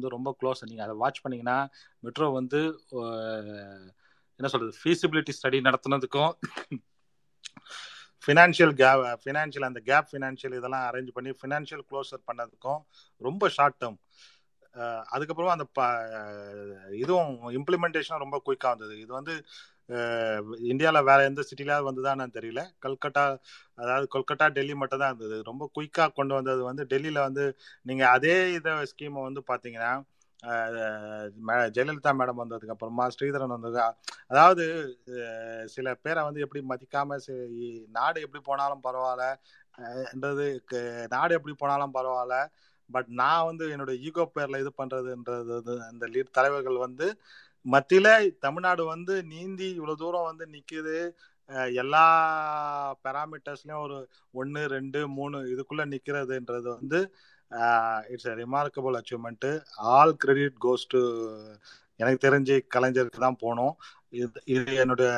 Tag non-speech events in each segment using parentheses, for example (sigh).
வந்து ரொம்ப க்ளோஸ் நீங்கள் அதை வாட்ச் பண்ணீங்கன்னா மெட்ரோ வந்து என்ன சொல்கிறது ஃபீசிபிலிட்டி ஸ்டடி நடத்துனதுக்கும் ஃபினான்ஷியல் கேப் ஃபினான்ஷியல் அந்த கேப் ஃபினான்ஷியல் இதெல்லாம் அரேஞ்ச் பண்ணி ஃபினான்ஷியல் க்ளோஸர் பண்ணதுக்கும் ரொம்ப ஷார்ட் டேர்ம் அதுக்கப்புறம் அந்த ப இதுவும் இம்ப்ளிமெண்டேஷனும் ரொம்ப குயிக்காக வந்தது. இது வந்து இந்தியாவில் வேற எந்த சிட்டிலாவது வந்ததான்னு தெரியல. கல்கட்டா அதாவது கொல்கட்டா டெல்லி மட்டும் தான் இருந்தது. ரொம்ப குயிக்காக கொண்டு வந்தது வந்து டெல்லியில் வந்து நீங்கள் அதே இதை ஸ்கீமை வந்து பார்த்தீங்கன்னா ஜெயலலிதா மேடம் வந்ததுக்கு அப்புறமா ஸ்ரீதரன் வந்தது. அதாவது சில பேரை வந்து எப்படி மதிக்காம நாடு எப்படி போனாலும் பரவாயில்லன்றது நாடு எப்படி போனாலும் பரவாயில்ல பட் நான் வந்து என்னோட ஈகோ பேர்ல இது பண்றதுன்றது அந்த லீட் தலைவர்கள் வந்து மத்தியில தமிழ்நாடு வந்து நீந்தி இவ்வளவு தூரம் வந்து நிக்குது. எல்லா பேராமீட்டர்ஸ்லயும் ஒரு ஒன்னு ரெண்டு மூணு இதுக்குள்ள நிக்கிறதுன்றது வந்து it's a remarkable achievement all credit goes to எனக்கு தெரிஞ்சு கலைஞருக்கு தான் போனோம். இது இது என்னுடைய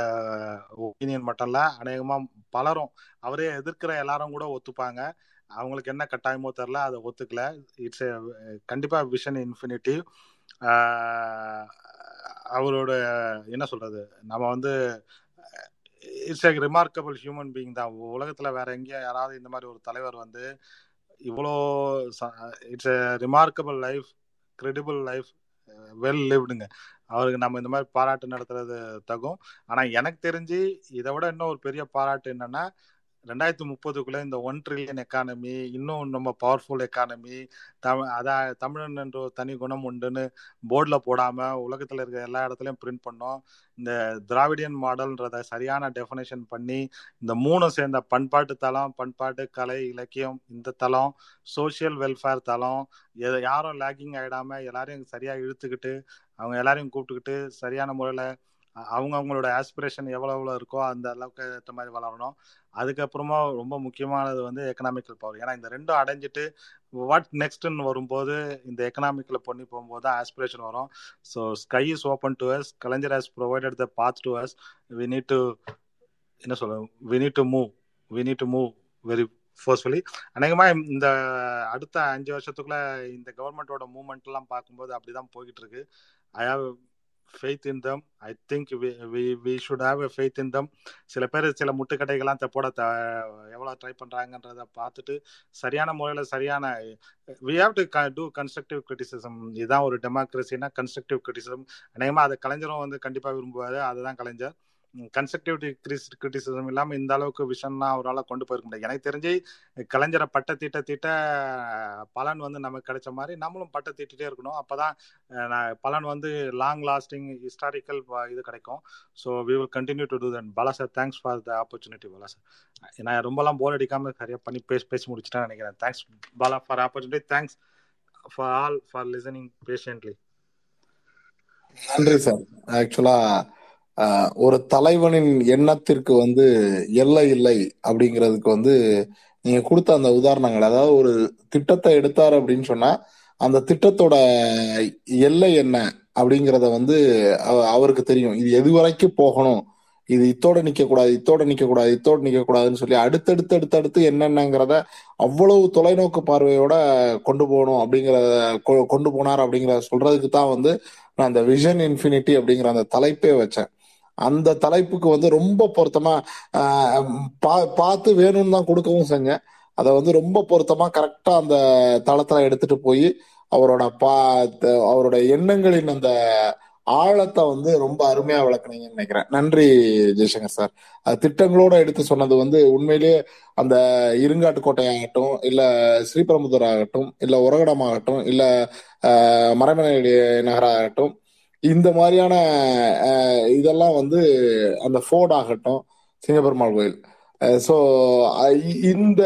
ஒப்பீனியன் மட்டும் இல்ல அநேகமா பலரும் அவரே எதிர்க்கிற எல்லாரும் கூட ஒத்துப்பாங்க. அவங்களுக்கு என்ன கட்டாயமோ தெரில அதை ஒத்துக்கல. இட்ஸ் கண்டிப்பா விஷன் இன்ஃபினிட்டிவ் அவரோட என்ன சொல்றது நம்ம வந்து it's a remarkable human being தான். உலகத்தில் வேற எங்கேயும் யாராவது இந்த மாதிரி ஒரு தலைவர் வந்து இவ்வளோ it's a remarkable life credible life well லிவ்டுங்க அவருக்கு நம்ம இந்த மாதிரி பாராட்டு நடத்துறது தகும். ஆனால் எனக்கு தெரிஞ்சு இதை விட இன்னும் ஒரு பெரிய பாராட்டு என்னன்னா ரெண்டாயிரத்தி முப்பதுக்குள்ள இந்த ஒன் ட்ரில்லியன் எக்கானமி இன்னும் நம்ம பவர்ஃபுல் எக்கானமி தமிழ் அதான் தமிழன் என்ற ஒரு தனி குணம் உண்டுன்னு போர்டில் போடாமல் உலகத்தில் இருக்கிற எல்லா இடத்துலையும் பிரிண்ட் பண்ணோம். இந்த திராவிடியன் மாடல்ன்றத சரியான டெஃபினேஷன் பண்ணி இந்த மூணும் சேர்ந்த பண்பாட்டு தளம் பண்பாட்டு கலை இலக்கியம் இந்த தளம் சோசியல் வெல்ஃபேர் தளம் யாரும் லேக்கிங் ஆகிடாமல் எல்லாரையும் சரியாக இழுத்துக்கிட்டு அவங்க எல்லாரையும் கூப்பிட்டுக்கிட்டு சரியான முறையில் அவங்க அவங்களோட ஆஸ்பிரேஷன் எவ்வளோ எவ்வளோ இருக்கோ அந்த அளவுக்கு ஏற்ற மாதிரி வளரணும். அதுக்கப்புறமா ரொம்ப முக்கியமானது வந்து எக்கனாமிக்கல் பவர் ஏன்னா இந்த ரெண்டும் அடைஞ்சிட்டு வாட் நெக்ஸ்ட்னு வரும்போது இந்த எக்கனாமிக்கில் பண்ணி போகும்போது தான் ஆஸ்பிரேஷன் வரும். So sky is open to us Kalaignar has provided the path to us we need to என்ன சொல்ல we need to move we need to move very forcefully அநேகமாக இந்த அடுத்த அஞ்சு வருஷத்துக்குள்ள இந்த கவர்மெண்டோட மூவ்மெண்ட் எல்லாம் பார்க்கும்போது அப்படிதான் போய்கிட்டு இருக்கு. I have faith in them I think we should have a faith in them சில பேர் சில முட்டுக்கட்டைகள்லாம் போட த எவ்வளோ ட்ரை பண்ணுறாங்கன்றத பார்த்துட்டு சரியான முறையில் சரியான we have to do constructive criticism இதுதான் ஒரு டெமோக்ரஸினா கன்ஸ்ட்ரக்டிவ் கிரிட்டிசிசம் அநேகமாக அதை கலைஞரும் வந்து கண்டிப்பாக விரும்புவார். அதுதான் கலைஞர். கன்ஸ்ட்ரக்டிவ் கிரிட்டிசிசம் இல்லாமல் இந்த அளவுக்கு விஷன்லாம் அவரால் கொண்டு போயிருக்க முடியாது. எனக்கு தெரிஞ்சு கலைஞரை பட்ட தீட்ட தீட்ட பலன் வந்து நமக்கு கிடைச்ச மாதிரி நம்மளும் பட்ட தீட்டிகிட்டே இருக்கணும். அப்போதான் பலன் வந்து லாங் லாஸ்டிங் ஹிஸ்டாரிக்கல் இது கிடைக்கும். So we will continue to do than Bala sir thanks for the opportunity Bala sir நான் ரொம்பலாம் போர் அடிக்காமல் சரியாக பண்ணி பேசி பேசி முடிச்சுட்டேன் நினைக்கிறேன். Thanks Bala for opportunity thanks for all for listening patiently நன்றி சார் ஆக்சுவலாக ஒரு தலைவனின் எண்ணத்திற்கு வந்து எல்லை இல்லை அப்படிங்கிறதுக்கு வந்து நீங்க கொடுத்த அந்த உதாரணங்கள். அதாவது ஒரு திட்டத்தை எடுத்தார் அப்படின்னு சொன்னா அந்த திட்டத்தோட எல்லை என்ன அப்படிங்கிறத வந்து அவருக்கு தெரியும். இது எது வரைக்கும் போகணும். இது இத்தோட நிக்க கூடாது இத்தோட நிக்க கூடாது இத்தோட நிக்க கூடாதுன்னு சொல்லி அடுத்தடுத்து அடுத்தடுத்து என்னென்னங்கிறத அவ்வளவு தொலைநோக்கு பார்வையோட கொண்டு போகணும் அப்படிங்கிறத கொண்டு போனார் அப்படிங்கிறத சொல்றதுக்கு தான் வந்து நான் அந்த விஷன் இன்ஃபினிட்டி அப்படிங்கிற அந்த தலைப்பே வச்சேன். அந்த தலைப்புக்கு வந்து ரொம்ப பொருத்தமா பார்த்து வேணும்னு தான் கொடுக்கவும் செஞ்சேன். அதை வந்து ரொம்ப பொருத்தமா கரெக்டா அந்த தளத்துல எடுத்துட்டு போய் அவரோட பா அவரோட எண்ணங்களின் அந்த ஆழத்தை வந்து ரொம்ப அருமையா விளக்குனீங்கன்னு நினைக்கிறேன். நன்றி ஜெய்சங்கர் சார். திட்டங்களோட எடுத்து சொன்னது வந்து உண்மையிலேயே அந்த இருங்காட்டுக்கோட்டை ஆகட்டும் இல்ல ஸ்ரீபெரும்புதூர் ஆகட்டும் இல்ல உரகடம் ஆகட்டும் இல்ல மறைமலை நகராகட்டும் இந்த மாதிரியான இதெல்லாம் வந்து அந்த ஃபோர்ட் ஆகட்டும் சிங்கப்பெருமாள் கோயில். ஸோ இந்த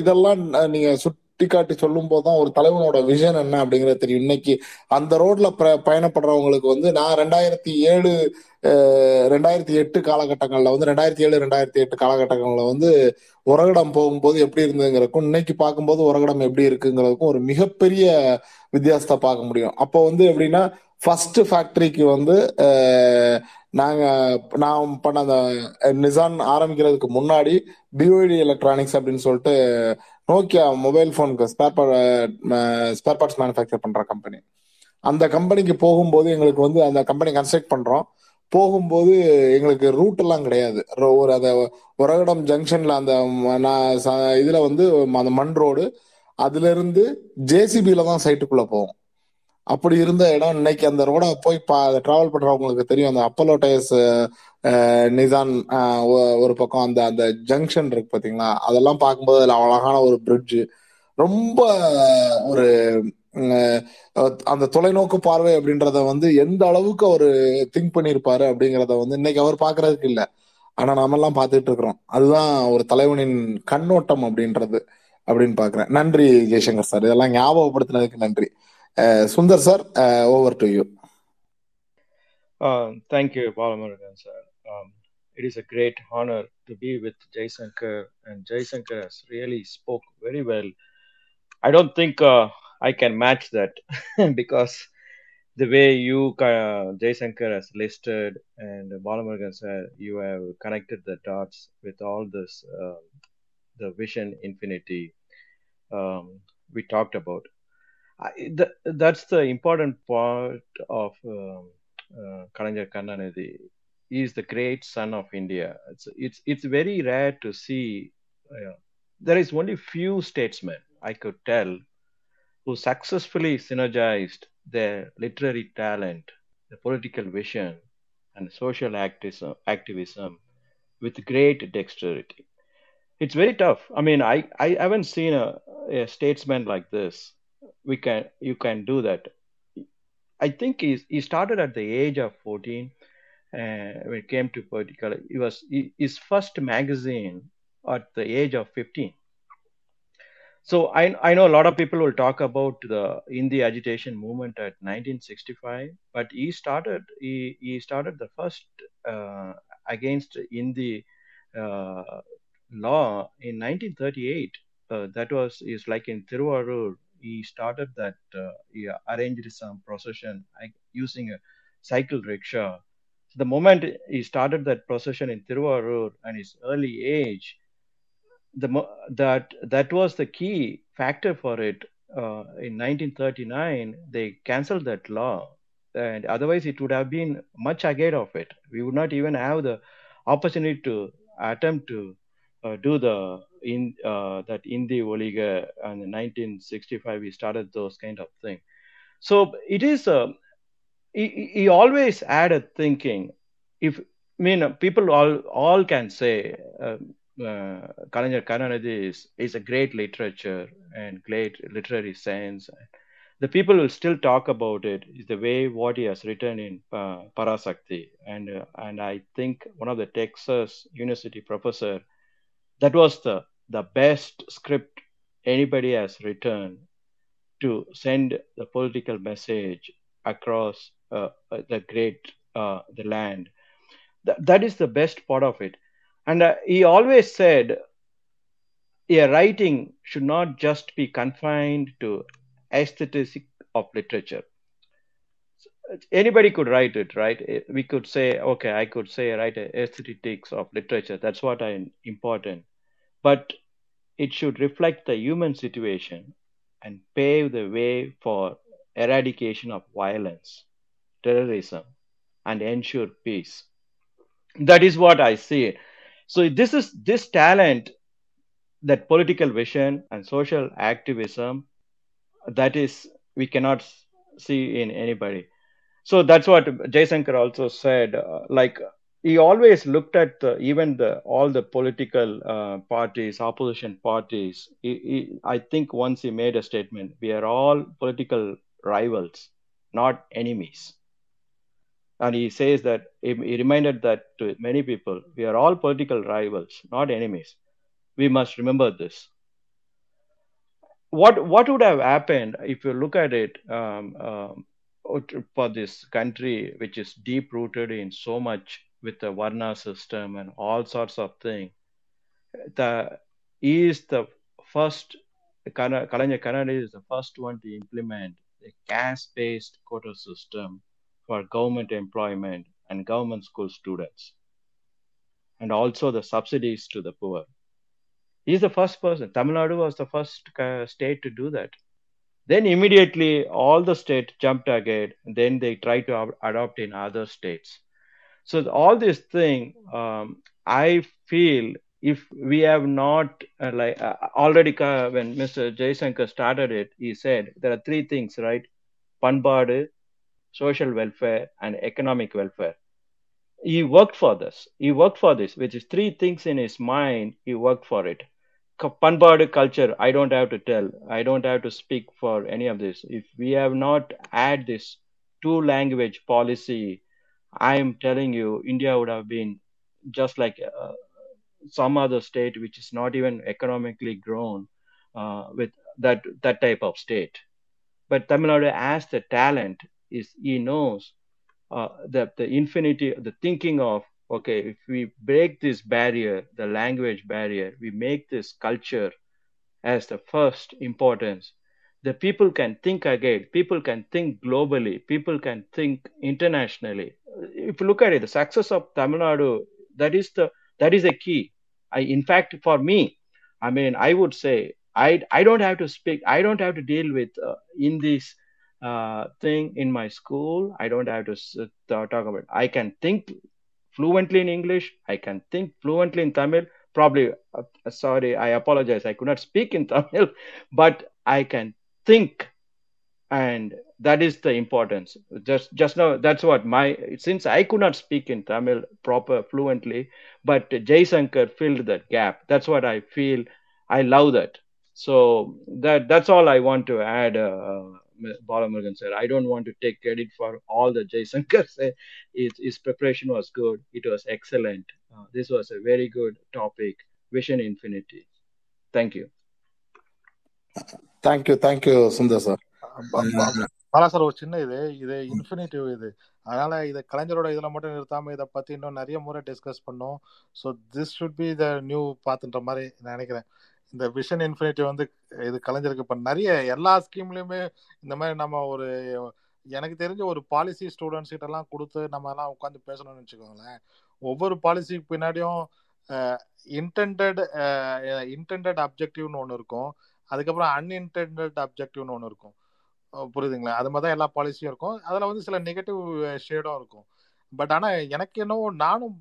இதெல்லாம் நீங்க சுட்டி காட்டி சொல்லும் போதுதான் ஒரு தலைவனோட விஷன் என்ன அப்படிங்கிறது தெரியும். இன்னைக்கு அந்த ரோட்ல பயணப்படுறவங்களுக்கு வந்து நான் ரெண்டாயிரத்தி ஏழு ரெண்டாயிரத்தி எட்டு காலகட்டங்களில் வந்து ரெண்டாயிரத்தி ஏழு ரெண்டாயிரத்தி எட்டு காலகட்டங்களில் வந்து உரகடம் போகும்போது எப்படி இருந்ததுங்கிறக்கும் இன்னைக்கு பார்க்கும்போது உரகடம் எப்படி இருக்குங்கிறதுக்கும் ஒரு மிகப்பெரிய வித்தியாசத்தை பார்க்க முடியும். அப்போ வந்து எப்படின்னா ஃபர்ஸ்ட் ஃபேக்டரிக்கு வந்து நாங்க நான் பண்ண அந்த நிசான் ஆரம்பிக்கிறதுக்கு முன்னாடி பிஓடி எலக்ட்ரானிக்ஸ் அப்படின்னு சொல்லிட்டு நோக்கியா மொபைல் ஃபோனுக்கு ஸ்பேர் ஸ்பேர் பார்ட்ஸ் மேனுஃபேக்சர் பண்ற கம்பெனி அந்த கம்பெனிக்கு போகும்போது எங்களுக்கு வந்து அந்த கம்பெனி கன்ஸ்ட்ரக்ட் பண்றோம். போகும்போது எங்களுக்கு ரூட் எல்லாம் கிடையாது. ரோ- ஒரு அந்த உரகடம் ஜங்ஷன்ல அந்த நான் இதுல வந்து அந்த மண் ரோடு அதுல இருந்து ஜேசிபில தான் சைட்டுக்குள்ள போவோம். அப்படி இருந்த இடம் இன்னைக்கு அந்த ரோட போய் டிராவல் பண்றவங்களுக்கு தெரியும். அந்த அப்பலோ டயர்ஸ் நிசான் ஒ- ஒரு பக்கம் அந்த அந்த ஜங்ஷன் இருக்கு பாத்தீங்களா? அதெல்லாம் பார்க்கும்போது அதுல அழகான ஒரு பிரிட்ஜ் ரொம்ப ஒரு அந்த தொலைநோக்கு பார்வை அப்படின்றத வந்து எந்த அளவுக்கு அவர் திங்க் பண்ணியிருப்பாரு அப்படிங்கறத வந்து இன்னைக்கு அவர் பாக்குறதுக்கு இல்ல. ஆனா நாம எல்லாம் பார்த்துட்டு இருக்கிறோம். அதுதான் ஒரு தலைவனின் கண்ணோட்டம் அப்படின்றது அப்படின்னு பாக்குறேன் நன்றி ஜெய்சங்கர் சார். இதெல்லாம் ஞாபகப்படுத்தினதுக்கு நன்றி. Uh, Sundar sir, uh, over to you. Um, thank you, Balamarajan sir. Um, it is a great honor to be with Jay Shankar, and Jay Shankar has really spoke very well. I don't think uh, I can match that (laughs) because the way you, Jay Shankar, has listed and Balamarajan sir, you have connected the dots with all this, the Vision Infinity um, we talked about. Th- that's the important part of um, uh. He is the great son of India. It's it's it's very rare to see. There is only few statesmen I could tell who successfully synergized their literary talent, the political vision, and social activism, activism with great dexterity. It's very tough. I mean, I, I haven't seen a, a statesman like this. We can you can do that. I think he he started at the age of 14 uh, when it came to political. It was his first magazine at the age of 15. So I I know a lot of people will talk about the Hindi agitation movement at 1965, but he started he, he started the first uh, against Hindi uh, law in 1938. Uh, that was is like in Tiruvarur. He started that. Uh, he arranged some procession using a cycle rickshaw. So the moment he started that procession in Tiruvarur and his early age, the that that was the key factor for it. Uh, in 1939, they cancelled that law, and otherwise it would have been much ahead of it. We would not even have the opportunity to attempt to uh, do the in uh, that Indi Oliga and in 1965 we started those kind of thing. So it is a he, he he always added thinking. If I mean uh, people all all can say uh, uh, is is a great literature and great literary sense. The people will still talk about it. Is the way what he has written in uh, Parasakti, and uh, and I think one of the Texas University professor that was the the best script anybody has written to send the political message across uh, uh, the great uh, the land. Th- that is the best part of it. And uh, he always said, a writing should not just be confined to aesthetics of literature. Anybody could write it, right? Eh, We could say, okay, I could say write aesthetics of literature. That's what I important. But it should reflect the human situation and pave the way for eradication of violence, terrorism, and ensure peace. That is what I see. So this is this talent, that political vision and social activism, that is we cannot see in anybody. So that's what Jaysankar also said. Uh, like he always looked at the, even the all the political uh, parties, opposition parties. He, he, I think once he made a statement: "We are all political rivals, not enemies." And he says that he, he reminded that to many people: "We are all political rivals, not enemies. We must remember this." What what would have happened if you look at it? Um, um, for this country, which is deep rooted in so much with the Varna system and all sorts of things, the he is the first. Kalanya Kannada is the first one to implement a caste-based quota system for government employment and government school students, and also the subsidies to the poor. He's the first person. Tamil Nadu was the first uh, state to do that. then immediately all the states jumped ahead then they try to adopt in other states so all this thing um, i feel if we have not uh, like uh, already when mr jaishankar started it he said there are three things right panbadu social welfare and economic welfare he worked for this he worked for this which is three things in his mind he worked for it Panbadu culture, I don't have to tell. I don't have to speak for any of this. If we have not had this two language policy, I am telling you, India would have been just like uh, some other state which is not even economically grown uh, with that that type of state. But Tamil Nadu has the talent. Is he knows uh, the the infinity, the thinking of okay, if we break this barrier, the language barrier, we make this culture as the first importance. The people can think again. People can think globally. People can think internationally. If you look at it, the success of Tamil Nadu, that is the that is the key. I, in fact, for me, I mean, I would say I I don't have to speak. I don't have to deal with uh, in this uh, thing in my school. I don't have to uh, talk about. It. I can think fluently in English. I can think fluently in Tamil. Probably, uh, sorry, I apologize. I could not speak in (laughs) Tamil, but I can think, and that is the importance just just now that's what my since i could not speak in tamil proper fluently but jay shankar filled that gap that's what i feel i love that so that that's all i want to add uh, Balamurgan said, I don't want to take credit for all the Jay Shankar (laughs) said. His, his preparation was good. It was excellent. Uh, this was a very good topic. Vision Infinity. Thank you. Thank you. Thank you, Sundar sir. Uh, Bala sir ஒரு சின்ன இது இது infinitive இது. அதனால இதை கலைஞரோட இதுல மட்டும் நிறுத்தாம இதை பத்தி இன்னும் நிறைய முறை டிஸ்கஸ் பண்ணோம். So this should be the new பாத்துன்ற மாதிரி நான் நினைக்கிறேன். இந்த விஷன் இன்ஃபினிட்டி வந்து இது கலைஞருக்கு இப்போ நிறைய எல்லா ஸ்கீம்லயுமே இந்த மாதிரி நம்ம ஒரு எனக்கு தெரிஞ்ச ஒரு பாலிசி ஸ்டூடெண்ட்ஸ் கிட்ட எல்லாம் கொடுத்து நம்ம எல்லாம் உட்காந்து பேசணும்னு வச்சுக்கோங்களேன். ஒவ்வொரு பாலிசிக்கு பின்னாடியும் இன்டென்டட் இன்டென்டட் அப்ஜெக்டிவ்னு ஒன்று இருக்கும். அதுக்கப்புறம் அன்இன்டென்டட் அப்ஜெக்டிவ்னு ஒன்று இருக்கும். புரியுதுங்களா? அது மாதிரி தான் எல்லா பாலிசியும் இருக்கும். அதில் வந்து சில நெகட்டிவ் ஷேடும் இருக்கும். பட் ஆனால் எனக்கு என்னவோ நானும்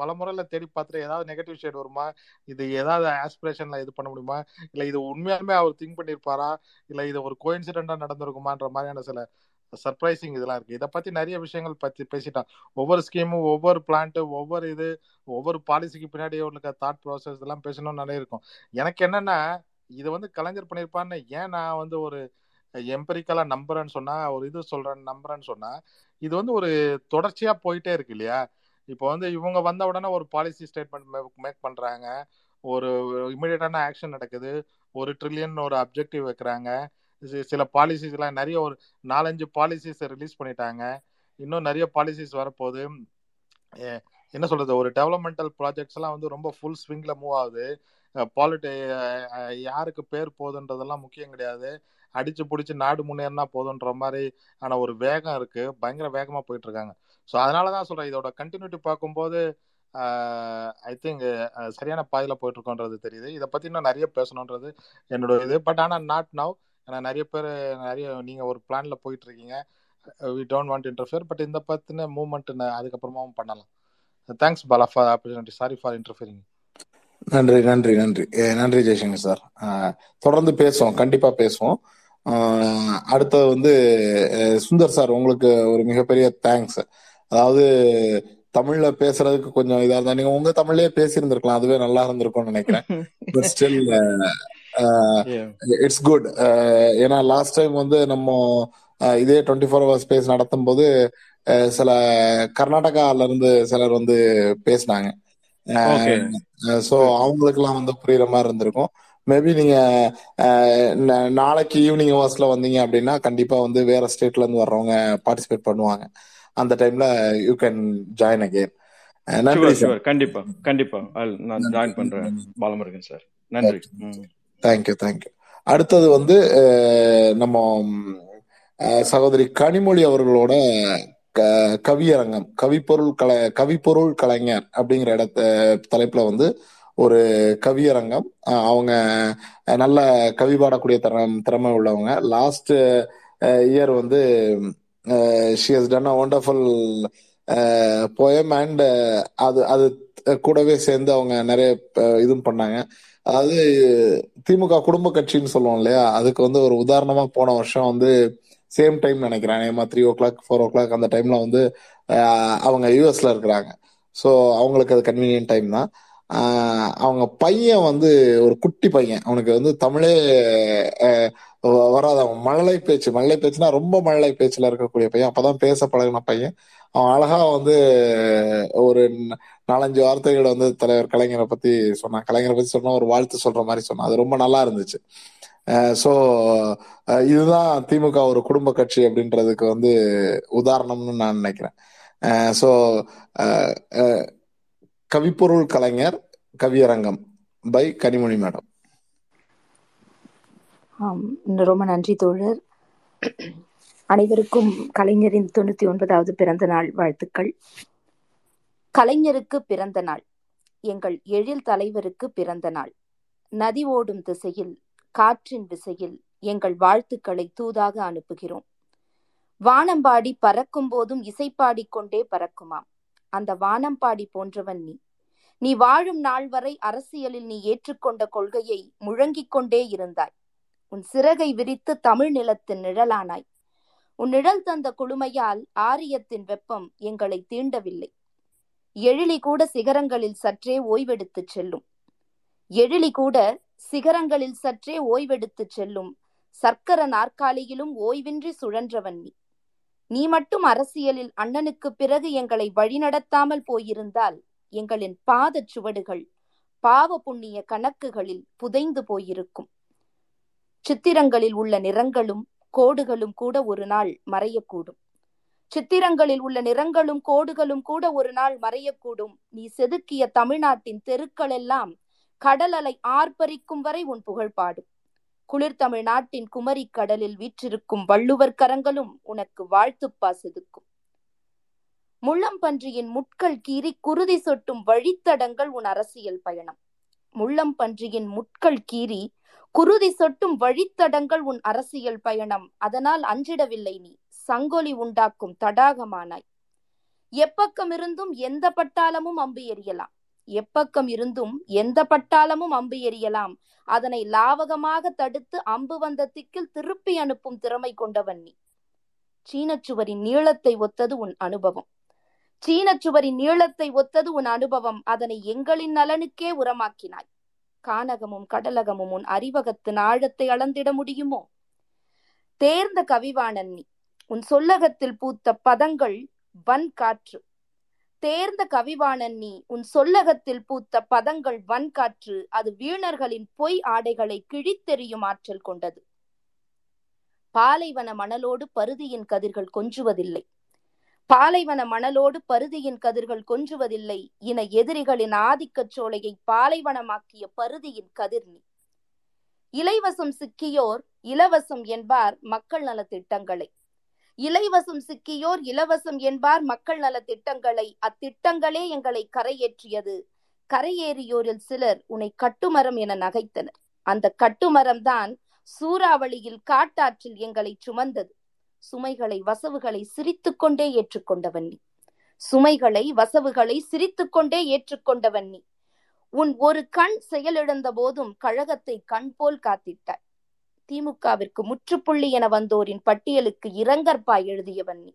பல முறையில் தேடி பார்த்துட்டு ஏதாவது நெகட்டிவ் ஷேட் வருமா? இது ஏதாவது ஆஸ்பிரேஷனில் இது பண்ண முடியுமா? இல்லை இது உண்மையாலுமே அவர் திங்க் பண்ணியிருப்பாரா இல்லை இது ஒரு கோயின்சிடென்டா நடந்திருக்குமான்ற மாதிரியான சில சர்ப்ரைசிங் இதெல்லாம் இருக்குது இதை பற்றி நிறைய விஷயங்கள் பற்றி பேசிட்டான் ஒவ்வொரு ஸ்கீமும் ஒவ்வொரு பிளான்ட்டு ஒவ்வொரு இது ஒவ்வொரு பாலிசிக்கு பின்னாடி இருக்க தாட் ப்ராசஸ் இதெல்லாம் பேசணும்னு நிறைய இருக்கும். எனக்கு என்னென்னா இது வந்து கலைஞர் பண்ணியிருப்பான்னு ஏன் நான் வந்து ஒரு எம்பரிக்கலா நம்புறேன்னு சொன்னா ஒரு இது சொல்றேன் நம்புறேன்னு சொன்னா இது வந்து ஒரு தொடர்ச்சியா போயிட்டே இருக்கு இல்லையா? இப்போ வந்து இவங்க வந்த உடனே ஒரு பாலிசி ஸ்டேட்மெண்ட் மேக் பண்றாங்க. ஒரு இமிடியட்டான ஆக்ஷன் நடக்குது. ஒரு ட்ரில்லியன் ஒரு அப்ஜெக்டிவ் வைக்கிறாங்க. சில பாலிசிஸ் எல்லாம் நிறைய ஒரு நாலஞ்சு பாலிசிஸ் ரிலீஸ் பண்ணிட்டாங்க. இன்னும் நிறைய பாலிசிஸ் வரப்போகுது. என்ன சொல்றது? ஒரு டெவலப்மெண்டல் ப்ராஜெக்ட்ஸ் எல்லாம் வந்து ரொம்ப ஃபுல் ஸ்விங்ல மூவ் ஆகுது. பாலிட்டி யாருக்கு பேர் போகுதுன்றதெல்லாம் முக்கியம் கிடையாது. அடிச்சு பிடிச்சி நாடு முன்னேறினா போதுன்ற மாதிரி ஆன ஒரு வேகம் இருக்கு. பயங்கர வேகமா போயிட்டு இருக்காங்க ஸோ அதனாலதான் சொல்றேன். இதோட கண்டினியூட்டி பார்க்கும்போது ஐ திங்க் சரியான பாதையில போயிட்டு இருக்கோன்றது தெரியுது. இதை பத்தி இன்னும் நிறைய பேசணுன்றது என்னோட இது. பட் ஆனா நாட் நவ் ஏன்னா நிறைய பேர் நிறைய நீங்க ஒரு பிளான்ல போயிட்டு இருக்கீங்க we don't want interfere but இந்த பத்தின மூவ்மெண்ட் அதுக்கப்புறமாவும் பண்ணலாம். Thanks Bala for opportunity sorry for interfering நன்றி நன்றி நன்றி. நன்றி ஜெய்சங்கர் சார். தொடர்ந்து பேசுவோம் கண்டிப்பா பேசுவோம். அடுத்தது வந்து சுந்தர் சார் உங்களுக்கு ஒரு மிகப்பெரிய தேங்க்ஸ் அதாவது தமிழ்ல பேசுறதுக்கு கொஞ்சம் இதா இருந்தா நீங்க உங்க தமிழ்லயே பேசியிருந்திருக்கலாம் அதுவே நல்லா இருந்திருக்கும்னு நினைக்கிறேன். பட் ஸ்டில் இட்ஸ் குட் ஏன்னா லாஸ்ட் டைம் வந்து நம்ம இதே டுவெண்ட்டி ஃபோர் ஹவர்ஸ் பேஸ் நடத்தும் போது சில கர்நாடகால இருந்து சிலர் வந்து பேசினாங்க. சோ அவங்களுக்கு எல்லாம் வந்து புரியுற மாதிரி இருந்திருக்கும். மேபி நீங்க நாளைக்கு ஈவினிங் ஹவர்ஸ்ல வந்தீங்க அப்படின்னா கண்டிப்பா வந்து வேற ஸ்டேட்ல இருந்து வர்றவங்க பார்ட்டிசிபேட் பண்ணுவாங்க. அந்த டைம்ல யூ கேன் ஜாயின் அகேன் நன்றி சார். கண்டிப்பா கண்டிப்பா. நான் ஜாயின் பண்றேன். பாலமுருகன் சார். நன்றி. தேங்க்யூ தேங்க்யூ அடுத்தது வந்து நம்ம சகோதரி கனிமொழி அவர்களோட கவியரங்கம் கவிப்பொருள் கலை கவிப்பொருள் கலைஞர் அப்படிங்கிற இடத்த தலைப்புல வந்து ஒரு கவியரங்கம். அவங்க நல்ல கவி பாடக்கூடிய திறம் திறமை உள்ளவங்க. லாஸ்ட் இயர் வந்து she has done a wonderful poem and அது அது கூடவே சேர்ந்து அவங்க நிறைய இதுவும் பண்ணாங்க. அதாவது திமுக குடும்ப கட்சின்னு சொல்லுவோம் இல்லையா? அதுக்கு வந்து ஒரு உதாரணமா போன வருஷம் வந்து சேம் டைம் நினைக்கிறேன். ஏமா three o'clock four o'clock அந்த டைம்ல வந்து அவங்க யூஎஸ்ல இருக்கிறாங்க. ஸோ அவங்களுக்கு அது கன்வீனியன்ட் டைம் தான். அவங்க பையன் வந்து ஒரு குட்டி பையன். அவனுக்கு வந்து தமிழே வராது. அவன் மழலை பேச்சு. மழலை பேச்சுனா ரொம்ப மழலை பேச்சுல இருக்கக்கூடிய பையன். அப்பதான் பேச பழகின பையன். அவன் அழகா வந்து ஒரு நாலஞ்சு வார்த்தைகள் வந்து தலைவர் கலைஞரை பத்தி சொன்னான். கலைஞரை பத்தி சொன்னா ஒரு வாழ்த்து சொல்ற மாதிரி சொன்னான். அது ரொம்ப நல்லா இருந்துச்சு. ஸோ இதுதான் திமுக ஒரு குடும்ப கட்சி அப்படின்றதுக்கு வந்து உதாரணம்னு நான் நினைக்கிறேன். ஸோ கவிப்பொருள் கலைஞர் கவியரங்கம் பை கனிமொழி மேடம். ரொம்ப நன்றி தோழர். அனைவருக்கும் கலைஞரின் தொண்ணூத்தி ஒன்பதாவது பிறந்த நாள் வாழ்த்துக்கள். கலைஞருக்கு பிறந்த நாள் எங்கள் எழில் தலைவருக்கு பிறந்த நாள். நதி ஓடும் திசையில் காற்றின் விசையில் எங்கள் வாழ்த்துக்களை தூதாக அனுப்புகிறோம். வானம்பாடி பறக்கும் போதும் இசைப்பாடிக் கொண்டே பறக்குமாம். அந்த வானம்பாடி போன்றவன் நீ. நீ வாழும் நாள் வரை அரசியலில் நீ ஏற்றுக்கொண்ட கொள்கையை முழங்கிக் கொண்டே இருந்தாய். உன் சிறகை விரித்து தமிழ் நிலத்தின் நிழலானாய். உன் நிழல் தந்த குளுமையால் ஆரியத்தின் வெப்பம் எங்களை தீண்டவில்லை. எழிலி கூட சிகரங்களில் சற்றே ஓய்வெடுத்துச் செல்லும். எழிலி கூட சிகரங்களில் சற்றே ஓய்வெடுத்துச் செல்லும். சர்க்கர நாற்காலியிலும் ஓய்வின்றி சுழன்றவன் நீ. நீ மட்டும் அரசியலில் அண்ணனுக்கு பிறகு எங்களை வழிநடத்தாமல் போயிருந்தால் எங்களின் பாதச் சுவடுகள் பாவ புண்ணிய கணக்குகளில் புதைந்து போயிருக்கும். சித்திரங்களில் உள்ள நிறங்களும் கோடுகளும் கூட ஒரு நாள் மறையக்கூடும். சித்திரங்களில் உள்ள நிறங்களும் கோடுகளும் கூட ஒரு நாள் மறையக்கூடும். நீ செதுக்கிய தமிழ்நாட்டின் தெருக்களெல்லாம் கடல் அலை ஆர்ப்பரிக்கும் வரை உன் புகழ் பாடும். குளிர் தமிழ்நாட்டின் குமரி கடலில் வீற்றிருக்கும் வள்ளுவர் கரங்களும் உனக்கு வாழ்த்துப்பா செதுக்கும். முள்ளம்பன்றியின் முட்கள் கீறி குருதி சொட்டும் வழித்தடங்கள் உன் அரசியல் பயணம். முள்ளம்பன்றியின் முட்கள் கீறி குருதி சொட்டும் வழித்தடங்கள் உன் அரசியல் பயணம். அதனால் அஞ்சிடவில்லை நீ சங்கொலி உண்டாக்கும் தடாகமானாய். எப்பக்கம் இருந்தும் எந்த பட்டாளமும் அம்பு எறியலாம். எப்பக்கம் இருந்தும் எந்த பட்டாளமும் அம்பு எறியலாம். அதனை லாவகமாக தடுத்து அம்பு வந்த திக்கில் திருப்பி அனுப்பும் திறமை கொண்டவன் நீ. சீனச்சுவரின் நீளத்தை ஒத்தது உன் அனுபவம். சீனச்சுவரின் நீளத்தை ஒத்தது உன் அனுபவம். அதனை எங்களின் நலனுக்கே உரமாக்கினாய். கானகமும் கடலகமும் உன் அறிவகத்தின் ஆழத்தை அளந்திட முடியுமோ? தேர்ந்த கவிவாணன் நீ. உன் சொல்லகத்தில் பூத்த பதங்கள் வன் காற்று தேர்ந்த கவிவாணன் நீ உன் சொல்லகத்தில் பூத்த பதங்கள் வன்காற்று அது வீணர்களின் பொய் ஆடைகளை கிழித்தெறியும் ஆற்றல் கொண்டது. பாலைவன மணலோடு பருதியின் கதிர்கள் கொஞ்சுவதில்லை. பாலைவன மணலோடு பருதியின் கதிர்கள் கொஞ்சுவதில்லை. இன எதிரிகளின் ஆதிக்கச் சோலையை பாலைவனமாக்கிய பருதியின் கதிர் நீ. இலைவசம் சிக்கியோர் இலவசம் என்பார் மக்கள் நல திட்டங்களை இலைவசம் சிக்கியோர் இலவசம் என்பார் மக்கள் நல திட்டங்களை. அத்திட்டங்களே எங்களை கரையேற்றியது. கரையேறியோரில் சிலர் உன்னை கட்டுமரம் என நகைத்தனர். அந்த கட்டுமரம் தான் சூறாவளியில் காட்டாற்றில் எங்களை சுமந்தது. சுமைகளை வசவுகளை சிரித்துக்கொண்டே ஏற்றுக்கொண்டவன் நீ. சுமைகளை வசவுகளை சிரித்துக்கொண்டே ஏற்றுக்கொண்டவன் நீ. உன் ஒரு கண் செயலிழந்த போதும் கழகத்தை கண் போல் காத்திட்டாய். திமுகவிற்கு முற்றுப்புள்ளி என வந்தோரின் பட்டியலுக்கு இரங்கற்பாய் எழுதியவன் நீ.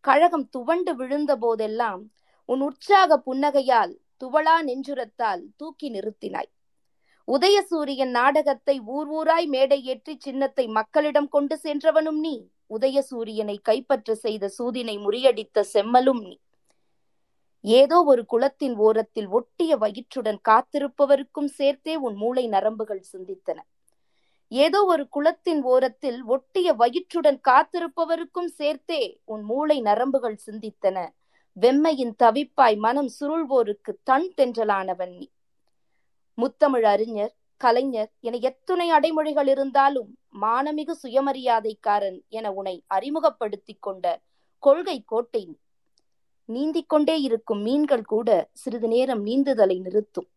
கழகம் துவண்டு விழுந்த போதெல்லாம் உன் உற்சாக புன்னகையால் துவளா நெஞ்சுரத்தால் தூக்கி நிறுத்தினாய். உதயசூரியன் நாடகத்தை ஊர் ஊராய் மேடை ஏற்றி சின்னத்தை மக்களிடம் கொண்டு சென்றவனும் நீ. உதயசூரியனை கைப்பற்ற செய்த சூதினை முறியடித்த செம்மலும் நீ. ஏதோ ஒரு குளத்தின் ஓரத்தில் ஒட்டிய வயிற்றுடன் காத்திருப்பவருக்கும் சேர்த்தே உன் மூளை நரம்புகள் சிந்தித்தன. ஏதோ ஒரு குளத்தின் ஓரத்தில் ஒட்டிய வயிற்றுடன் காத்திருப்பவருக்கும் சேர்த்தே உன் மூளை நரம்புகள் சிந்தித்தன. வெம்மையின் தவிப்பாய் மனம் சுருள்வோருக்கு தன் தென்றலானவன் நீ. முத்தமிழ் அறிஞர் கலைஞர் என எத்துணை அடைமொழிகள் இருந்தாலும் மானமிகு சுயமரியாதைக்காரன் என உன்னை அறிமுகப்படுத்திக் கொண்ட கொள்கை கோட்டை நீந்திக் கொண்டே இருக்கும் மீன்கள் கூட சிறிது நேரம் நீந்துதலை நிறுத்தும்.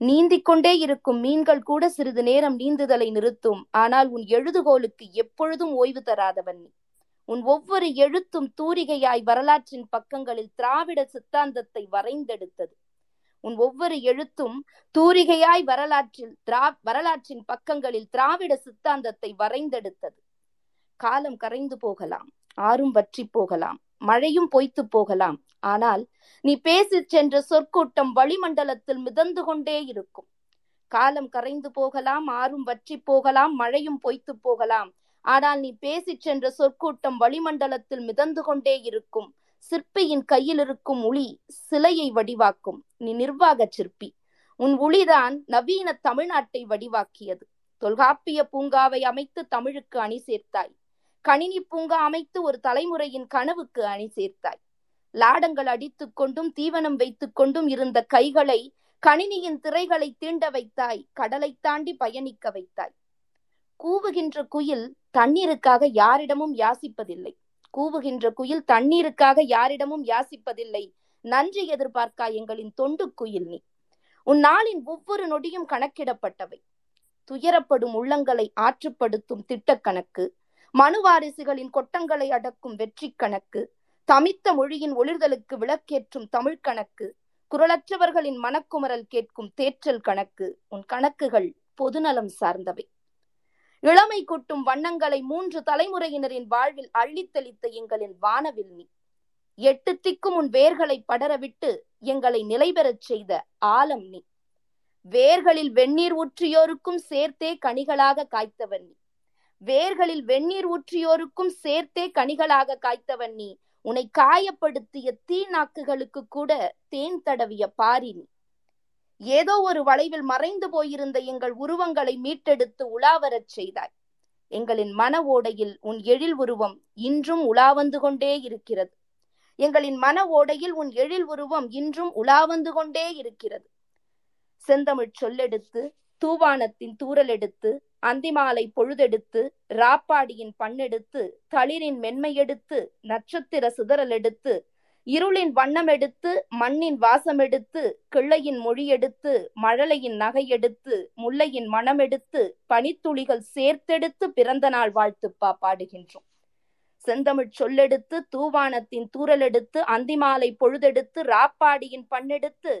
நீந்திக் கொண்டே இருக்கும் மீன்கள் கூட சிறிது நேரம் நீந்துதலை நிறுத்தும். ஆனால் உன் எழுதுகோலுக்கு எப்பொழுதும் ஓய்வு தராதவன் நீ. உன் ஒவ்வொரு எழுத்தும் தூரிகையாய் வரலாற்றின் பக்கங்களில் திராவிட சித்தாந்தத்தை வரைந்தெடுத்தது. உன் ஒவ்வொரு எழுத்தும் தூரிகையாய் வரலாற்றில் திரா வரலாற்றின் பக்கங்களில் திராவிட சித்தாந்தத்தை வரைந்தெடுத்தது. காலம் கரைந்து போகலாம். ஆறும் வற்றி போகலாம். மழையும் பொய்த்து போகலாம். ஆனால் நீ பேசிச் சென்ற சொற்கூட்டம் வளிமண்டலத்தில் மிதந்து கொண்டே இருக்கும். காலம் கரைந்து போகலாம் ஆறும் வற்றி போகலாம் மழையும் பொய்த்து போகலாம். ஆனால் நீ பேசிச் சென்ற சொற்கூட்டம் வளிமண்டலத்தில் மிதந்து கொண்டே இருக்கும். சிற்பியின் கையில் இருக்கும் உளி சிலையை வடிவாக்கும். நீ நிர்வாக சிற்பி. உன் உளிதான் நவீன தமிழ்நாட்டை வடிவாக்கியது. தொல்காப்பிய பூங்காவை அமைத்து தமிழுக்கு அணி சேர்த்தாய். கணினி பூங்கா அமைத்து ஒரு தலைமுறையின் கனவுக்கு அணி சேர்த்தாய். லாடங்கள் அடித்துக் கொண்டும் தீவனம் வைத்துக் கொண்டும் இருந்த கைகளை கணினியின் திரைகளை தீண்ட வைத்தாய் கடலை தாண்டி பயணிக்க வைத்தாய். கூவுகின்ற குயில் தண்ணீருக்காக யாரிடமும் யாசிப்பதில்லை. கூவுகின்ற குயில் தண்ணீருக்காக யாரிடமும் யாசிப்பதில்லை. நன்றி எதிர்பார்க்கா எங்களின் தொண்டு குயில் நீ. உன் நாளின் ஒவ்வொரு நொடியும் கணக்கிடப்பட்டவை. துயரப்படும் உள்ளங்களை ஆற்றுப்படுத்தும் திட்டக்கணக்கு மனுவாரிசுகளின் கொட்டங்களை அடக்கும் வெற்றி கணக்கு தமித்த மொழியின் ஒளிர்தலுக்கு விளக்கேற்றும் தமிழ் கணக்கு குரலற்றவர்களின் மனக்குமரல் கேட்கும் தேற்றல் கணக்கு உன் கணக்குகள் பொதுநலம் சார்ந்தவை. இளமை கூட்டும் வண்ணங்களை மூன்று தலைமுறையினரின் வாழ்வில் அள்ளித்தெளித்த எங்களின் வானவில் நீ. எட்டு திக்கும் உன் வேர்களை படரவிட்டு எங்களை நிலைபெறச் செய்த ஆலம் நீ. வேர்களில் வெந்நீர் ஊற்றியோருக்கும் சேர்த்தே கனிகளாக காய்த்தவன் நீ. வேர்களில் வெந்நீர் ஊற்றியோருக்கும் சேர்த்தே கனிகளாக காய்த்தவன் நீ. உன்னை காயப்படுத்திய தீ நாக்குகளுக்கு கூட தேன் தடவிய பாரி நீ. ஏதோ ஒரு வளைவில் மறைந்து போயிருந்த எங்கள் உருவங்களை மீட்டெடுத்து உலாவரச் செய்தாய். எங்களின் மன ஓடையில் உன் எழில் உருவம் இன்றும் உலாவந்து கொண்டே இருக்கிறது. எங்களின் மன ஓடையில் உன் எழில் உருவம் இன்றும் உலாவந்து கொண்டே இருக்கிறது. செந்தமிழ் சொல்லெடுத்து தூவானத்தின் தூரல் எடுத்து அந்திமாலை பொழுதெடுத்து ராப்பாடியின் பண்ணெடுத்து தளிரின் மென்மையெடுத்து நட்சத்திர சிதறல் எடுத்து இருளின் வண்ணம் எடுத்து மண்ணின் வாசம் எடுத்து கிள்ளையின் மொழி எடுத்து மழலையின் நகை எடுத்து முல்லையின் மனம் எடுத்து பனித்துளிகள் சேர்த்தெடுத்து பிறந்த நாள் வாழ்த்துப்பா பாடுகின்றோம். செந்தமிழ் சொல்லெடுத்து தூவானத்தின் தூரல் எடுத்து அந்திமாலை பொழுதெடுத்து ராப்பாடியின் பண்ணெடுத்து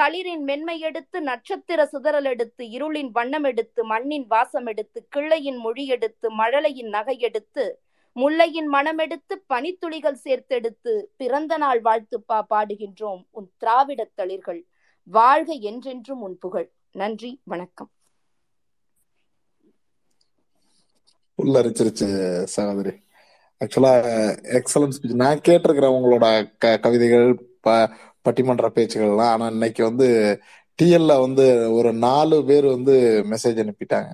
தளிரின் மென்மை எடுத்து நட்சத்திர சிதறல் எடுத்து இருளின் வண்ணம் எடுத்து மண்ணின் வாசம் எடுத்து கிள்ளையின் மொழி எடுத்து மழலையின் நகை எடுத்து முல்லையின் மனமெடுத்து பனித்துளிகள் சேர்த்தெடுத்து பிறந்த நாள் வாழ்த்துப்பா பாடுகின்றோம் உன் திராவிடத் தளிர்கள். வாழ்க என்றென்றும் உன் புகழ். நன்றி வணக்கம். உள்ளரிச்சிருச்சு சகோதரி. ஆக்சுவலா எக்ஸலன்ஸ் நான் கேட்டிருக்கிறேன் உங்களோட க கவிதைகள் பட்டிமன்ற பேச்சுகள்லாம் ஆனா இன்னைக்கு வந்து டிஎல்ல வந்து ஒரு நாலு பேர் வந்து மெசேஜ் அனுப்பிட்டாங்க.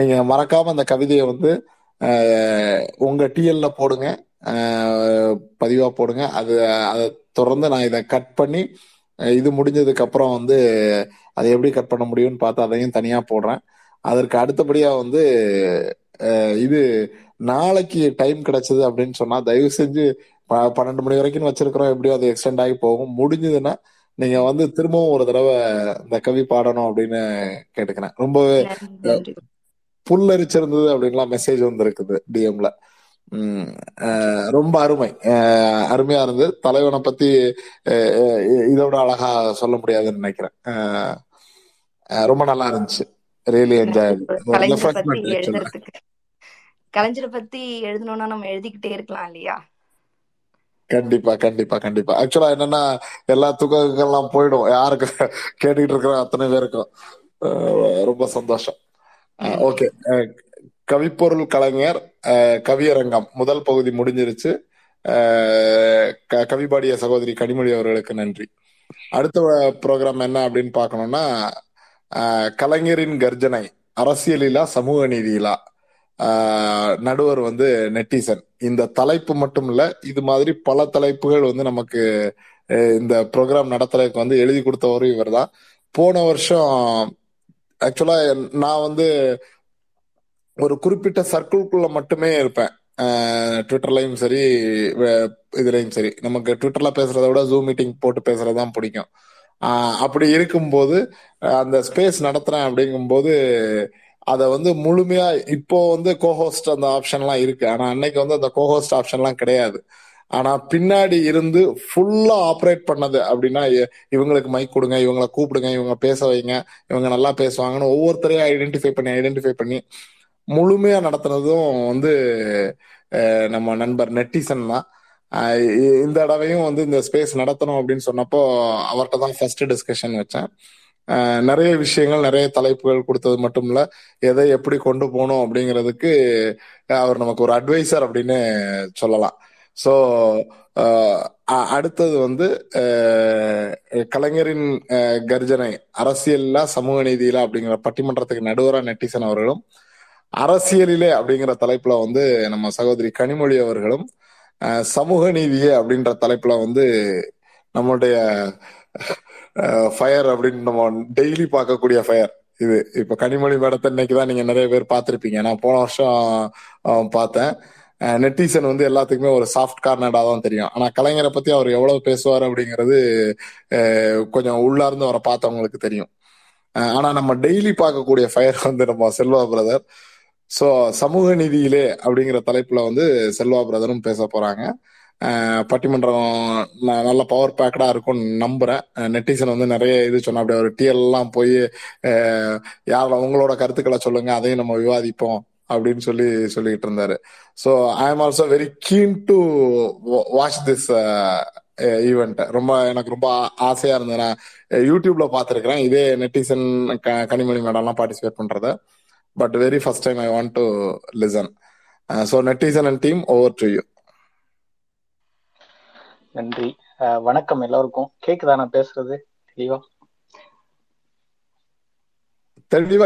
நீங்க மறக்காம அந்த கவிதையை வந்து உங்க டிஎல்ல போடுங்க. பதிவா போடுங்க. அது அதை தொடர்ந்து நான் இதை கட் பண்ணி இது முடிஞ்சதுக்கு அப்புறம் வந்து அதை எப்படி கட் பண்ண முடியும்னு பார்த்து அதையும் தனியா போடுறேன். அதற்கு அடுத்தபடியா வந்து இது நாளைக்கு டைம் கிடைச்சது அப்படின்னு சொன்னா தயவு செஞ்சு பன்னெண்டு மணி வரைக்கும் வச்சிருக்கிறோம். எப்படியோ அது எக்ஸ்டெண்ட் ஆகி போகும். முடிஞ்சதுன்னா நீங்க வந்து திரும்பவும் ஒரு தடவை இந்த கவி பாடணும் அப்படின்னு கேட்டுக்கிறேன். ரொம்பவே புல்லரிச்சிருந்தது அப்படின்லாம் மெசேஜ் வந்திருக்குது டிஎம்ல ரொம்ப அருமை. அருமையா இருந்தது. தலைவனை பத்தி இதோட அழகா சொல்ல முடியாதுன்னு நினைக்கிறேன். ரொம்ப நல்லா இருந்துச்சு. ரியலி என்ஜாய் கலைஞரை பத்தி எழுதணும்னா நம்ம எழுதிக்கிட்டே இருக்கலாம் இல்லையா? கண்டிப்பா கண்டிப்பா கண்டிப்பா. ஆக்சுவலா என்னன்னா எல்லா துக்கங்கள்லாம் போயிடும். யாருக்கு கேட்டுக்கிட்டு இருக்கிற அத்தனை பேருக்கும். ரொம்ப சந்தோஷம். ஓகே. கவிப்பொருள் கலைஞர் கவியரங்கம். முதல் பகுதி முடிஞ்சிருச்சு. கவிபாடிய சகோதரி கனிமொழி அவர்களுக்கு நன்றி. அடுத்த ப்ரோக்ராம் என்ன அப்படின்னு பார்க்கணும்னா கலைஞரின் கர்ஜனை அரசியலிலா சமூக நீதியிலா நடுவர் வந்து நெட்டிசன். இந்த தலைப்பு மட்டும் இல்ல இது மாதிரி பல தலைப்புகள் வந்து நமக்கு இந்த ப்ரோக்ராம் நடத்துறதுக்கு வந்து எழுதி கொடுத்தவரும் இவர் தான் போன வருஷம் ஆக்சுவலா நான் வந்து ஒரு குறிப்பிட்ட சர்க்கிள்குள்ள மட்டுமே இருப்பேன். ட்விட்டர்லயும் சரி இதுலயும் சரி. நமக்கு ட்விட்டர்ல பேசுறத விட ஜூம் மீட்டிங் போட்டு பேசுறதுதான் பிடிக்கும். ஆஹ் அப்படி இருக்கும்போது அந்த ஸ்பேஸ் நடத்துறேன் அப்படிங்கும்போது அதை வந்து முழுமையா இப்போ வந்து கோஹோஸ்ட் அந்த ஆப்ஷன்லாம் இருக்கு. ஆனா அன்னைக்கு வந்து அந்த கோஹோஸ்ட் ஆப்ஷன்லாம் கிடையாது. ஆனா பின்னாடி இருந்து ஃபுல்லா ஆப்ரேட் பண்ணது அப்படின்னா இவங்களுக்கு மைக் கொடுங்க இவங்களை கூப்பிடுங்க இவங்க பேச வைங்க இவங்க நல்லா பேசுவாங்கன்னு ஒவ்வொருத்தரையும் ஐடென்டிஃபை பண்ணி ஐடென்டிஃபை பண்ணி முழுமையா நடத்துனதும் வந்து நம்ம நண்பர் நெட்டிசன் தான். இந்த தடவையும் வந்து இந்த ஸ்பேஸ் நடத்தணும் அப்படின்னு சொன்னப்போ அவர்கிட்ட தான் ஃபர்ஸ்ட் டிஸ்கஷன் வச்சேன். நிறைய விஷயங்கள் நிறைய தலைப்புகள் கொடுத்தது மட்டும் இல்ல எதை எப்படி கொண்டு போகணும் அப்படிங்கிறதுக்கு அவர் நமக்கு ஒரு அட்வைசர் அப்படின்னு சொல்லலாம். ஸோ அடுத்தது வந்து கலைஞரின் கர்ஜனை அரசியல்ல சமூக நீதியில அப்படிங்கிற பட்டிமன்றத்துக்கு நடுவரா நெட்டிசன் அவர்களும் அரசியலிலே அப்படிங்கிற தலைப்புல வந்து நம்ம சகோதரி கனிமொழி அவர்களும் சமூக நீதியே அப்படின்ற தலைப்புல வந்து நம்மளுடைய ஃபயர் அப்படின்னு நம்ம டெய்லி பார்க்கக்கூடிய ஃபயர் இது இப்ப கனிமொழி படத்தை இன்னைக்கு தான் நீங்க நிறைய பேர் பார்த்திருப்பீங்க. நான் போன வருஷம் பார்த்தேன். நெட்டிசன் வந்து எல்லாத்துக்குமே ஒரு சாஃப்ட் கார்னடா தான் தெரியும். ஆனா கலைஞரை பத்தி அவர் எவ்வளவு பேசுவார் அப்படிங்கிறது கொஞ்சம் உள்ளார்ந்து அவரை பார்த்தவங்களுக்கு தெரியும். ஆனா நம்ம டெய்லி பார்க்கக்கூடிய ஃபயர் வந்து நம்ம செல்வா பிரதர் ஸோ சமூக நீதியிலே அப்படிங்கிற தலைப்புல வந்து செல்வா பிரதரும் பேச போறாங்க. பட்டிமன்றம் நல்ல பவர் பேக்கடா இருக்கும்னு நம்புறேன். நெட்டிசன் வந்து நிறைய இது சொன்ன அப்படி ஒரு டிஎல் எல்லாம் போய் யாரோட உங்களோட கருத்துக்களை சொல்லுங்க அதையும் நம்ம விவாதிப்போம் அப்படின்னு சொல்லி சொல்லிட்டு இருந்தாரு. So I am also very keen to watch this event ரொம்ப எனக்கு ரொம்ப ஆசையா இருந்தது. நான் யூடியூப்ல பார்த்துருக்கிறேன். இதே நெட்டிசன் க- கனிமொழி மேடம்லாம் பார்ட்டிசிபேட் பண்றத. But very first time I want to listen so netizen and team over to you நன்றி. வணக்கம் எல்லாருக்கும். கேக்குதா நான் பேசுறது? தெளிவா?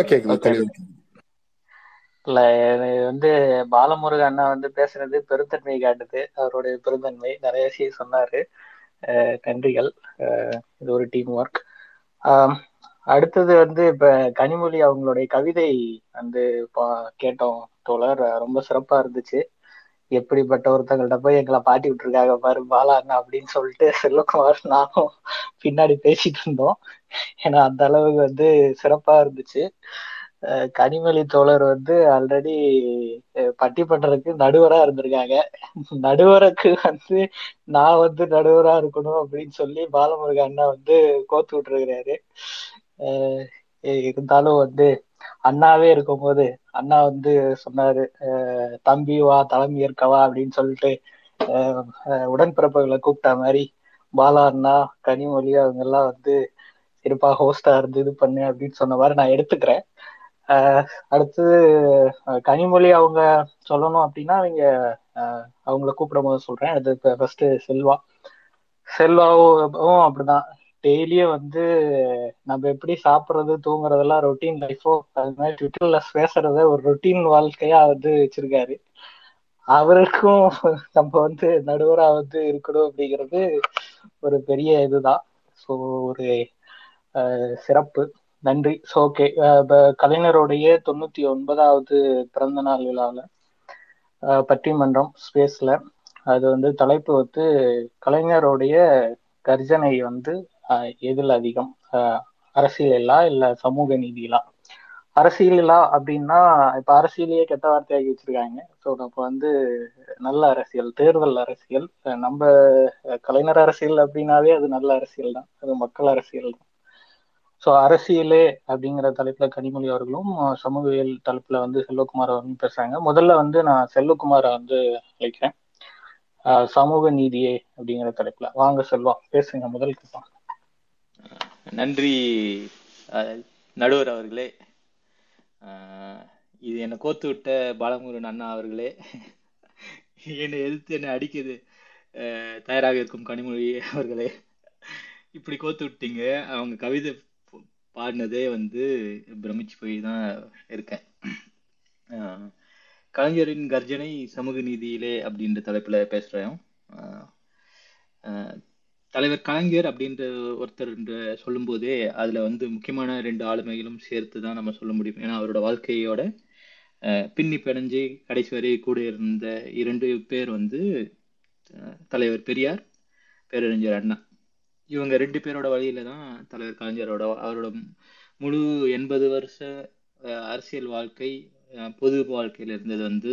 தெளிவா கேக்குது. இல்ல வந்து பாலமுருக அண்ணா வந்து பேசுறது பெருந்தன்மை காட்டுது. அவருடைய பெருந்தன்மை. நிறைய விஷயம் சொன்னாரு. நன்றிகள். இது ஒரு டீம் ஒர்க் அடுத்தது வந்து இப்ப கனிமொழி அவங்களுடைய கவிதை வந்து கேட்டோம் தோழர். ரொம்ப சிறப்பா இருந்துச்சு. எப்படிப்பட்ட ஒருத்தங்கள்ட்ட போய் எங்களை பாட்டி விட்டுருக்காங்க பாரு பாலா அண்ணா அப்படின்னு சொல்லிட்டு செல்வகுமார் நானும் பின்னாடி பேசிட்டு இருந்தோம். ஏன்னா அந்த அளவுக்கு வந்து சிறப்பா இருந்துச்சு. கனிமொழி தோழர் வந்து ஆல்ரெடி பட்டிப்பட்டருக்கு நடுவரா இருந்திருக்காங்க. நடுவருக்கு வந்து நான் வந்து நடுவரா இருக்கணும் அப்படின்னு சொல்லி பாலமுருக அண்ணா வந்து கோத்து விட்டுருக்கிறாரு. இருந்தாலும் வந்து அண்ணாவே இருக்கும்போது அண்ணா வந்து சொன்னாரு அஹ் தம்பி வா தலைமை ஏற்கவா அப்படின்னு சொல்லிட்டு அஹ் உடன்பிறப்புகளை கூப்பிட்ட மாதிரி பாலா அண்ணா கனிமொழி அவங்க எல்லாம் வந்து இருப்பா ஹோஸ்டா இருந்து இது பண்ணு அப்படின்னு சொன்ன மாதிரி நான் எடுத்துக்கிறேன். அஹ் அடுத்தது கனிமொழி அவங்க சொல்லணும் அப்படின்னா அவங்க அஹ் அவங்கள கூப்பிடும் போது சொல்றேன். அடுத்து ஃபர்ஸ்ட் செல்வா. செல்வாவும் அப்படிதான். டெய்லியும் வந்து நம்ம எப்படி சாப்பிட்றது தூங்குறதெல்லாம் ரொட்டீன் லைஃபோ அது மாதிரி ட்விட்டர்ல பேசுறத ஒரு ரொட்டீன் வாழ்க்கையா வந்து வச்சிருக்காரு. அவருக்கும் நம்ம வந்து நடுவரா வந்து இருக்கணும் அப்படிங்கிறது ஒரு பெரிய இதுதான். ஸோ ஒரு சிறப்பு. நன்றி. ஸோ ஓகே கலைஞருடைய தொண்ணூத்தி ஒன்பதாவது பிறந்த நாள் விழாவில் பட்டிமன்றம் ஸ்பேஸ்ல அது வந்து தலைப்பு வந்து கலைஞருடைய கர்ஜனை வந்து எதில் அதிகம்? அரசியலா இல்ல சமூக நீதியிலா அரசியலா அப்படின்னா இப்ப அரசியலையே கெட்ட வார்த்தையாகி வச்சிருக்காங்க. ஸோ அப்போ வந்து நல்ல அரசியல் தேர்தல் அரசியல் நம்ம கலைஞர் அரசியல் அப்படின்னாவே அது நல்ல அரசியல் தான். அது மக்கள் அரசியல் தான். ஸோ அரசியலே அப்படிங்கிற தலைப்புல கனிமொழி அவர்களும் சமூகவியல் தலைப்புல வந்து செல்வகுமார் அவர்களும் பேசுறாங்க. முதல்ல வந்து நான் செல்வகுமாரை வந்து அழைக்கிறேன். சமூக நீதியே அப்படிங்கிற தலைப்புல. வாங்க செல்வா பேசுங்க முதல் கட்டம். நன்றி நடுவர் அவர்களே. இது என்னை கோத்து விட்ட பாலமுருகன் அண்ணா அவர்களே. என்னை எதிர்த்து என்னை அடிக்கிறது தயாராக இருக்கும் கனிமொழி அவர்களே. இப்படி கோத்து விட்டீங்க. அவங்க கவிதை பாடினதே வந்து பிரமிச்சு போய் தான் இருக்கேன். கலைஞரின் கர்ஜனை சமூக நீதியிலே அப்படின்ற தலைப்பில் பேசுகிறோம் தலைவர் கலைஞர் அப்படின்ற ஒருத்தர் என்று சொல்லும்போதே அதுல வந்து முக்கியமான ரெண்டு ஆளுமைகளும் சேர்த்து தான் நம்ம சொல்ல முடியும். ஏன்னா அவரோட வாழ்க்கையோட பின்னி பிணைஞ்சு கடைசி வரை கூட இருந்த இரண்டு பேர் வந்து தலைவர் பெரியார் பேரறிஞர் அண்ணா. இவங்க ரெண்டு பேரோட வழியில தான் தலைவர் கலைஞரோட அவரோட முழு எண்பது வருஷ அரசியல் வாழ்க்கை பொது வாழ்க்கையில இருந்தது வந்து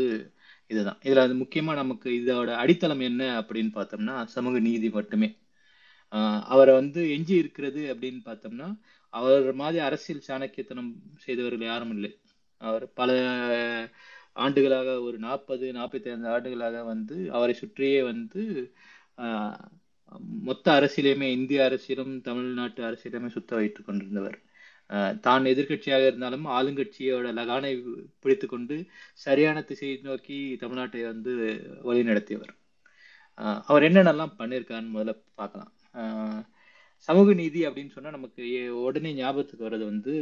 இதுதான். இதுல அது முக்கியமா நமக்கு இதோட அடித்தளம் என்ன அப்படின்னு பார்த்தோம்னா சமூக நீதி மட்டுமே. அவரை வந்து எஞ்சி இருக்கிறது அப்படின்னு பார்த்தோம்னா அவர் மாதிரி அரசியல் சாணக்கியத்தனம் செய்தவர்கள் யாரும் இல்லை. அவர் பல ஆண்டுகளாக ஒரு நாற்பது நாற்பத்தி ஐந்து ஆண்டுகளாக வந்து அவரை சுற்றியே வந்து மொத்த அரசியலையுமே இந்திய அரசியலும் தமிழ்நாட்டு அரசியலுமே சுத்த வைத்துக் கொண்டிருந்தவர். தான் எதிர்க்கட்சியாக இருந்தாலும் ஆளுங்கட்சியோட லகானை பிடித்து கொண்டு சரியான திசையை நோக்கி தமிழ்நாட்டை வந்து வழிநடத்தியவர். நடத்தியவர் அவர் என்னென்னலாம் பண்ணியிருக்காருன்னு முதல்ல பார்க்கலாம். சமூக நீதி அப்படின்னு சொன்னா நமக்கு உடனே ஞாபகத்துக்கு வர்றது வந்து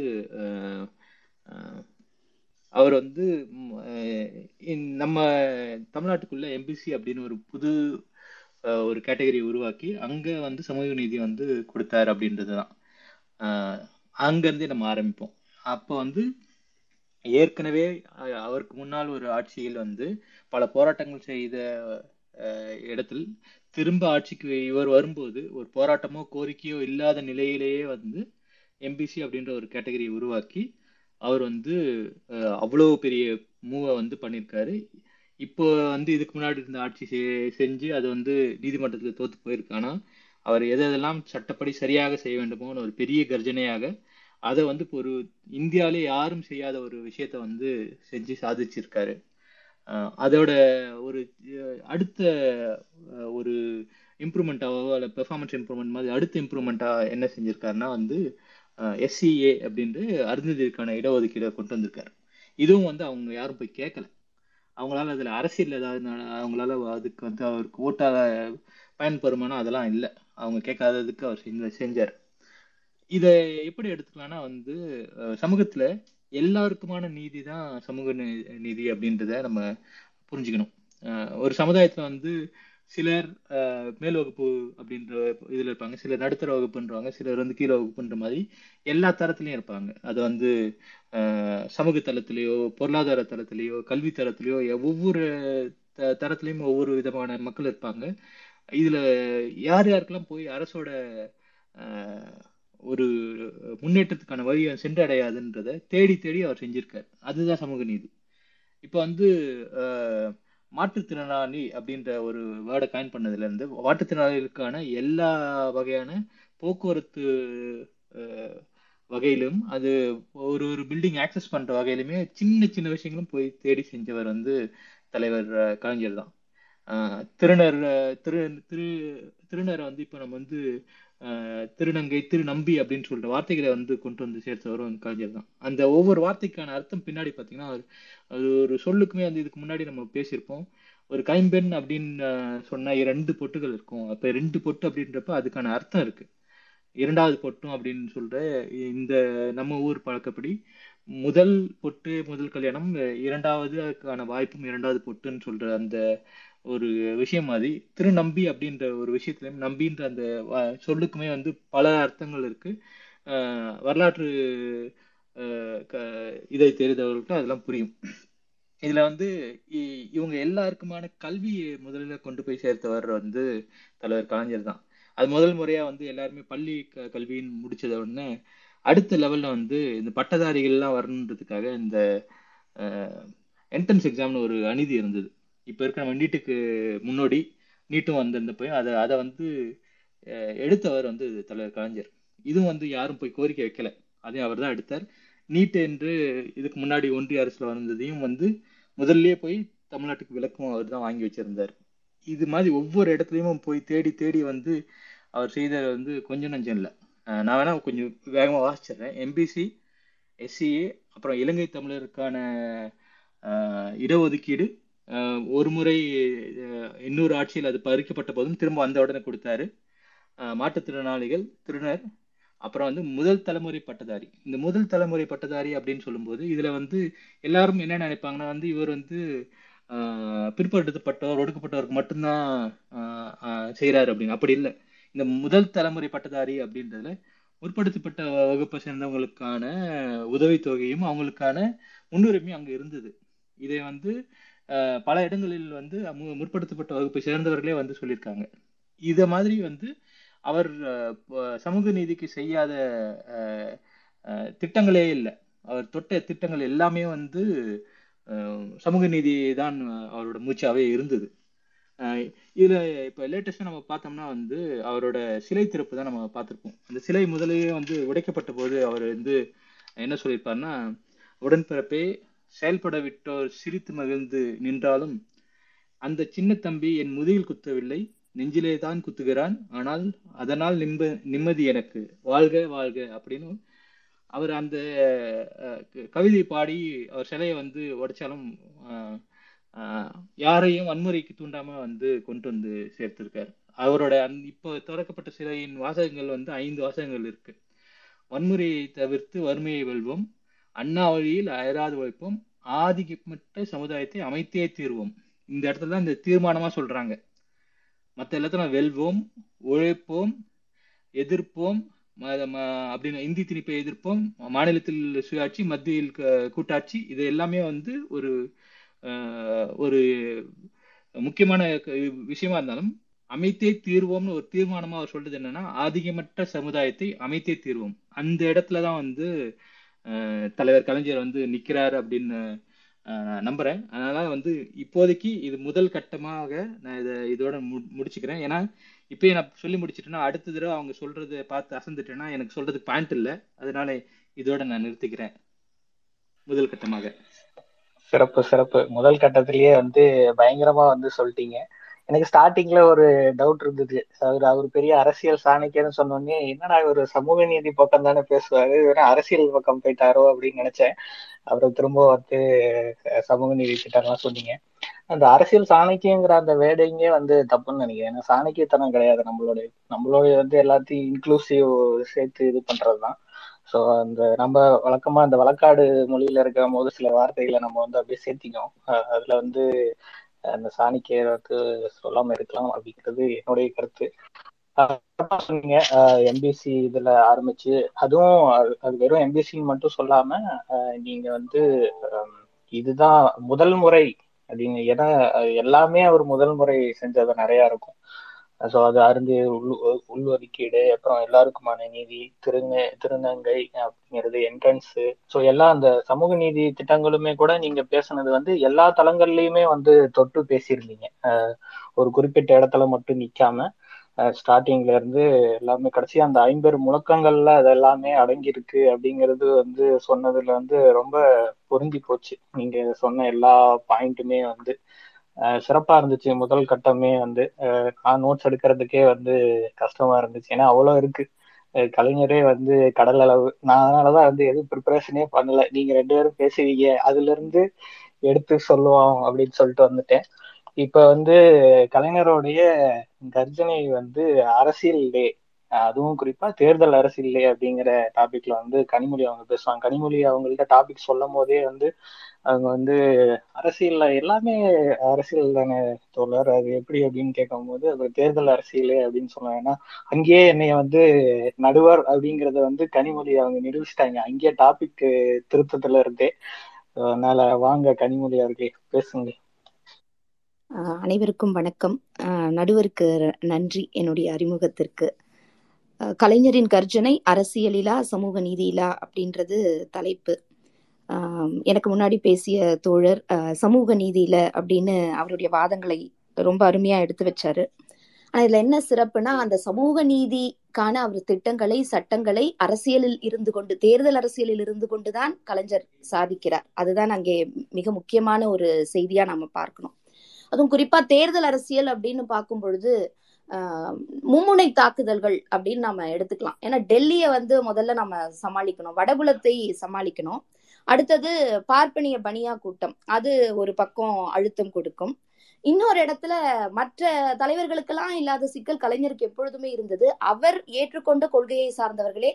அவர் வந்து நம்ம தமிழ்நாட்டுக்குள்ள எம்பிசி அப்படின்னு ஒரு புது ஒரு கேட்டகரி உருவாக்கி அங்க வந்து சமூக நீதி வந்து கொடுத்தாரு அப்படின்றது தான் அங்கேருந்தே நம்ம ஆரம்பிப்போம். அப்போ வந்து ஏற்கனவே அவருக்கு முன்னால் ஒரு ஆட்சியில் வந்து பல போராட்டங்கள் செய்த இடத்தில் திரும்ப ஆட்சிக்கு இவர் வரும்போது ஒரு போராட்டமோ கோரிக்கையோ இல்லாத நிலையிலேயே வந்து எம்பிசி அப்படின்ற ஒரு கேட்டகரி உருவாக்கி அவர் வந்து அவ்வளோ பெரிய மூவை வந்து பண்ணியிருக்காரு. இப்போ வந்து இதுக்கு முன்னாடி இருந்த ஆட்சி செ- செஞ்சு அது வந்து நீதிமன்றத்தில் தோத்து போயிருக்கானா அவர் எதெல்லாம் சட்டப்படி சரியாக செய்ய வேண்டுமோன்னு ஒரு பெரிய கர்ஜனையாக அதை வந்து இப்போ ஒரு இந்தியாவிலே யாரும் செய்யாத ஒரு விஷயத்த வந்து செஞ்சு சாதிச்சிருக்காரு. அதோட ஒரு அடுத்த ஒரு இம்ப்ரூவ்மெண்ட்டாவோ அல்ல பெர்ஃபார்மன்ஸ் இம்ப்ரூவ்மெண்ட் மாதிரி அடுத்த இம்ப்ரூவ்மெண்ட்டாக என்ன செஞ்சிருக்காருன்னா வந்து எஸ்சிஏ அப்படின்ட்டு அருந்ததிற்கான இடஒதுக்கீடை கொண்டு வந்திருக்காரு. இதுவும் வந்து அவங்க யாரும் போய் கேட்கல அவங்களால அதில் அரசியல் ஏதாவது அவங்களால அதுக்கு வந்து அவருக்கு ஓட்டாக பயன்பெறுமானா அதெல்லாம் இல்லை. அவங்க கேட்காததுக்கு அவர் செஞ்ச செஞ்சார். இதை எப்படி எடுத்துக்கலாம்னா வந்து சமூகத்தில் எல்லாருக்குமான நீதி தான் சமூக நீ- நீதி அப்படின்றத நம்ம புரிஞ்சுக்கணும். ஒரு சமுதாயத்துல வந்து சிலர் மேல் வகுப்பு அப்படின்ற இதுல இருப்பாங்க. சிலர் நடுத்தர வகுப்புன்றவாங்க. சிலர் வந்து கீழே வகுப்புன்ற மாதிரி எல்லா தரத்துலையும் இருப்பாங்க. அது வந்து சமூக தளத்திலேயோ பொருளாதார தளத்திலேயோ கல்வி தரத்திலேயோ ஒவ்வொரு த- தரத்துலையும் ஒவ்வொரு விதமான மக்கள் இருப்பாங்க. இதுல யார் யாருக்கெல்லாம் போய் அரசோட ஒரு முன்னேற்றத்துக்கான வழியை சென்றடையாதுன்றத தேடி தேடி அவர் செஞ்சிருக்காரு. அதுதான் சமூக நீதி. இப்போ வந்து மாற்றுத்திறனாளி அப்படின்ற ஒரு வேர்டை காயின் பண்ணதுல இருந்து மாற்றுத்திறனாளிகளுக்கான எல்லா வகையான போக்குவரத்து வகையிலும் அது ஒரு ஒரு பில்டிங் ஆக்சஸ் பண்ற வகையிலுமே சின்ன சின்ன விஷயங்களும் போய் தேடி செஞ்சவர் வந்து தலைவர் கலைஞர் தான். ஆஹ் திருநர் திரு திரு திருநரை வந்து இப்போ நம்ம வந்து திருநங்கை திருநம்பி அப்படின்னு சொல்ற வார்த்தைகளை வந்து கொண்டு வந்து சேர்த்தவரும் கலைஞர் தான். அந்த ஒவ்வொரு வார்த்தைக்கான அர்த்தம் பின்னாடி பார்த்தீங்கன்னா அது அது ஒரு சொல்லுக்குமே வந்து இதுக்கு முன்னாடி நம்ம பேசியிருப்போம். ஒரு கைம்பெண் அப்படின்னு ஆஹ், சொன்னா ரெண்டு பொட்டுகள் இருக்கும். அப்ப ரெண்டு பொட்டு அப்படின்றப்ப அதுக்கான அர்த்தம் இருக்கு. இரண்டாவது பொட்டும் அப்படின்னு சொல்ற இந்த நம்ம ஊர் பழக்கப்படி முதல் பொட்டு முதல் கல்யாணம் இரண்டாவதுக்கான வாய்ப்பும் இரண்டாவது பொட்டுன்னு சொல்ற அந்த ஒரு விஷயம் மாதிரி. திருநம்பி அப்படின்ற ஒரு விஷயத்துலயும் நம்பின்ற அந்த சொல்லுக்குமே வந்து பல அர்த்தங்கள் இருக்கு. வரலாற்று க- இதை தெரிந்தவர்களுக்கும் அதெல்லாம் புரியும். இதுல வந்து இ- இவங்க எல்லாருக்குமான கல்வியை முதல்ல கொண்டு போய் சேர்த்தவர் வந்து தலைவர் கலைஞர் தான். அது முதல் முறையா வந்து எல்லாருமே பள்ளி க- கல்வின்னு முடிச்சத உடனே அடுத்த லெவல்ல வந்து இந்த பட்டதாரிகள்லாம் வரணுன்றதுக்காக இந்த என்ட்ரன்ஸ் எக்ஸாம்னு ஒரு அநீதி இருந்தது. இப்போ இருக்கிற நம்ம நீட்டுக்கு முன்னோடி நீட்டும் வந்திருந்தப்போ அதை அதை வந்து எடுத்தவர் வந்து தலைவர் கலைஞர். இதுவும் வந்து யாரும் போய் கோரிக்கை வைக்கல. அதையும் அவர் தான் எடுத்தார். நீட் என்று இதுக்கு முன்னாடி ஒன்றிய அரசில் வந்ததையும் வந்து முதல்லயே போய் தமிழ்நாட்டுக்கு விளக்கம் அவர் தான் வாங்கி வச்சிருந்தார். இது மாதிரி ஒவ்வொரு இடத்துலையும் போய் தேடி தேடி வந்து அவர் செய்தது வந்து கொஞ்சம் நஞ்சம் இல்லை. நான் வேணா கொஞ்சம் வேகமாக வாசிச்சிடுறேன். எம்பிசி எஸ்சிஏ அப்புறம் இலங்கை தமிழருக்கான இடஒதுக்கீடு ஒரு முறை இன்னொரு ஆட்சியில் அது பறிக்கப்பட்ட போதும் திரும்ப வந்த உடனே கொடுத்தாரு. மாற்றுத்திறனாளிகள் திருநர் அப்புறம் வந்து முதல் தலைமுறை பட்டதாரி. இந்த முதல் தலைமுறை பட்டதாரி அப்படின்னு சொல்லும்போது இதுல வந்து எல்லாரும் என்ன நினைப்பாங்கன்னா வந்து இவர் வந்து ஆஹ், பிற்படுத்தப்பட்டவர் ஒடுக்கப்பட்டவருக்கு மட்டும்தான் ஆஹ், அப்படின்னு. அப்படி இல்லை. இந்த முதல் தலைமுறை பட்டதாரி அப்படின்றதுல முற்படுத்தப்பட்ட வகுப்பை சேர்ந்தவங்களுக்கான உதவித்தொகையும் அவங்களுக்கான முன்னுரிமையும் அங்க இருந்தது. இதை வந்து பல இடங்களில் வந்து முற்படுத்தப்பட்ட வகுப்பை சேர்ந்தவர்களே வந்து சொல்லியிருக்காங்க. இத மாதிரி வந்து அவர் சமூக நீதிக்கு செய்யாத திட்டங்களே இல்லை. அவர் தொட்ட திட்டங்கள் எல்லாமே வந்து சமூக நீதி தான் அவரோட மூச்சாவே இருந்தது. இதுல இப்ப லேட்டஸ்டா நம்ம பார்த்தோம்னா வந்து அவரோட சிலை திறப்பு தான் நம்ம பார்த்திருப்போம். அந்த சிலை முதலையே வந்து உடைக்கப்பட்ட போது அவர் வந்து என்ன சொல்லியிருப்பாருன்னா உடன்பிறப்பே செயல்பட விட்டோர் சிரித்து மகிழ்ந்து நின்றாலும் அந்த சின்ன தம்பி என் முதுகில் குத்தவில்லை. நெஞ்சிலே தான் குத்துகிறான். ஆனால் அதனால் நிம்ம நிம்மதி எனக்கு. வாழ்க வாழ்க அப்படின்னு அவர் அந்த க- கவிதை பாடி அவர் சிலையை வந்து உடைச்சாலும் யாரையும் வன்முறைக்கு தூண்டாம வந்து கொண்டு வந்து சேர்த்திருக்காரு. அவரோட அந் இப்போ திறக்கப்பட்ட சிலையின் வாசகங்கள் வந்து ஐந்து வாசகங்கள் இருக்கு. வன்முறையை தவிர்த்து வறுமையை வெல்வோம். அண்ணா வழியில் அயராது உழைப்போம் ஆதிக்கமற்ற சமுதாயத்தை அமைத்தே தீர்வோம். இந்த இடத்துல தான் இந்த தீர்மானமா சொல்றாங்க. மற்ற இடத்துல வெல்வோம் உழைப்போம் எதிர்ப்போம் அப்படின்னு இந்தி திணிப்பை எதிர்ப்போம் மாநிலத்தில் சுயாட்சி மத்தியில் கூட்டாட்சி இது எல்லாமே வந்து ஒரு அஹ், ஒரு முக்கியமான விஷயமா இருந்தாலும் அமைத்தே தீர்வோம்னு ஒரு தீர்மானமா அவர் சொல்றது என்னன்னா ஆதிக்கமற்ற சமுதாயத்தை அமைத்தே தீர்வோம். அந்த இடத்துல தான் வந்து தலைவர் கலைஞர் வந்து நிற்கிறார் அப்படின்னு நம்புறேன். அதனால வந்து இப்போதைக்கு இது முதல் கட்டமாக நான் இதை இதோட மு- முடிச்சுக்கிறேன். ஏன்னா இப்பயே நான் சொல்லி முடிச்சிட்டேன்னா அடுத்த தடவை அவங்க சொல்றதை பார்த்து அசந்துட்டேன்னா எனக்கு சொல்றதுக்கு பாயிண்ட் இல்லை. அதனால இதோட நான் நிறுத்திக்கிறேன். முதல் கட்டமாக. சிறப்பு சிறப்பு. முதல் கட்டத்திலேயே வந்து பயங்கரமா வந்து சொல்லிட்டீங்க. எனக்கு ஸ்டார்டிங்ல ஒரு டவுட் இருந்தது. அவர் அவர் பெரிய அரசியல் சாணிக்கன்னு சொன்னோடனே என்னடா ஒரு சமூக நீதி பக்கம் தானே பேசுவாரு? வெறும் அரசியல் பக்கம் போயிட்டாரோ? அப்படின்னு நினைச்சேன். அப்புறம் திரும்ப வந்து சமூக நீதி திட்டம்லாம் சொன்னீங்க. அந்த அரசியல் சாணிக்கியங்கிற அந்த வேடைங்கே வந்து தப்புன்னு நினைக்கிறேன். ஏன்னா சாணிக்கியத்தனம் கிடையாது. நம்மளுடைய நம்மளுடைய வந்து எல்லாத்தையும் இன்க்ளூசிவ் சேர்த்து இது பண்றதுதான். ஸோ அந்த நம்ம வழக்கமா அந்த வழக்காடு மொழியில இருக்கும் போது சில வார்த்தைகளை நம்ம வந்து அப்படியே சேர்த்திக்கோம் அதுல வந்து அந்த சாணி கேரத்து சொல்லாம இருக்கலாம் அப்படிங்கிறது என்னுடைய கருத்து. சொன்னீங்க எம்பிசி இதுல ஆரம்பிச்சு அதுவும் அது அது வெறும் எம்பிசி மட்டும் சொல்லாம நீங்க வந்து இதுதான் முதல் முறை அப்படிங்க ஏன்னா எல்லாமே அவர் முதல் முறை செஞ்சது நிறைய இருக்கும். ஸோ அது அருந்து உள் உள்ஒதுக்கீடு அப்புறம் எல்லாருக்குமான நீதி திருந திருநங்கை அப்படிங்கிறது என்ட்ரன்ஸு ஸோ எல்லா அந்த சமூக நீதி திட்டங்களுமே கூட நீங்க பேசுனது வந்து எல்லா தளங்கள்லயுமே வந்து தொட்டு பேசியிருந்தீங்க. அஹ் ஒரு குறிப்பிட்ட இடத்துல மட்டும் நிக்காம ஸ்டார்டிங்ல இருந்து எல்லாமே கடைசி அந்த ஐம்பெரு முழக்கங்கள்ல அது எல்லாமே அடங்கியிருக்கு அப்படிங்கிறது வந்து சொன்னதுல வந்து ரொம்ப பொருந்தி போச்சு. நீங்க சொன்ன எல்லா பாயிண்ட்டுமே வந்து சிறப்பா இருந்துச்சு. முதல் கட்டமே வந்து நான் நோட்ஸ் எடுக்கிறதுக்கே வந்து கஷ்டமா இருந்துச்சு. ஏன்னா அவ்வளோ இருக்கு. கலைஞரே வந்து கடல் அளவு. நான் அதனாலதான் வந்து எதுவும் ப்ரிப்பரேஷனே பண்ணல. நீங்க ரெண்டு பேரும் பேசுவீங்க. அதுல இருந்து எடுத்து சொல்லுவோம் அப்படின்னு சொல்லிட்டு வந்துட்டேன். இப்ப வந்து கலைஞருடைய கர்ஜனை வந்து அரசியல் டே. அதுவும் குறிப்பா தேர்தல் அரசியல் டே அப்படிங்கிற டாபிக்ல வந்து கனிமொழி அவங்க பேசுவாங்க. கனிமொழி அவங்கள்ட்ட டாபிக் சொல்லும் போதே வந்து அவங்க வந்து அரசியல்ல எல்லாமே அரசியல் தானே தோழர். அது எப்படி அப்படின்னு கேட்கும்போது அது தேர்தல் அரசியல் அப்படின்னு சொல்லுவாங்க ஏன்னா அங்கேயே என்னைய வந்து நடுவர் அப்படிங்கறத வந்து கனிமொழி அவங்க நிரூபிச்சிட்டாங்க. அங்கேயே டாபிக் திருத்தத்துல இருந்தே. அதனால வாங்க கனிமொழி அவர்களே பேசுங்க ஆஹ் அனைவருக்கும் வணக்கம். நடுவருக்கு நன்றி என்னுடைய அறிமுகத்திற்கு. கலைஞரின் கர்ஜனை அரசியலிலா சமூக நீதியிலா அப்படின்றது தலைப்பு. எனக்கு முன்னாடி பேசிய தோழர் சமூக நீதியில அப்படின்னு அவருடைய வாதங்களை ரொம்ப அருமையா எடுத்து வச்சாரு. ஆனா இதுல என்ன சிறப்புனா அந்த சமூக நீதிக்கான அவர் திட்டங்களை சட்டங்களை அரசியலில் இருந்து கொண்டு தேர்தல் அரசியலில் இருந்து கொண்டுதான் கலைஞர் சாதிக்கிறார். அதுதான் அங்கே மிக முக்கியமான ஒரு செய்தியா நாம பார்க்கணும். அதுவும் குறிப்பா தேர்தல் அரசியல் அப்படின்னு பார்க்கும் பொழுது ஆஹ் மும்முனை தாக்குதல்கள் அப்படின்னு நாம எடுத்துக்கலாம். ஏன்னா டெல்லியை வந்து முதல்ல நம்ம சமாளிக்கணும். வடபுலத்தை சமாளிக்கணும். அடுத்தது பார்ப்பனிய பனியா கூட்டம். அது ஒரு பக்கம் அழுத்தம் கொடுக்கும். இன்னொரு இடத்துல மற்ற தலைவர்களுக்கெல்லாம் இல்லாத சிக்கல் கலைஞருக்கு எப்பொழுதுமே இருந்தது. அவர் ஏற்றுக்கொண்ட கொள்கையை சார்ந்தவர்களே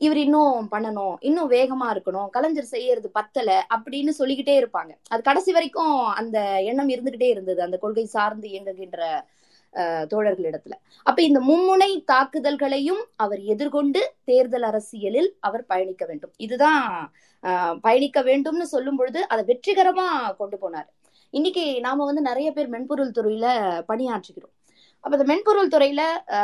இவர் இன்னும் பண்ணணும் இன்னும் வேகமா இருக்கணும் கலைஞர் செய்யறது பத்தல அப்படின்னு சொல்லிக்கிட்டே இருப்பாங்க. அது கடைசி வரைக்கும் அந்த எண்ணம் இருந்துகிட்டே இருந்தது அந்த கொள்கை சார்ந்து இயங்குகின்ற தோழர்களிடத்துல. அப்ப இந்த மும்முனை தாக்குதல்களையும் அவர் எதிர்கொண்டு தேர்தல் அரசியலில் அவர் பயணிக்க வேண்டும். இதுதான் பயணிக்க வேண்டும்னு சொல்லும் பொழுது அதை வெற்றிகரமா கொண்டு போனார். இன்னைக்கு நாம வந்து நிறைய பேர் மென்பொருள் துறையில பணியாற்றுகிறோம். அப்ப இந்த மென்பொருள் துறையில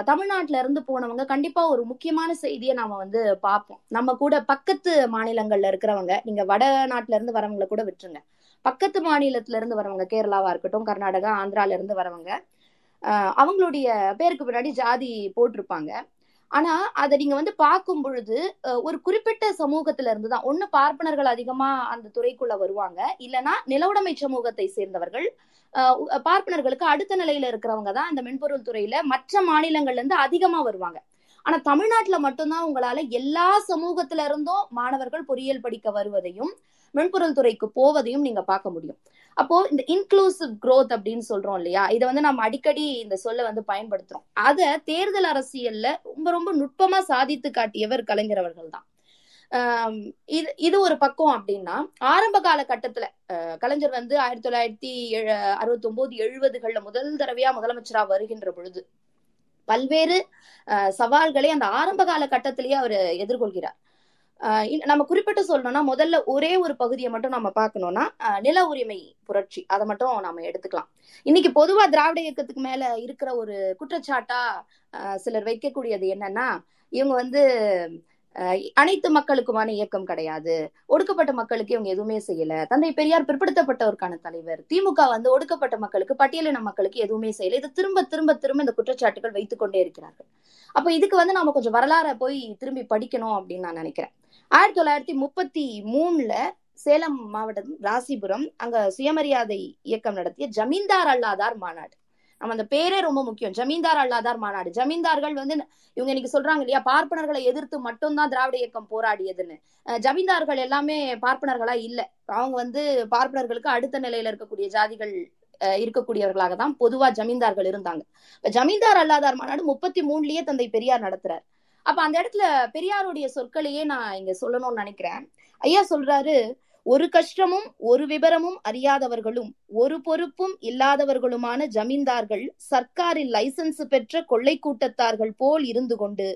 தமிழ்நாட்டுல இருந்து போனவங்க கண்டிப்பா ஒரு முக்கியமான செய்தியை நாம வந்து பார்ப்போம். நம்ம கூட பக்கத்து மாநிலங்கள்ல இருக்கிறவங்க நீங்க வட நாட்டுல இருந்து வரவங்களை கூட விட்டுருங்க. பக்கத்து மாநிலத்துல இருந்து வரவங்க கேரளாவா இருக்கட்டும் கர்நாடகா ஆந்திரால இருந்து வரவங்க அவங்களுடைய பேருக்கு பின்னாடி ஜாதி போட்டிருப்பாங்க. ஆனா அதை நீங்க வந்து பார்க்கும் பொழுது அஹ், ஒரு குறிப்பிட்ட சமூகத்துல இருந்து தான் ஒண்ணு பார்ப்பனர்கள் அதிகமா அந்த துறைக்குள்ள வருவாங்க. இல்லைன்னா நிலவுடைமை சமூகத்தை சேர்ந்தவர்கள் அஹ், பார்ப்பனர்களுக்கு அடுத்த நிலையில இருக்கிறவங்க தான் இந்த மென்பொருள் துறையில மற்ற மாநிலங்கள்ல இருந்து அதிகமா வருவாங்க. ஆனா தமிழ்நாட்டுல மட்டும்தான் உங்களால எல்லா சமூகத்துல இருந்தும் மாணவர்கள் பொறியியல் படிக்க வருவதையும் மென்பொருள் துறைக்கு போவதையும் நீங்க பார்க்க முடியும். அப்போ இந்த இன்க்ளூசிவ் க்ரோத் அப்படின்னு சொல்றோம் இல்லையா? இதை வந்து நம்ம அடிக்கடி இந்த சொல்ல வந்து பயன்படுத்துறோம். அத தேர்தல் அரசியல்ல ரொம்ப ரொம்ப நுட்பமா சாதித்து காட்டியவர் கலைஞர் அவர்கள் தான் ஆஹ் இது இது ஒரு பக்கம் அப்படின்னா ஆரம்ப காலகட்டத்துல அஹ் கலைஞர் வந்து ஆயிரத்தி தொள்ளாயிரத்தி அறுபத்தி ஒன்பது எழுபதுகள்ல முதல் தடவையா முதலமைச்சரா வருகின்ற பொழுது பல்வேறு சவால்களை அந்த ஆரம்ப கால கட்டத்திலேயே அவர் எதிர்கொள்கிறார். நம்ம குறிப்பிட்டு சொல்லணும்னா முதல்ல ஒரே ஒரு பகுதியை மட்டும் நம்ம பார்க்கணும்னா நில உரிமை புரட்சி. அதை மட்டும் நாம எடுத்துக்கலாம். இன்னைக்கு பொதுவா திராவிட இயக்கத்துக்கு மேல இருக்கிற ஒரு குற்றச்சாட்டா ஆஹ் சிலர் வைக்கக்கூடியது என்னன்னா இவங்க வந்து அனைத்து மக்களுக்குமான இயக்கம் கிடையாது. ஒடுக்கப்பட்ட மக்களுக்கு இவங்க எதுவுமே செய்யல. தந்தை பெரியார் பிற்படுத்தப்பட்டவருக்கான தலைவர். திமுக வந்து ஒடுக்கப்பட்ட மக்களுக்கு பட்டியலின மக்களுக்கு எதுவுமே செய்யல. இது திரும்ப திரும்ப திரும்ப இந்த குற்றச்சாட்டுகள் வைத்துக் கொண்டே இருக்கிறார்கள். அப்ப இதுக்கு வந்து நாம கொஞ்சம் வரலாறை போய் திரும்பி படிக்கணும் அப்படின்னு நான் நினைக்கிறேன். ஆயிரத்தி தொள்ளாயிரத்தி முப்பத்தி மூணுல சேலம் மாவட்டம் ராசிபுரம் அங்க சுயமரியாதை இயக்கம் நடத்திய ஜமீன்தார் அல்லாதார் மாநாடு. நம்ம அந்த பேரே ரொம்ப முக்கியம். ஜமீன்தார் அல்லாதார் மாநாடு. ஜமீன்தார்கள் வந்து இவங்க இன்னைக்கு சொல்றாங்க இல்லையா? பார்ப்பனர்களை எதிர்த்து மட்டும்தான் திராவிட இயக்கம் போராடியதுன்னு. ஜமீன்தார்கள் எல்லாமே பார்ப்பனர்களா இல்ல. அவங்க வந்து பார்ப்பனர்களுக்கு அடுத்த நிலையில இருக்கக்கூடிய ஜாதிகள் அஹ் இருக்கக்கூடியவர்களாக தான் பொதுவா ஜமீன்தார்கள் இருந்தாங்க. இப்ப ஜமீன்தார் அல்லாதார் மாநாடு முப்பத்தி மூணுலயே தந்தை பெரியார் நடத்துறாரு. அப்ப அந்த இடத்துல பெரியாருடைய சொற்களையே நான் இங்க சொல்லணும்னு நினைக்கிறேன். ஐயா சொல்றாரு ஒரு கஷ்டமும் ஒரு விபரமும் அறியாதவர்களும் ஒரு பொறுப்பும் இல்லாதவர்களுமான ஜமீன்தார்கள் சர்க்காரில் லைசன்ஸ் பெற்ற கொள்ளை கூட்டத்தார்கள் போல் இருந்து கொண்டு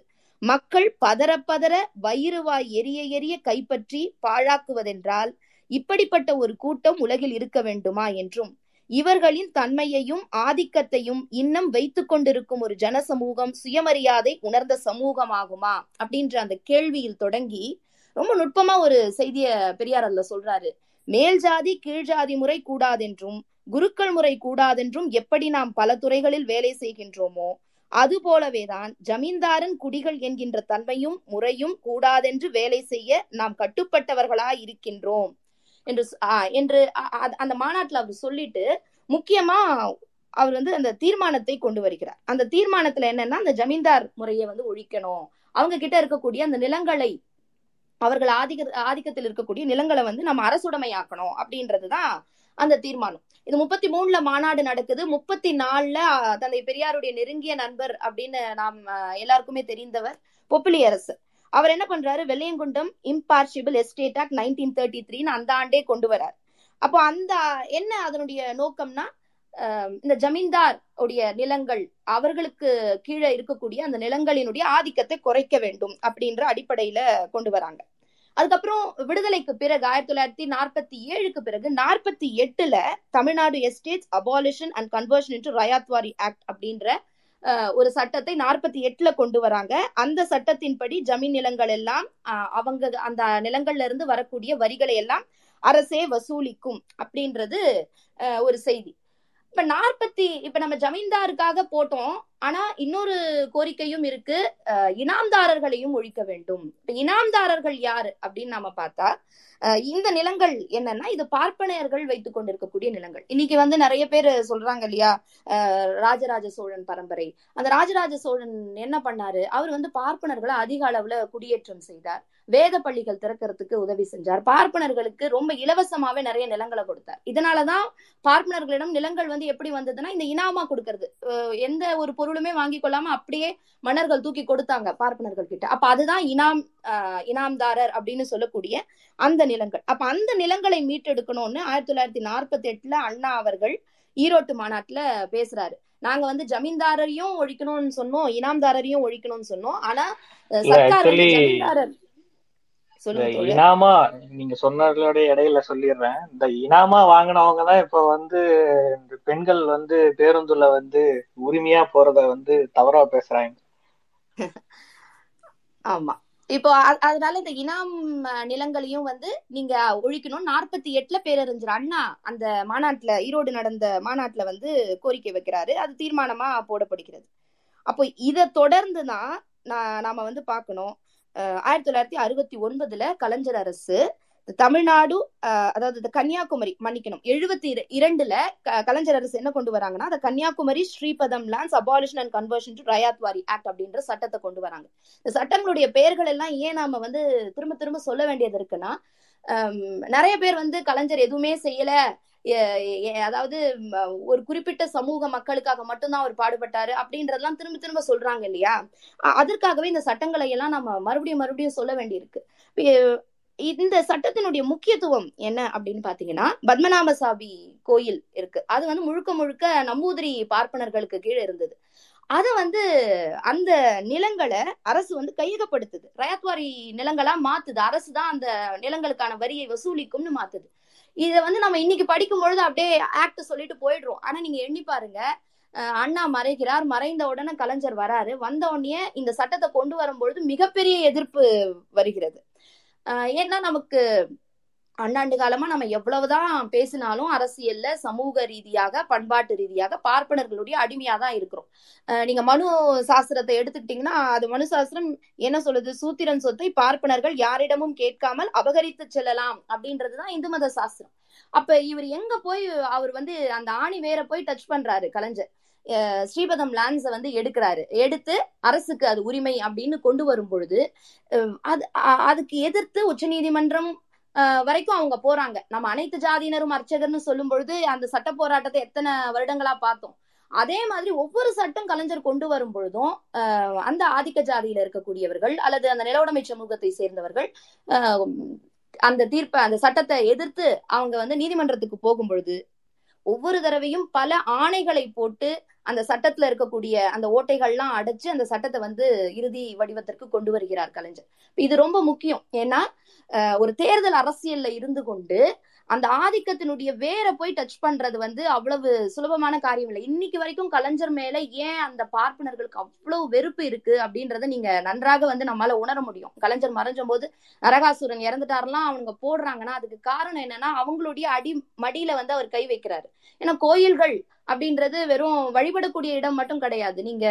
மக்கள் பதற பதற வயிறுவாய் எரிய எரிய கைப்பற்றி பாழாக்குவதென்றால் இப்படிப்பட்ட ஒரு கூட்டம் உலகில் இருக்க வேண்டுமா? என்றும் இவர்களின் தன்மையையும் ஆதிக்கத்தையும் இன்னும் வைத்துக் கொண்டிருக்கும் ஒரு ஜனசமூகம் சுயமரியாதை உணர்ந்த சமூகமாகுமா? அப்படின்ற அந்த கேள்வியில் தொடங்கி ரொம்ப நுட்பமா ஒரு செய்திய பெரியார் அதுல சொல்றாரு. மேல் ஜாதி கீழ் ஜாதி முறை கூடாதென்றும் குருக்கள் முறை கூடாதென்றும் எப்படி நாம் பல துறைகளில் வேலை செய்கின்றோமோ அது போலவேதான் ஜமீன்தாரன் குடிகள் என்கின்ற தன்மையும் முறையும் கூடாதென்று வேலை செய்ய நாம் கட்டுப்பட்டவர்களாய் இருக்கின்றோம் என்று என்று அந்த மாநாட்டுல அவர் சொல்லிட்டு முக்கியமா அவர் வந்து அந்த தீர்மானத்தை கொண்டு வருகிறார். அந்த தீர்மானத்துல என்னன்னா அந்த ஜமீன்தார் முறையை வந்து ஒழிக்கணும். அவங்க கிட்ட இருக்கக்கூடிய அந்த நிலங்களை அவர்கள் ஆதிக்க ஆதிக்கத்தில் இருக்கக்கூடிய நிலங்களை வந்து நம்ம அரசுடைமையாக்கணும் அப்படின்றதுதான் அந்த தீர்மானம். இது முப்பத்தி மூணுல மாநாடு நடக்குது. முப்பத்தி நாலுல அஹ், தந்தை பெரியாருடைய நெருங்கிய நண்பர் அப்படின்னு நாம் எல்லாருக்குமே தெரிந்தவர் பொப்பிலி அரசு அவர் என்ன பண்றாரு? வெள்ளையங்குண்டம் impartible estate act nineteen thirty த்ரீன்னு அந்த ஆண்டே கொண்டு வரார். அப்போ அந்த என்ன அதனுடைய நோக்கம்னா இந்த ஜமீன்தார் உடைய நிலங்கள் அவர்களுக்கு கீழே இருக்கக்கூடிய அந்த நிலங்களினுடைய ஆதிக்கத்தை குறைக்க வேண்டும் அப்படின்ற அடிப்படையில கொண்டு வராங்க. அதுக்கப்புறம் விடுதலைக்கு பிறகு ஆயிரத்தி தொள்ளாயிரத்தி நாற்பத்தி ஏழுக்கு பிறகு நாற்பத்தி எட்டுல Tamil Nadu estates abolition and conversion into ryotwari act அப்படின்ற ஒரு சட்டத்தை நாற்பத்தி எட்டுல கொண்டு வராங்க. அந்த சட்டத்தின்படி ஜமீன் நிலங்கள் எல்லாம் அவங்க அந்த நிலங்கள்ல இருந்து வரக்கூடிய வரிகளை எல்லாம் அரசே வசூலிக்கும் அப்படின்றது ஒரு செய்தி. இப்ப நாற்பத்தி இப்ப நம்ம ஜமீன்தாருக்காக போட்டோம். ஆனா இன்னொரு கோரிக்கையும் இருக்கு. அஹ், இனாம்தாரர்களையும் ஒழிக்க வேண்டும். இப்ப இனாம்தாரர்கள் யாரு அப்படின்னு நாம பார்த்தா அஹ், இந்த நிலங்கள் என்னன்னா இது பார்ப்பனையர்கள் வைத்துக் கொண்டிருக்கக்கூடிய நிலங்கள். இன்னைக்கு வந்து நிறைய பேர் சொல்றாங்க இல்லையா ராஜராஜ சோழன் பரம்பரை. அந்த ராஜராஜ சோழன் என்ன பண்ணாரு? அவர் வந்து பார்ப்பனர்களை அதிக அளவுல குடியேற்றம் செய்தார். வேத பள்ளிகள் திறக்கிறதுக்கு உதவி செஞ்சார். பார்ப்பனர்களுக்கு ரொம்ப இலவசமாவே நிறைய நிலங்களை கொடுத்தார். இதனாலதான் பார்ப்பனர்களிடம் நிலங்கள் வந்து எப்படி வந்ததுன்னா இந்த இனாமா கொடுக்கறது. எந்த ஒரு பொருளுமே வாங்கி கொள்ளாம அப்படியே மன்னர்கள் தூக்கி கொடுத்தாங்க பார்ப்பனர்கள் கிட்ட அப்ப அதுதான் இனாம் இனாம்தாரர் அப்படின்னு சொல்லக்கூடிய அந்த நிலங்கள். அப்ப அந்த நிலங்களை மீட்டெடுக்கணும்னு ஆயிரத்தி தொள்ளாயிரத்தி நாற்பத்தி எட்டுல அண்ணா அவர்கள் ஈரோட்டு மாநாட்டுல பேசுறாரு. நாங்க வந்து ஜமீன்தாரரையும் ஒழிக்கணும்னு சொன்னோம் இனாம்தாரரையும் ஒழிக்கணும்னு சொன்னோம். ஆனா சர்க்கார் ஜமீன்தாரர் இனாமா நீங்க சொன்னதோட இடையில சொல்லிடுறேன். இந்த இனாமா வாங்கினவங்க தான் இப்ப வந்து இந்த பெண்கள் வந்து பேருந்துல வந்து உரிமையா போறத வந்து தவறா பேசுறாங்க. (laughs) ஆமா. இப்போ அதனால இந்த இனாம் நிலங்களையும் வந்து நீங்க ஒழிக்கணும். நாற்பத்தி எட்டுல பேரறிஞர் அண்ணா அந்த மாநாட்டுல ஈரோடு நடந்த மாநாட்டுல வந்து கோரிக்கை வைக்கிறாரு. அது தீர்மானமா போடப்படுகிறது. அப்போ இதை தொடர்ந்து தான் நாம வந்து பார்க்கணும். ஆயிரத்தி தொள்ளாயிரத்தி அறுபத்தி ஒன்பதுல கலைஞர் அரசு தமிழ்நாடு அதாவது இந்த கன்னியாகுமரி மன்னிக்கணும் எழுபத்தி இரண்டுல கலைஞர் அரசு என்ன கொண்டு வராங்கன்னா அந்த Kanyakumari Sreepadam lands abolition and conversion to ryotwari act அப்படின்ற சட்டத்தை கொண்டு வராங்க. இந்த சட்டங்களுடைய பெயர்கள் எல்லாம் ஏன் நாம வந்து திரும்ப திரும்ப சொல்ல வேண்டியது இருக்குன்னா நிறைய பேர் வந்து கலைஞர் எதுவுமே செய்யல. அதாவது ஒரு குறிப்பிட்ட சமூக மக்களுக்காக மட்டும்தான் அவர் பாடுபட்டாரு அப்படின்றதெல்லாம் திரும்ப திரும்ப சொல்றாங்க இல்லையா? அதற்காகவே இந்த சட்டங்களை எல்லாம் நம்ம மறுபடியும் மறுபடியும் சொல்ல வேண்டியிருக்கு. இந்த சட்டத்தினுடைய முக்கியத்துவம் என்ன அப்படின்னு பாத்தீங்கன்னா பத்மநாபசாமி கோயில் இருக்கு. அது வந்து முழுக்க முழுக்க நம்பூதிரி பார்ப்பனர்களுக்கு கீழே இருந்தது. அதை வந்து அந்த நிலங்களை அரசு வந்து கையகப்படுத்துது. ரயத்வாரி நிலங்களா மாத்துது. அரசு தான் அந்த நிலங்களுக்கான வரியை வசூலிக்கும்னு மாத்துது. இதை வந்து நம்ம இன்னைக்கு படிக்கும் பொழுது அப்படியே ஆக்ட் சொல்லிட்டு போயிடுறோம். ஆனா நீங்க எண்ணி பாருங்க. அஹ் அண்ணா மறைகிறார். மறைந்த உடனே கலைஞர் வராரு. வந்த உடனே இந்த சட்டத்தை கொண்டு வரும்பொழுது மிகப்பெரிய எதிர்ப்பு வருகிறது. ஏன்னா நமக்கு அண்ணாண்டு காலமா நம்ம எவ்வளவுதான் பேசினாலும் அரசியல்ல சமூக ரீதியாக பண்பாட்டு ரீதியாக பார்ப்பனர்களுடைய அடிமையா தான் இருக்கிறோம் நீங்க மனு சாஸ்திரத்தை எடுத்துக்கிட்டீங்கன்னா அது மனு சாஸ்திரம் என்ன சொல்லுது? சூத்திரன் சொத்தை பார்ப்பனர்கள் யாரிடமும் கேட்காமல் அபகரித்து செல்லலாம் அப்படின்றதுதான் இந்து மத சாஸ்திரம். அப்ப இவர் எங்க போய் அவர் வந்து அந்த ஆணி வேற போய் டச் பண்றாரு கலைஞர்? ஸ்ரீபதம் லேண்ட்ஸை வந்து எடுக்கிறாரு. எடுத்து அரசுக்கு அது உரிமை அப்படின்னு கொண்டு வரும் பொழுது அது அதுக்கு எதிர்த்து உச்சநீதிமன்றம் வரைக்கும் அவங்க போறாங்க. நம்ம அனைத்து ஜாதியினரும் அர்ச்சகர்னு சொல்லும் பொழுது அந்த சட்ட போராட்டத்தை எத்தனை வருடங்களா பார்த்தோம். அதே மாதிரி ஒவ்வொரு சட்டம் கலைஞர் கொண்டு வரும் பொழுதும் அந்த ஆதிக்க ஜாதியில இருக்கக்கூடியவர்கள் அல்லது அந்த நிலவுடைமை சமூகத்தை சேர்ந்தவர்கள் அந்த தீர்ப்பை அந்த சட்டத்தை எதிர்த்து அவங்க வந்து நீதிமன்றத்துக்கு போகும் பொழுது ஒவ்வொரு தடவையும் பல ஆணைகளை போட்டு அந்த சட்டத்துல இருக்கக்கூடிய அந்த ஓட்டைகள்லாம் அடைச்சு அந்த சட்டத்தை வந்து இறுதி வடிவத்திற்கு கொண்டு வருகிறார் கலைஞர். இது ரொம்ப முக்கியம். ஏன்னா ஒரு தேர்தல் அரசியல்ல இருந்து கொண்டு அந்த ஆதிக்கத்தினுடைய வேரை போய் டச் பண்றது வந்து அவ்வளவு சுலபமான காரியம் இல்லை. இன்னைக்கு வரைக்கும் கலைஞர் மேல ஏன் அந்த பார்ப்பனர்களுக்கு அவ்வளவு வெறுப்பு இருக்கு அப்படின்றத நீங்க நன்றாக வந்து நம்மளால உணர முடியும். கலைஞர் மறைஞ்ச போது நரகாசுரன் இறந்துட்டாரெல்லாம் அவங்க போடுறாங்கன்னா அதுக்கு காரணம் என்னன்னா அவங்களுடைய அடி மடியில வந்து அவர் கை வைக்கிறாரு. ஏன்னா கோயில்கள் அப்படின்றது வெறும் வழிபடக்கூடிய இடம் மட்டும் கிடையாது. நீங்க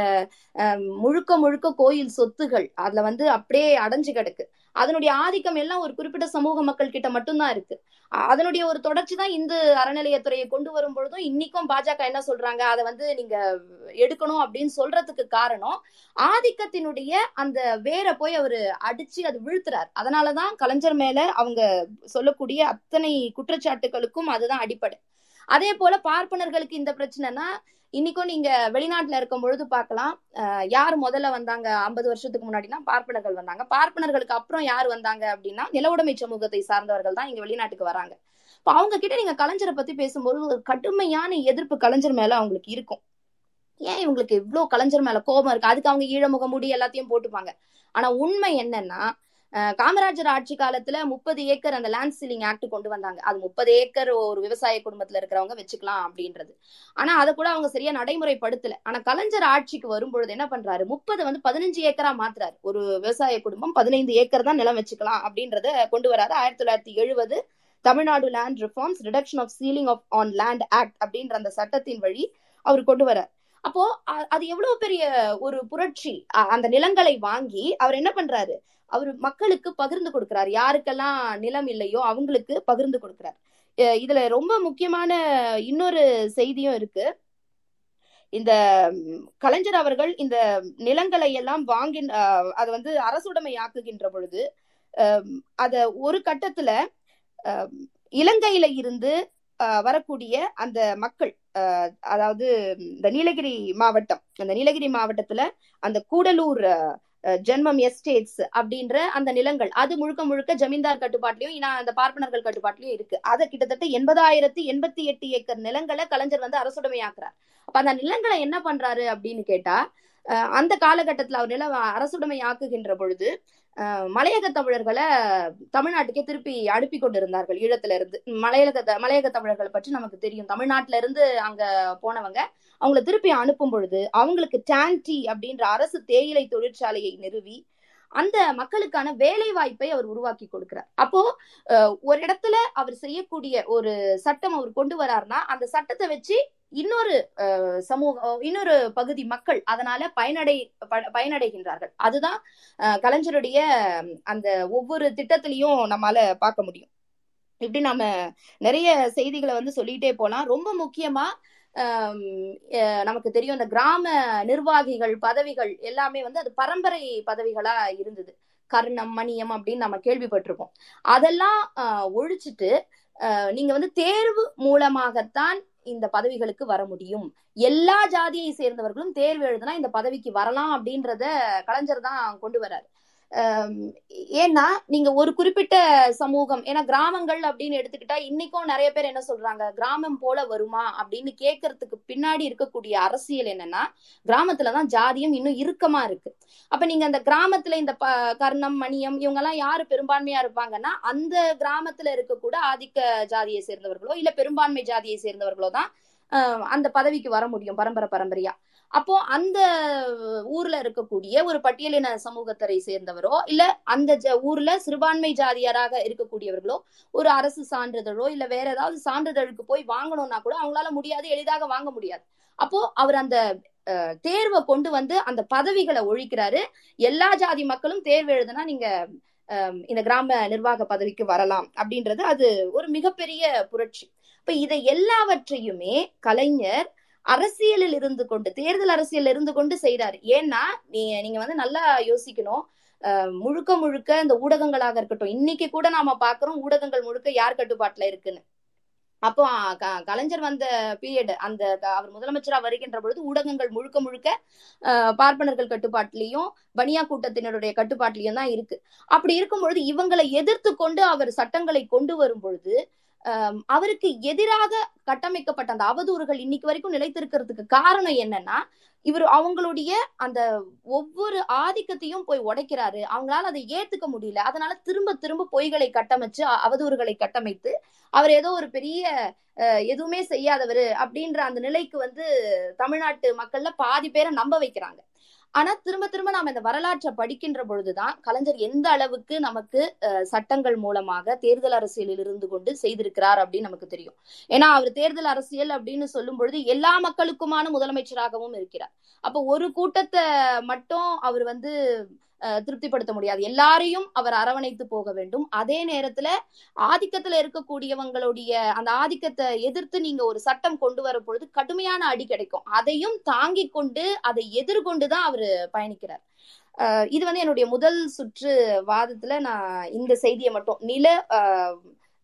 அஹ், முழுக்க முழுக்க கோயில் சொத்துகள் அதுல வந்து அப்படியே அடைஞ்சு கிடக்கு. அதனுடைய ஆதிக்கம் எல்லாம் ஒரு குறிப்பிட்ட சமூக மக்கள் கிட்ட மட்டும்தான் இருக்கு. அதனுடைய ஒரு தொடர்ச்சி தான் இந்து அறநிலையத்துறையை கொண்டு வரும் பொழுதும் இன்னைக்கும் பாஜக என்ன சொல்றாங்க? அதை வந்து நீங்க எடுக்கணும் அப்படின்னு சொல்றதுக்கு காரணம் ஆதிக்கத்தினுடைய அந்த வேரை போய் அவரு அடிச்சு அது விழுத்துறாரு. அதனாலதான் கலைஞர் மேல அவங்க சொல்லக்கூடிய அத்தனை குற்றச்சாட்டுகளுக்கும் அதுதான் அடிப்படை. அதே போல பார்ப்பனர்களுக்கு இந்த பிரச்சனைனா இன்னைக்கும் நீங்க வெளிநாட்டுல இருக்கும் பொழுது பார்க்கலாம். அஹ் யார் முதல்ல வந்தாங்க ஐம்பது வருஷத்துக்கு முன்னாடினா பார்ப்பனர்கள் வந்தாங்க. பார்ப்பனர்களுக்கு அப்புறம் யார் வந்தாங்க அப்படின்னா நிலவுடைமை சமூகத்தை சார்ந்தவர்கள் தான் இங்க வெளிநாட்டுக்கு வராங்க. இப்ப அவங்க கிட்ட நீங்க கலைஞரை பத்தி பேசும்போது ஒரு கடுமையான எதிர்ப்பு கலைஞர் மேல அவங்களுக்கு இருக்கும். ஏன் இவங்களுக்கு இவ்ளோ கலைஞர் மேல கோபம் இருக்கு? அதுக்கு அவங்க ஈழமுக முடி எல்லாத்தையும் போட்டுப்பாங்க. ஆனா உண்மை என்னன்னா காமராஜர் ஆட்சி காலத்துல முப்பது ஏக்கர் அந்த லேண்ட் சீலிங் ஆக்ட் கொண்டு வந்தாங்க. அது முப்பது ஏக்கர் ஒரு விவசாய குடும்பத்துல இருக்கிறவங்க வச்சுக்கலாம் அப்படின்றது. ஆனா அதை கூட அவங்க சரியா நடைமுறைப்படுத்தல. ஆனா கலைஞர் ஆட்சிக்கு வரும்பொழுது என்ன பண்றாரு? முப்பது வந்து பதினஞ்சு ஏக்கரா மாத்துறாரு. ஒரு விவசாய குடும்பம் பதினைந்து ஏக்கர் தான் நிலம் வச்சுக்கலாம் அப்படின்றத கொண்டு வராரு. ஆயிரத்தி தொள்ளாயிரத்தி எழுபது Tamil Nadu land reforms reduction of ceiling of on land act அப்படின்ற அந்த சட்டத்தின் வழி அவர் கொண்டு வரார். அப்போ அது எவ்வளவு பெரிய ஒரு புரட்சி? அந்த நிலங்களை வாங்கி அவர் என்ன பண்றாரு? அவர் மக்களுக்கு பகிர்ந்து கொடுக்கிறார். யாருக்கெல்லாம் நிலம் இல்லையோ அவங்களுக்கு பகிர்ந்து கொடுக்கிறார். அஹ் இதுல ரொம்ப முக்கியமான இன்னொரு செய்தியும் இருக்கு. இந்த கலைஞர் அவர்கள் இந்த நிலங்களை எல்லாம் வாங்கி அதை வந்து அரசுடைமை ஆக்குகின்ற பொழுது அத ஒரு கட்டத்துல அஹ், இலங்கையில இருந்து வரக்கூடிய அந்த மக்கள் அதாவது இந்த நீலகிரி மாவட்டம் அந்த நீலகிரி மாவட்டத்துல அந்த கூடலூர் ஜென்மம் எஸ்டேட்ஸ் அப்படின்ற அந்த நிலங்கள் அது முழுக்க முழுக்க ஜமீன்தார் கட்டுப்பாட்லயும் அந்த பார்ப்பனர்கள் கட்டுப்பாட்லயும் இருக்கு. அதை கிட்டத்தட்ட எண்பதாயிரத்தி எண்பத்தி எட்டு ஏக்கர் நிலங்களை கலைஞர் வந்து அரசுடைமையாக்குறார். அப்ப அந்த நிலங்களை என்ன பண்றாரு அப்படின்னு கேட்டா அந்த காலகட்டத்துல அவர் நில அரசுடைமை ஆக்குகின்ற பொழுது மலையக தமிழர்களை தமிழ்நாட்டுக்கே திருப்பி அனுப்பி கொண்டிருந்தார்கள் ஈழத்துல இருந்து. மலையக த- மலையக தமிழர்களை பற்றி நமக்கு தெரியும். தமிழ்நாட்டுல இருந்து அங்க போனவங்க அவங்கள திருப்பி அனுப்பும் பொழுது அவங்களுக்கு டான்டி அப்படின்ற அரசு தேயிலை தொழிற்சாலையை நிறுவி அந்த மக்களுக்கான வேலை வாய்ப்பை அவர் உருவாக்கி கொடுக்கிறார். அப்போ அஹ், ஒரு இடத்துல அவர் செய்யக்கூடிய ஒரு சட்டம் அவர் கொண்டு வராருன்னா அந்த சட்டத்தை வச்சு இன்னொரு அஹ், சமூக இன்னொரு பகுதி மக்கள் அதனால பயனடை ப- பயனடைகின்றார்கள். அதுதான் கலைஞருடைய அந்த ஒவ்வொரு திட்டத்திலையும் நம்மால பார்க்க முடியும். இப்படி நம்ம நிறைய செய்திகளை வந்து சொல்லிட்டே போலாம். ரொம்ப முக்கியமா அஹ், நமக்கு தெரியும் இந்த கிராம நிர்வாகிகள் பதவிகள் எல்லாமே வந்து அது பரம்பரை பதவிகளா இருந்தது. கர்ணம் மணியம் அப்படின்னு நம்ம கேள்விப்பட்டிருக்கோம் அதெல்லாம் ஆஹ், ஒழிச்சிட்டு நீங்க வந்து தேர்வு மூலமாகத்தான் இந்த பதவிகளுக்கு வர முடியும். எல்லா ஜாதியை சேர்ந்தவர்களும் தேர்வு எழுதுனா இந்த பதவிக்கு வரலாம் அப்படின்றத கலைஞர் தான் கொண்டு வர்றாரு. ஏன்னா நீங்க ஒரு குறிப்பிட்ட சமூகம் ஏன்னா கிராமங்கள் அப்படின்னு எடுத்துக்கிட்டா இன்னைக்கும் நிறைய பேர் என்ன சொல்றாங்க? கிராமம் போல வருமா? அப்படின்னு கேட்கறதுக்கு பின்னாடி இருக்கக்கூடிய அரசியல் என்னன்னா கிராமத்துலதான் ஜாதியம் இன்னும் இறுக்கமா இருக்கு. அப்ப நீங்க அந்த கிராமத்துல இந்த ப கர்ணம் மணியம் இவங்க எல்லாம் யாரு பெரும்பான்மையா இருப்பாங்கன்னா அந்த கிராமத்துல இருக்கக்கூட ஆதிக்க ஜாதியை சேர்ந்தவர்களோ இல்ல பெரும்பான்மை ஜாதியை சேர்ந்தவர்களோ தான் அந்த பதவிக்கு வர முடியும் பரம்பரை பரம்பரையா. அப்போ அந்த ஊர்ல இருக்கக்கூடிய ஒரு பட்டியலின சமூகத்தரை சேர்ந்தவரோ இல்ல அந்த ஊர்ல சிறுபான்மை ஜாதியாராக இருக்கக்கூடியவர்களோ ஒரு அரசு சான்றிதழோ இல்ல வேற ஏதாவது சான்றிதழுக்கு போய் வாங்கணும்னா கூட அவங்களால முடியாது எளிதாக வாங்க முடியாது. அப்போ அவர் அந்த அஹ், தேர்வை கொண்டு வந்து அந்த பதவிகளை ஒழிக்கிறாரு. எல்லா ஜாதி மக்களும் தேர்வு எழுதுனா நீங்க அஹ், இந்த கிராம நிர்வாக பதவிக்கு வரலாம் அப்படின்றது அது ஒரு மிகப்பெரிய புரட்சி. இப்ப இதை எல்லாவற்றையுமே கலைஞர் அரசியலில் இருந்து கொண்டு தேர்தல் அரசியல் இருந்து கொண்டு செய்றாரு. ஏன்னா நீ- நீங்க வந்து நல்லா யோசிக்கணும். அஹ், முழுக்க முழுக்க இந்த ஊடகங்களாக இருக்கட்டும் இன்னைக்கு கூட நாம பாக்குறோம் ஊடகங்கள் முழுக்க யார் கட்டுப்பாட்டுல இருக்குன்னு. அப்போ கலைஞர் வந்த பீரியட் அந்த அவர் முதலமைச்சரா வருகின்ற பொழுது ஊடகங்கள் முழுக்க முழுக்க பார்ப்பனர்கள் கட்டுப்பாட்டிலையும் பனியா கூட்டத்தினருடைய கட்டுப்பாட்டிலையும் தான் இருக்கு. அப்படி இருக்கும் பொழுது இவங்களை எதிர்த்து கொண்டு அவர் சட்டங்களை கொண்டு வரும் பொழுது அவருக்கு எதிராக கட்டமைக்கப்பட்ட அந்த அவதூறுகள் இன்னைக்கு வரைக்கும் நிலைத்திருக்கிறதுக்கு காரணம் என்னன்னா இவர் அவங்களுடைய அந்த ஒவ்வொரு ஆதிக்கத்தையும் போய் உடைக்கிறாரு. அவங்களால அதை ஏத்துக்க முடியல. அதனால திரும்ப திரும்ப பொய்களை கட்டமைச்சு அ- அவதூறுகளை கட்டமைத்து அவர் ஏதோ ஒரு பெரிய அஹ், எதுவுமே செய்யாதவர் அப்படின்ற அந்த நிலைக்கு வந்து தமிழ்நாட்டு மக்கள்ல பாதி பேரை நம்ப வைக்கிறாங்க. ஆனா திரும்ப திரும்ப நாம இந்த வரலாற்றை படிக்கின்ற பொழுதுதான் கலைஞர் எந்த அளவுக்கு நமக்கு அஹ், சட்டங்கள் மூலமாக தேர்தல் அரசியலில் இருந்து கொண்டு செய்திருக்கிறார் அப்படின்னு நமக்கு தெரியும். ஏன்னா அவர் தேர்தல் அரசியல் அப்படின்னு சொல்லும் பொழுது எல்லா மக்களுக்குமான முதலமைச்சராகவும் இருக்கிறார். அப்போ ஒரு கூட்டத்தை மட்டும் அவர் வந்து திருப்திப்படுத்த முடியாது. எல்லாரையும் அவர் அரவணைத்து போக வேண்டும். அதே நேரத்துல ஆதிக்கத்துல இருக்கக்கூடியவங்களுடைய அந்த ஆதிக்கத்தை எதிர்த்து நீங்க ஒரு சட்டம் கொண்டு வர பொழுது கடுமையான அடி கிடைக்கும். அதையும் தாங்கிக் கொண்டு அதை எதிர்கொண்டுதான் அவரு அவர் பயணிக்கிறார் இது வந்து என்னுடைய முதல் சுற்று வாதத்துல நான் இந்த செய்தியை மட்டும் நில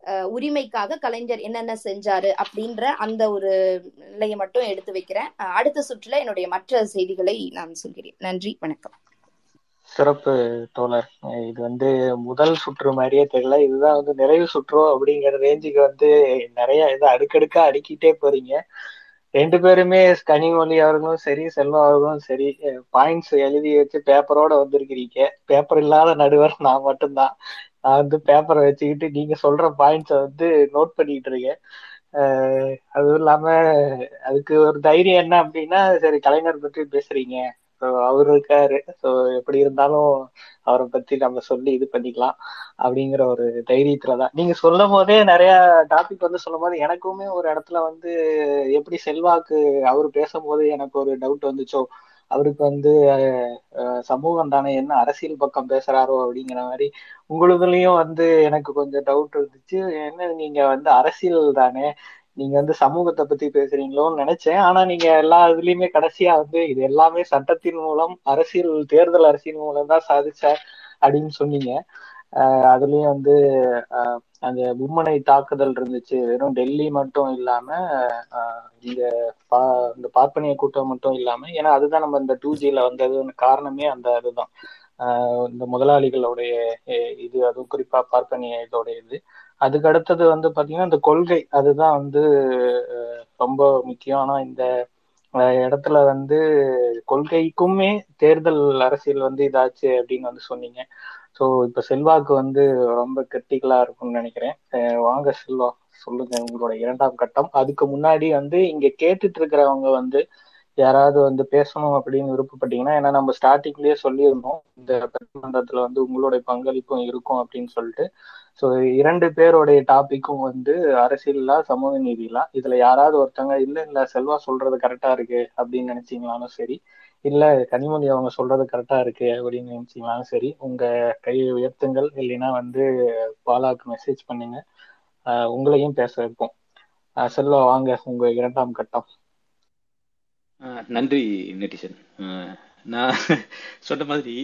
அஹ், உரிமைக்காக கலைஞர் என்னென்ன செஞ்சாரு அப்படின்ற அந்த ஒரு நிலையை மட்டும் எடுத்து வைக்கிறேன். அடுத்த சுற்றுல என்னுடைய மற்ற செய்திகளை நான் சொல்கிறேன். நன்றி வணக்கம். சிறப்பு தோழர். இது வந்து முதல் சுற்று மாதிரியே தெரியல. இதுதான் வந்து நிறைவு சுற்றோ அப்படிங்கிற ரேஞ்சுக்கு வந்து நிறைய இது அடுக்கடுக்கா அடுக்கிட்டே போறீங்க. ரெண்டு பேருமே கனிமொழி அவர்களும் சரி செல்வம் அவர்களும் சரி பாயிண்ட்ஸ் எழுதி வச்சு பேப்பரோட வந்திருக்கிறீங்க. பேப்பர் இல்லாத நடுவர் நான் மட்டும்தான். நான் வந்து பேப்பரை வச்சுக்கிட்டு நீங்க சொல்ற பாயிண்ட்ஸை வந்து நோட் பண்ணிட்டு இருக்கேன். அதுவும் இல்லாம அதுக்கு ஒரு தைரியம் என்ன அப்படின்னா சரி கலைஞர் பற்றி பேசுறீங்க. அவர் இருக்காரு. ஸோ எப்படி இருந்தாலும் அவரை பத்தி நம்ம சொல்லி இது பண்ணிக்கலாம் அப்படிங்கிற ஒரு தைரியத்துல தான் நீங்க சொல்லும் போதே நிறைய டாபிக் வந்து சொல்லும் போது எனக்குமே ஒரு இடத்துல வந்து எப்படி செல்வாக்கு அவர் பேசும்போது எனக்கு ஒரு டவுட் வந்துச்சோ? அவருக்கு வந்து அஹ், சமூகம் தானே என்ன அரசியல் பக்கம் பேசுறாரோ அப்படிங்கிற மாதிரி உங்களுதுலயும் வந்து எனக்கு கொஞ்சம் டவுட் இருந்துச்சு. என்ன நீங்க வந்து அரசியல் தானே? நீங்க வந்து சமூகத்தை பத்தி பேசுறீங்களோன்னு நினைச்சேன். ஆனா நீங்க எல்லா இதுலயுமே கடைசியா வந்து இது எல்லாமே சட்டத்தின் மூலம் அரசியல் தேர்தல் அரசியல் மூலம் தான் சாதிச்ச அப்படின்னு சொன்னீங்க. அதுலயும் வந்து ஆஹ் அந்த மும்மனை தாக்குதல் இருந்துச்சு. வெறும் டெல்லி மட்டும் இல்லாம இந்த பா இந்த பார்ப்பனிய கூட்டம் மட்டும் இல்லாம ஏன்னா அதுதான் நம்ம இந்த டூ ஜில வந்ததுன்னு காரணமே அந்த அதுதான். ஆஹ் இந்த முதலாளிகளுடைய இது அதுவும் குறிப்பா பார்ப்பனிய இதோட இது அதுக்கு அடுத்தது வந்து பாத்தீங்கன்னா இந்த கொள்கை. அதுதான் வந்து ரொம்ப முக்கியம். ஆனா இந்த இடத்துல வந்து கொள்கைக்குமே தேர்தல் அரசியல் வந்து இதாச்சு அப்படின்னு வந்து சொன்னீங்க. ஸோ இப்ப செல்வாக்கு வந்து ரொம்ப கிரிட்டிக்கலா இருக்கும்னு நினைக்கிறேன். வாங்க செல்வா சொல்லுங்க உங்களோட இரண்டாம் கட்டம். அதுக்கு முன்னாடி வந்து இங்க கேட்டுட்டு இருக்கிறவங்க வந்து யாராவது வந்து பேசணும் அப்படின்னு விருப்பப்பட்டீங்கன்னா ஏன்னா நம்ம ஸ்டார்டிங்லயே சொல்லியிருந்தோம். இந்த பிரதிமன்றத்துல வந்து உங்களுடைய பங்களிப்பும் இருக்கும் அப்படின்னு சொல்லிட்டு. ஸோ இரண்டு பேருடைய டாபிக்கும் வந்து அரசியலா சமூக நீதிலாம் இதுல யாராவது ஒருத்தங்க இல்ல இல்ல செல்வா சொல்றது கரெக்டா இருக்கு அப்படின்னு நினைச்சீங்களாலும் சரி இல்ல கனிமொழி அவங்க சொல்றது கரெக்டா இருக்கு அப்படின்னு நினைச்சீங்களாலும் சரி உங்க கையை உயர்த்துங்கள். இல்லைன்னா வந்து பாலாக்கு மெசேஜ் பண்ணுங்க. உங்களையும் பேச வைப்போம். செல்வா வாங்க உங்க இரண்டாம் கட்டம். நன்றி நெட்டிசன். நான் (laughs) சொன்ன மாதிரி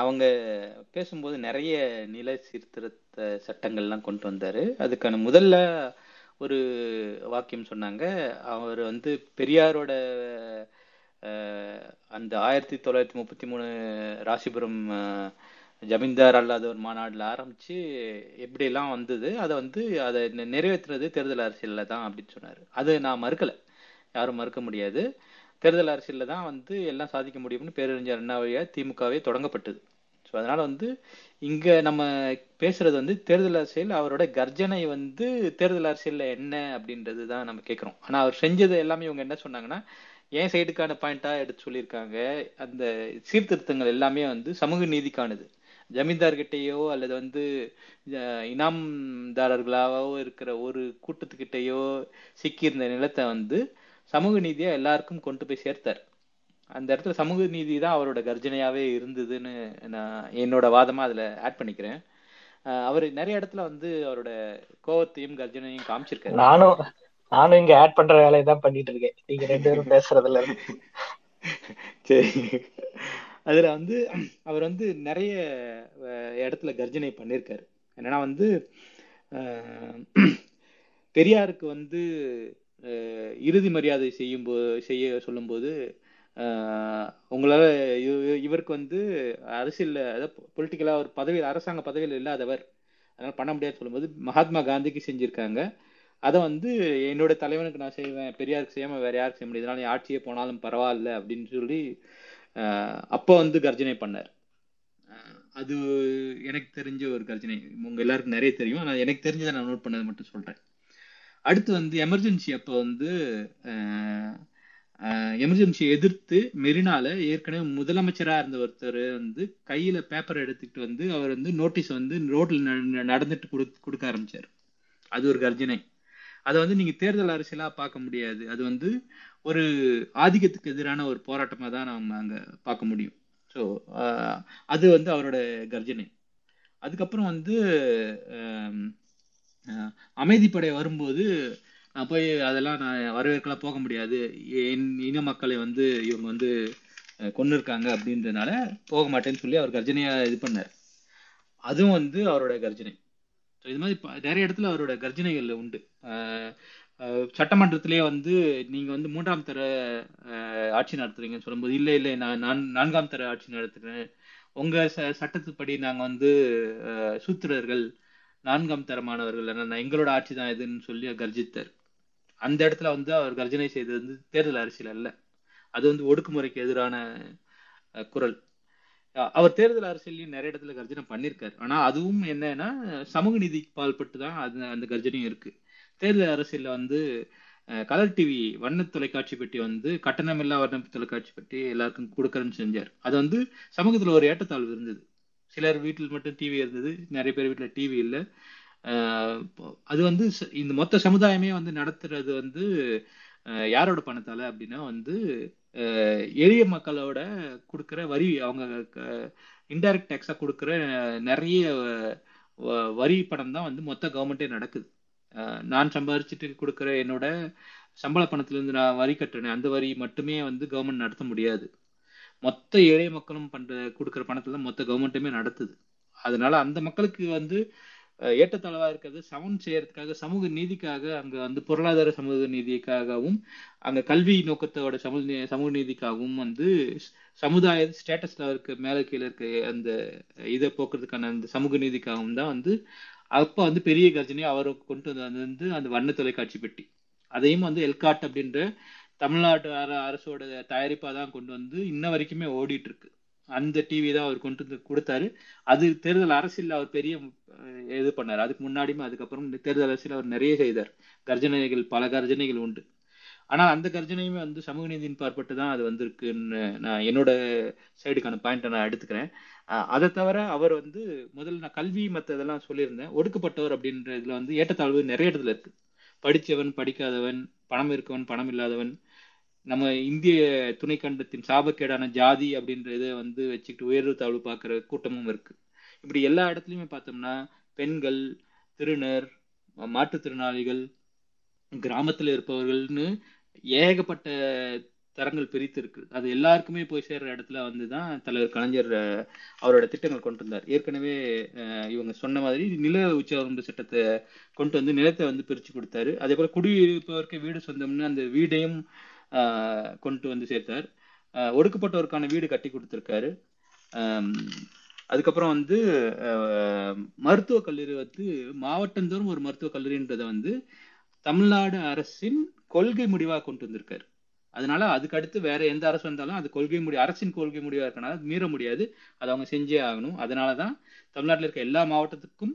அவங்க பேசும்போது நிறைய நில சீர்திருத்த சட்டங்கள்லாம் கொண்டு வந்தார். அதுக்கான முதல்ல ஒரு வாக்கியம் சொன்னாங்க. அவர் வந்து பெரியாரோட அந்த ஆயிரத்தி தொள்ளாயிரத்தி முப்பத்தி மூணு ராசிபுரம் ஜமீன்தார் அல்லாதவர் மாநாட்டில் ஆரம்பித்து எப்படியெல்லாம் வந்தது அதை வந்து அதை நிறைவேற்றுறது நிறைவேத்துறது தேர்தல் அரசியலில் தான் அப்படின்னு சொன்னார். அது நான் மறுக்கலை. யாரும் மறுக்க முடியாது. தேர்தல் அரசியலில் தான் வந்து எல்லாம் சாதிக்க முடியும்னு பேரறிஞர் அண்ணா திமுகவே தொடங்கப்பட்டது. ஸோ அதனால் வந்து இங்கே நம்ம பேசுறது வந்து தேர்தல் அரசியல் அவரோட கர்ஜனை வந்து தேர்தல் அரசியலில் என்ன அப்படின்றது தான் நம்ம கேட்குறோம் ஆனால் அவர் செஞ்சது எல்லாமே இவங்க என்ன சொன்னாங்கன்னா என் சைடுக்கான பாயிண்ட்டாக எடுத்து சொல்லியிருக்காங்க. அந்த சீர்திருத்தங்கள் எல்லாமே வந்து சமூக நீதிக்கானது. ஜமீன்தார்கிட்டேயோ அல்லது வந்து இனாம்தாரர்களாகவோ இனாம்தாரர்களாவோ இருக்கிற ஒரு கூட்டத்துக்கிட்டேயோ சிக்கியிருந்த நிலத்தை வந்து சமூக நீதியா எல்லாருக்கும் கொண்டு போய் சேர்த்தார். அந்த இடத்துல சமூக நீதி தான் அவரோட கர்ஜனையாவே இருந்ததுன்னு நான் என்னோட வாதமா அதுல ஆட் பண்ணிக்கிறேன். அவர் நிறைய இடத்துல வந்து அவரோட கோவத்தையும் கர்ஜனையும் காமிச்சிருக்காரு. நானும் நானும் இங்க ஆட் பண்ற வேலையை தான் பண்ணிட்டு இருக்கேன். நீங்க ரெண்டு பேரும் பேசுறதுல (laughs) சரி. அதுல வந்து அவர் வந்து நிறைய இடத்துல கர்ஜனை பண்ணியிருக்காரு என்னன்னா வந்து (clears throat) பெரியாருக்கு வந்து இறுதி மரியாதை செய்யும் போ செய்ய சொல்லும்போது உங்களால் இவருக்கு வந்து அரசியலில் அதாவது பொலிட்டிக்கலாக ஒரு பதவியில் அரசாங்க பதவியில் இல்லாதவர் அதனால் பண்ண முடியாது சொல்லும்போது மகாத்மா காந்திக்கு செஞ்சுருக்காங்க. அதை வந்து என்னோட தலைவனுக்கு நான் செய்வேன் பெரியாருக்கு செய்யாமல் வேறு யாருக்கு செய்ய முடியாது இதனால ஆட்சியே போனாலும் பரவாயில்ல அப்படின்னு சொல்லி அப்போ வந்து கர்ஜனை பண்ணார். அது எனக்கு தெரிஞ்ச ஒரு கர்ஜனை. உங்கள் எல்லாருக்கும் நிறைய தெரியும். ஆனால் எனக்கு தெரிஞ்சதை நான் நோட் பண்ணதை மட்டும் சொல்கிறேன் அடுத்து வந்து எமர்ஜென்சி அப்போ வந்து எமர்ஜென்சியை எதிர்த்து மெரினால ஏற்கனவே முதலமைச்சரா இருந்த ஒருத்தர் வந்து கையில பேப்பர் எடுத்துக்கிட்டு வந்து அவர் வந்து நோட்டீஸ் வந்து ரோட்ல ந- நடந்துட்டு கொடு கொடுக்க ஆரம்பிச்சார். அது ஒரு கர்ஜனை. அதை வந்து நீங்க தேர்தல் அரசியலா பார்க்க முடியாது. அது வந்து ஒரு ஆதிக்கத்துக்கு எதிரான ஒரு போராட்டமா தான் நம்ம அங்க பார்க்க முடியும். ஸோ அது வந்து அவரோட கர்ஜனை. அதுக்கப்புறம் வந்து அமைதிப்படை வரும்போது நான் போய் அதெல்லாம் நான் வரவேற்கலாம் போக முடியாது. என் இன மக்களை வந்து இவங்க வந்து கொண்டு இருக்காங்க அப்படின்றதுனால போக மாட்டேன்னு சொல்லி அவர் கர்ஜனையா இது பண்ணார். அதுவும் வந்து அவரோட கர்ஜனை. ஸோ இது மாதிரி நிறைய இடத்துல அவரோட கர்ஜனைகள் உண்டு. சட்டமன்றத்திலேயே வந்து நீங்கள் வந்து மூன்றாம் தர ஆட்சி நடத்துறீங்கன்னு சொல்லும்போது இல்லை இல்லை நான் நான் நான்காம் தர ஆட்சி நடத்துகிறேன் உங்கள் ச சட்டத்துப்படி நாங்கள் வந்து சூத்திரர்கள் நான்காம் தரமானவர்கள். என்ன எங்களோட ஆட்சி தான் இதுன்னு சொல்லி கர்ஜித்தார். அந்த இடத்துல வந்து அவர் கர்ஜனை செய்தது வந்து தேர்தல் அரசியல் அல்ல. அது வந்து ஒடுக்குமுறைக்கு எதிரான குரல். அவர் தேர்தல் அரசியலையும் நிறைய இடத்துல கர்ஜனை பண்ணியிருக்காரு ஆனா அதுவும் என்னன்னா சமூக நீதிக்கு பால்பட்டு தான் அது அந்த கர்ஜனையும் இருக்கு. தேர்தல் அரசியலில் வந்து கலர் டிவி வண்ண தொலைக்காட்சி பெட்டி வந்து கட்டணமில்லா வண்ண தொலைக்காட்சி பெட்டி எல்லாருக்கும் கொடுக்கறேன்னு செஞ்சார். அது வந்து சமூகத்தில் ஒரு ஏற்றத்தாழ்வு இருந்தது. சிலர் வீட்டில் மட்டும் டிவி இருந்தது. நிறைய பேர் வீட்டில் டிவி இல்லை. அது வந்து ச- இந்த மொத்த சமுதாயமே வந்து நடத்துறது வந்து யாரோட பணத்தால அப்படின்னா வந்து எளிய மக்களோட கொடுக்குற வரி அவங்க இன்டைரக்ட் டேக்ஸாக கொடுக்குற நிறைய வ- வரி பணம் தான் வந்து மொத்த கவர்மெண்ட்டே நடக்குது. நான் சம்பாதிச்சுட்டு கொடுக்குற என்னோட சம்பள பணத்துலேருந்து நான் வரி கட்டுறேன் அந்த வரி மட்டுமே வந்து கவர்மெண்ட் நடத்த முடியாது. மொத்த ஏழை மக்களும் பண்ற கொடுக்குற பணத்தை தான் மொத்த கவர்மெண்ட்டுமே நடத்துது. அதனால அந்த மக்களுக்கு வந்து ஏற்றத்தாழ்வா இருக்கிறது சமன் செய்யறதுக்காக சமூக நீதிக்காக அங்க வந்து பொருளாதார சமூக நீதிக்காகவும் அங்க கல்வி நோக்கத்தோட சமூக நீ- சமூக நீதிக்காகவும் வந்து சமுதாய ஸ்டேட்டஸ்ல இருக்க மேல கீழே இருக்க அந்த இதை போக்குறதுக்கான அந்த சமூக நீதிக்காகவும் தான் வந்து அப்ப வந்து பெரிய கர்ஜனை அவருக்கு கொண்டு வந்து அந்த வண்ண தொலைக்காட்சி பெட்டி. அதையும் வந்து எல்காட் அப்படின்ற தமிழ்நாட்டு அர- அரசோட தயாரிப்பா தான் கொண்டு வந்து இன்ன வரைக்குமே ஓடிட்டு இருக்கு அந்த டிவி தான் அவர் கொண்டு வந்து கொடுத்தாரு. அது தேர்தல் அரசியல் அவர் பெரிய இது பண்ணார். அதுக்கு முன்னாடியுமே அதுக்கப்புறம் இந்த தேர்தல் அரசியல் அவர் நிறைய செய்தார். கர்ஜனைகள் பல கர்ஜனைகள் உண்டு. ஆனால் அந்த கர்ஜனையுமே வந்து சமூக நீதியின் பார்ப்பட்டு தான் அது வந்திருக்குன்னு நான் என்னோட சைடுக்கான பாயிண்ட்டை நான் எடுத்துக்கிறேன். அதை தவிர அவர் வந்து முதல்ல நான் கல்வி மற்ற இதெல்லாம் சொல்லியிருந்தேன். ஒடுக்கப்பட்டவர் அப்படின்ற இதில் வந்து ஏற்றத்தாழ்வு நிறைய இடத்துல இருக்கு. படித்தவன் படிக்காதவன் பணம் இருக்கவன் பணம் இல்லாதவன் நம்ம இந்திய துணைக்கண்டத்தின் சாபக்கேடான ஜாதி அப்படின்ற இதை வந்து வச்சுக்கிட்டு உயர்வு தாழ்வு பார்க்குற கூட்டமும் இருக்கு. இப்படி எல்லா இடத்துலையுமே பார்த்தோம்னா பெண்கள் திருநர் மாற்றுத்திறனாளிகள் கிராமத்துல இருப்பவர்கள்னு ஏகப்பட்ட தரங்கள் பிரித்து இருக்கு. அது எல்லாருக்குமே போய் சேர்ற இடத்துல வந்து தான் தலைவர் கலைஞர் அவரோட திட்டங்கள் கொண்டு வந்தார். ஏற்கனவே இவங்க சொன்ன மாதிரி நில உச்சவரம்பு சட்டத்தை கொண்டு வந்து நிலத்தை வந்து பிரிச்சு கொடுத்தாரு. அதே போல குடியிருப்பவருக்கு வீடு சொந்தம்னு அந்த வீடையும் கொண்டு வந்து சேர்த்தார். ஒடுக்கப்பட்டவருக்கான ஒடுக்கப்பட்டோருக்கான வீடு கட்டி கொடுத்துருக்காரு. அதுக்கப்புறம் வந்து மருத்துவக் கல்லூரி வந்து மாவட்டந்தோறும் ஒரு மருத்துவக் கல்லூரின்றதை வந்து தமிழ்நாடு அரசின் கொள்கை முடிவாக கொண்டு வந்திருக்காரு. அதனால அதுக்கு அடுத்து வேற எந்த அரசு வந்தாலும் அது கொள்கை முடி அரசின் கொள்கை முடிவாக இருக்கனால மீற முடியாது. அதை அவங்க செஞ்சே ஆகணும். அதனாலதான் தமிழ்நாட்டில் இருக்க எல்லா மாவட்டத்துக்கும்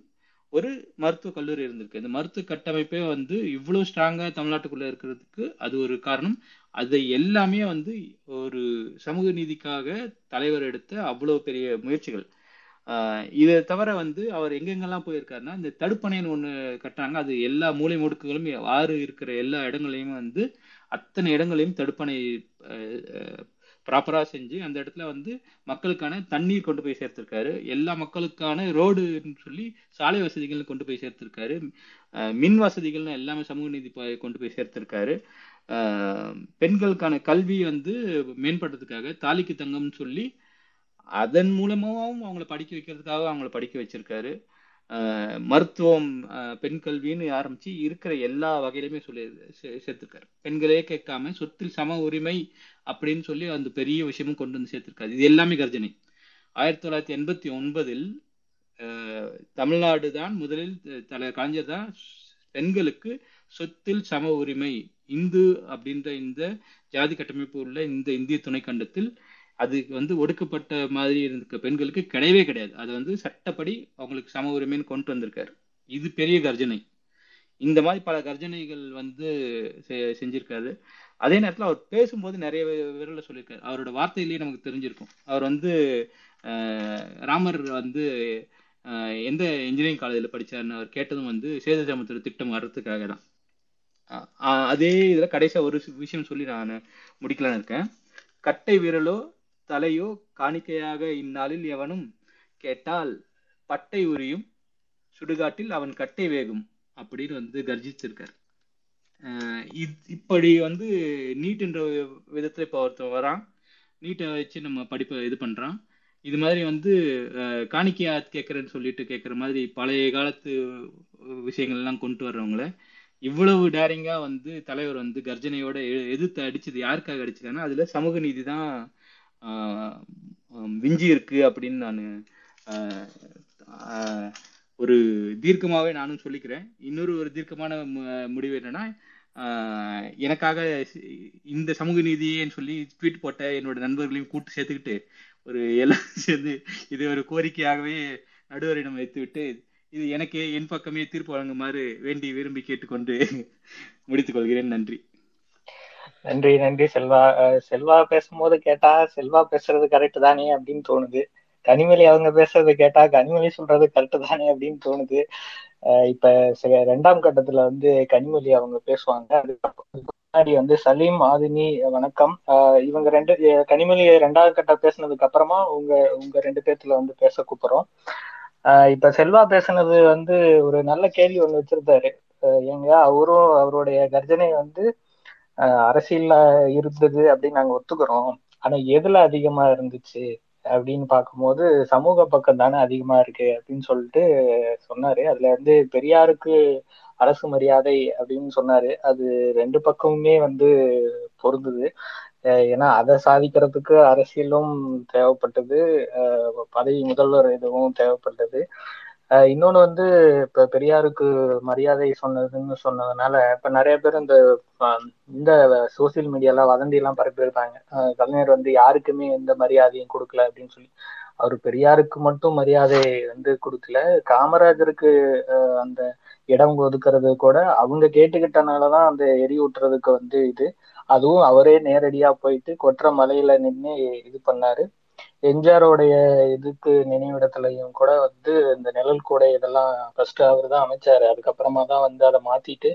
ஒரு மருத்துவ கல்லூரி இருந்திருக்கு. இந்த மருத்துவ கட்டமைப்பே வந்து இவ்வளவு ஸ்ட்ராங்கா தமிழ்நாட்டுக்குள்ள இருக்கிறதுக்கு அது ஒரு காரணம். அதை எல்லாமே வந்து ஒரு சமூக நீதிக்காக தலைவர் எடுத்த அவ்வளவு பெரிய முயற்சிகள். இதை தவிர வந்து அவர் எங்கெங்கெல்லாம் போயிருக்காருன்னா இந்த தடுப்பணைன்னு ஒன்று கட்டுறாங்க. அது எல்லா மூலை முடுக்குகளும் ஆறு இருக்கிற எல்லா இடங்களையும் வந்து அத்தனை இடங்களையும் தடுப்பணை ப்ராப்பராக செஞ்சு அந்த இடத்துல வந்து மக்களுக்கான தண்ணீர் கொண்டு போய் சேர்த்துருக்காரு. எல்லா மக்களுக்கான ரோடுன்னு சொல்லி சாலை வசதிகள் கொண்டு போய் சேர்த்துருக்காரு. மின் வசதிகள்னு எல்லாமே சமூக நீதி கொண்டு போய் சேர்த்துருக்காரு. பெண்களுக்கான கல்வி வந்து மேம்படுறதுக்காக தாலிக்கு தங்கம்னு சொல்லி அதன் மூலமாகவும் அவங்கள படிக்க வைக்கிறதுக்காக அவங்கள படிக்க வச்சிருக்காரு. மருத்துவம் பெண் கல்வின்னு ஆரம்பிச்சு இருக்கிற எல்லா வகையிலுமே சொல்லி சேர்த்துருக்காரு சேர்த்திருக்காரு. பெண்களே கேட்காம சொத்தில் சம உரிமை அப்படின்னு சொல்லி அந்த பெரிய விஷயமும் கொண்டு வந்து சேர்த்திருக்காரு. இது எல்லாமே கர்ஜனை. ஆயிரத்தி தொள்ளாயிரத்தி எண்பத்தி ஒன்பதில் அஹ், தமிழ்நாடு தான் முதலில் தலை தலைவர் கலைஞர் தான் பெண்களுக்கு சொத்தில் சம உரிமை. இந்து அப்படின்ற இந்த ஜாதி கட்டமைப்பு உள்ள இந்த இந்திய துணைக்கண்டத்தில் அது வந்து ஒடுக்கப்பட்ட மாதிரி இருந்திருக்க பெண்களுக்கு கிடையவே கிடையாது. அது வந்து சட்டப்படி அவங்களுக்கு சம உரிமைன்னு கொண்டு வந்திருக்காரு. இது பெரிய கர்ஜனை. இந்த மாதிரி பல கர்ஜனைகள் வந்து செ- செஞ்சிருக்காரு. அதே நேரத்தில் அவர் பேசும்போது நிறைய விரல சொல்லியிருக்காரு. அவரோட வார்த்தையிலேயே நமக்கு தெரிஞ்சிருக்கும். அவர் வந்து ராமர் வந்து எந்த இன்ஜினியரிங் காலேஜில் படிச்சாருன்னு அவர் கேட்டதும் வந்து சேத சமுத்திர திட்டம் வர்றதுக்காக தான். அதே இதில் கடைசியாக ஒரு விஷயம் சொல்லி நான் முடிக்கலான்னு இருக்கேன். கட்டை விரலோ தலையோ காணிக்கையாக இந்நாளில் எவனும் கேட்டால் பட்டை உரியும் சுடுகாட்டில் அவன் கட்டை வேகும் அப்படின்னு வந்து கர்ஜிச்சிருக்கார். இப்படி வந்து நீட்ன்ற விதத்துல இப்போ ஒருத்தன் வரான். நீட்டை வச்சு நம்ம படிப்பை இது பண்றான். இது மாதிரி வந்து காணிக்கையா கேட்கறேன்னு சொல்லிட்டு கேட்குற மாதிரி பழைய காலத்து விஷயங்கள்லாம் கொண்டு வர்றவங்கள இவ்வளவு டேரிங்கா வந்து தலைவர் வந்து கர்ஜனையோட எ- எதிர்த்து அடிச்சது யாருக்காக அடிச்சிருக்காங்கன்னா அதுல சமூக நீதி தான் விஞ்சி இருக்கு அப்படின்னு நான் ஒரு தீர்க்கமாவே நானும் சொல்லிக்கிறேன். இன்னொரு ஒரு தீர்க்கமான மு- முடிவு என்னன்னா எனக்காக இந்த சமூக நீதியேன்னு சொல்லி ட்வீட் போட்ட என்னோட நண்பர்களையும் கூட்டு சேர்த்துக்கிட்டு ஒரு எல்லாம் சேர்ந்து இது ஒரு கோரிக்கையாகவே நடுவரிடம் வைத்துவிட்டு இது எனக்கு என் பக்கமே தீர்ப்பு வழங்குமாறு வேண்டி விரும்பி கேட்டுக்கொண்டு முடித்துக் கொள்கிறேன். நன்றி. நன்றி நன்றி. செல்வா அஹ் செல்வா பேசும்போது கேட்டா செல்வா பேசுறது கரெக்ட் தானே அப்படின்னு தோணுது. கனிமொழி அவங்க பேசுறது கேட்டா கனிமொழி சொல்றது கரெக்ட் தானே அப்படின்னு தோணுது. அஹ் இப்ப ச- ரெண்டாம் கட்டத்துல வந்து கனிமொழி அவங்க பேசுவாங்க. முன்னாடி வந்து சலீம் ஆதினி வணக்கம். இவங்க ரெண்டு கனிமொழியை கனிமொழி ரெண்டாவது கட்டம் பேசுனதுக்கு அப்புறமா உங்க உங்க ரெண்டு பேர்த்துல வந்து பேச கூப்பிடுறோம். ஆஹ் இப்ப செல்வா பேசுனது வந்து ஒரு நல்ல கேள்வி ஒண்ணு வச்சிருந்தாரு. எங்க ஏங்க அவரும் அவருடைய கர்ஜனை வந்து அரசியல்ல இருந்தது அப்படின்னு நாங்க ஒத்துக்கிறோம். ஆனா எதுல அதிகமா இருந்துச்சு அப்படின்னு பார்க்கும்போது சமூக பக்கம் தானே அதிகமா இருக்கு அப்படின்னு சொல்லிட்டு சொன்னாரு. அதுல வந்து பெரியாருக்கு அரசு மரியாதை அப்படின்னு சொன்னாரு. அது ரெண்டு பக்கமுமே வந்து பொருந்துது. ஏன்னா அதை சாதிக்கிறதுக்கு அரசியலும் தேவைப்பட்டது. பதவி முதல்வர் இதுவும் தேவைப்பட்டது. இன்னொன்னு வந்து இப்ப பெரியாருக்கு மரியாதை சொன்னதுன்னு சொன்னதுனால இப்ப நிறைய பேர் இந்த இந்த சோசியல் மீடியால வதந்தி எல்லாம் பரப்பியிருக்காங்க கலைஞர் வந்து யாருக்குமே எந்த மரியாதையும் கொடுக்கல அப்படின்னு சொல்லி. அவர் பெரியாருக்கு மட்டும் மரியாதை வந்து கொடுக்கல. காமராஜருக்கு அந்த இடம் ஒதுக்குறது கூட அவங்க கேட்டுக்கிட்டனாலதான் அந்த எரியூட்டுறதுக்கு வந்து இது. அதுவும் அவரே நேரடியா போயிட்டு கொற்ற மலையில நின்று இது பண்ணாரு. எம்ஜிஆரோடைய இதுக்கு நினைவிடத்துலயும் கூட வந்து இந்த நிழல் கூடை இதெல்லாம் ஃபர்ஸ்ட் அவர் தான் அமைச்சாரு. அதுக்கப்புறமா தான் வந்து அதை மாத்திட்டு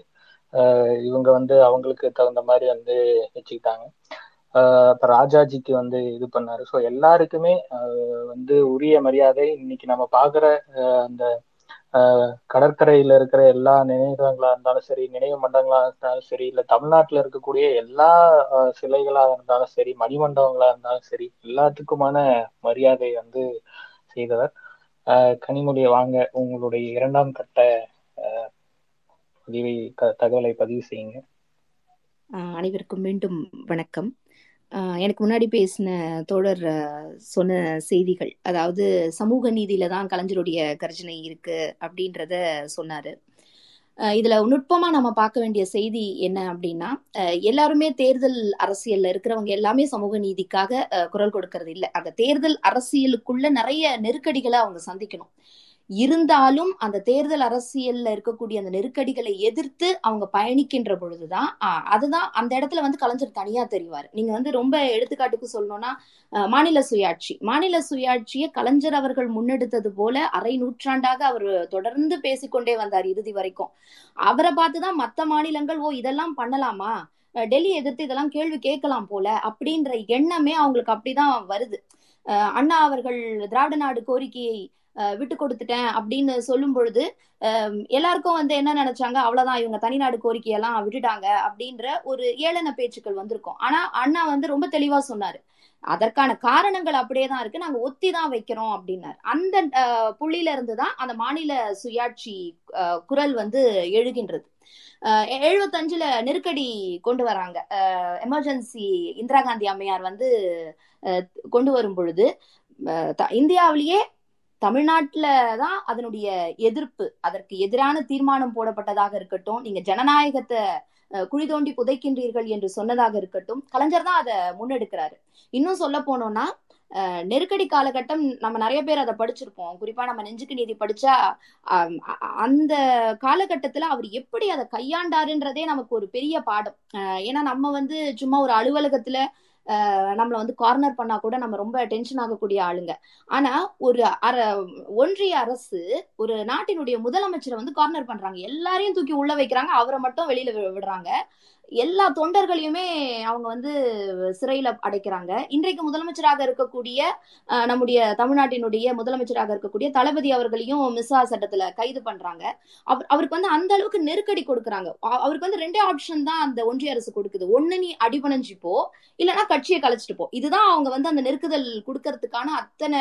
ஆஹ் இவங்க வந்து அவங்களுக்கு தகுந்த மாதிரி வந்து வச்சுக்கிட்டாங்க. ஆஹ் அப்ப ராஜாஜிக்கு வந்து இது பண்ணாரு. ஸோ எல்லாருக்குமே ஆஹ் வந்து உரிய மரியாதை இன்னைக்கு நம்ம பாக்குற அந்த கடற்கரையில இருக்கிற எல்லா நினைவகங்களா இருந்தாலும் சரி நினைவு மண்டலங்களா இருந்தாலும் சரி இல்ல தமிழ்நாட்டுல இருக்கக்கூடிய எல்லா சிலைகளா இருந்தாலும் சரி மணிமண்டபங்களா இருந்தாலும் சரி எல்லாத்துக்குமான மரியாதை வந்து செய்தவர். ஆஹ் வாங்க உங்களுடைய இரண்டாம் கட்ட ஆஹ் பதிவை த- தகவலை பதிவு செய்யுங்க. அனைவருக்கும் மீண்டும் வணக்கம். எனக்கு முன்னாடி பேசின தோழர் சொன்ன செய்திகள் அதாவது சமூக நீதியில தான் கலைஞருடைய கர்ஜனை இருக்கு அப்படின்றத சொன்னாரு. இதுல நுட்பமா நம்ம பார்க்க வேண்டிய செய்தி என்ன அப்படின்னா எல்லாருமே தேர்தல் அரசியல்ல இருக்கிறவங்க எல்லாமே சமூக நீதிக்காக குரல் கொடுக்கறது இல்லை. அந்த தேர்தல் அரசியலுக்குள்ள நிறைய நெருக்கடிகளை அவங்க சந்திக்கணும். இருந்தாலும் அந்த தேர்தல் அரசியல்ல இருக்கக்கூடிய அந்த நெருக்கடிகளை எதிர்த்து அவங்க பயணிக்கின்ற பொழுதுதான் ஆஹ் அதுதான் அந்த இடத்துல வந்து கலைஞர் தனியா தெரிவார். நீங்க வந்து ரொம்ப எடுத்துக்காட்டுக்கு சொல்லணும்னா ஆஹ் மாநில சுயாட்சி. மாநில சுயாட்சியை கலைஞர் அவர்கள் முன்னெடுத்தது போல அரை நூற்றாண்டாக அவர் தொடர்ந்து பேசிக்கொண்டே வந்தார் இறுதி வரைக்கும். அவரை பார்த்துதான் மத்த மாநிலங்கள் ஓ இதெல்லாம் பண்ணலாமா? டெல்லி எதிர்த்து இதெல்லாம் கேள்வி கேட்கலாம் போல அப்படின்ற எண்ணமே அவங்களுக்கு அப்படிதான் வருது. அஹ் அண்ணா அவர்கள் திராவிட நாடு கோரிக்கையை விட்டு கொடுத்துட்டேன் அப்படின்னு சொல்லும் பொழுது எல்லாருக்கும் வந்து என்ன நினைச்சாங்க? அவ்வளவுதான் இவங்க தனிநாடு கோரிக்கையெல்லாம் விட்டுட்டாங்க அப்படின்ற ஒரு ஏளன பேச்சுக்கள் வந்திருக்கும். ஆனா அண்ணா வந்து ரொம்ப தெளிவா சொன்னாரு. அதற்கான காரணங்கள் அப்படியே தான் இருக்கு நாங்க ஒத்தி தான் வைக்கிறோம் அப்படின்னாரு. அந்த புள்ளியில இருந்து தான் அந்த மாநில சுயாட்சி அஹ், குரல் வந்து எழுகின்றது. அஹ் எழுபத்தஞ்சுல நெருக்கடி கொண்டு வராங்க. எமர்ஜென்சி இந்திரா காந்தி அம்மையார் வந்து அஹ், கொண்டு வரும் பொழுது த- இந்தியாவிலேயே தமிழ்நாட்டுல தான் அதனுடைய எதிர்ப்பு. அதற்கு எதிரான தீர்மானம் போடப்பட்டதாக இருக்கட்டும் நீங்க ஜனநாயகத்தை குழி தோண்டி புதைக்கின்றீர்கள் என்று சொன்னதாக இருக்கட்டும் கலைஞர் தான் அதை முன்னெடுக்கிறாரு. இன்னும் சொல்ல போனோம்னா அஹ், நெருக்கடி காலகட்டம் நம்ம நிறைய பேர் அதை படிச்சிருப்போம். குறிப்பா நம்ம நெஞ்சுக்கு நீதி படிச்சா அந்த காலகட்டத்துல அவர் எப்படி அதை கையாண்டாருன்றதே நமக்கு ஒரு பெரிய பாடம். ஏன்னா நம்ம வந்து சும்மா ஒரு அலுவலகத்துல நம்மளை வந்து கார்னர் பண்ணா கூட நம்ம ரொம்ப டென்ஷன் ஆகக்கூடிய ஆளுங்க. ஆனா ஒரு அர ஒன்றிய அரசு ஒரு நாட்டினுடைய முதலமைச்சரை வந்து கார்னர் பண்றாங்க. எல்லாரையும் தூக்கி உள்ள வைக்கிறாங்க. அவரை மட்டும் வெளியில விடுறாங்க. எல்லா தொண்டர்களையுமே அவங்க வந்து சிறையில அடைக்கிறாங்க. இன்றைக்கு முதலமைச்சராக இருக்கக்கூடிய நம்முடைய தமிழ்நாட்டினுடைய முதலமைச்சராக இருக்கக்கூடிய தளபதி அவர்களையும் மிஸ்ஸா சட்டத்துல கைது பண்றாங்க. அவருக்கு வந்து அந்த அளவுக்கு நெருக்கடி கொடுக்குறாங்க. அவருக்கு வந்து ரெண்டே ஆப்ஷன் தான் அந்த ஒன்றிய அரசு கொடுக்குது. ஒண்ணு நீ அடிபணிஞ்சுப்போ இல்லைன்னா கட்சியை கலைச்சிட்டு போ. இதுதான் அவங்க வந்து அந்த நெருக்குதல் கொடுக்கறதுக்கான அத்தனை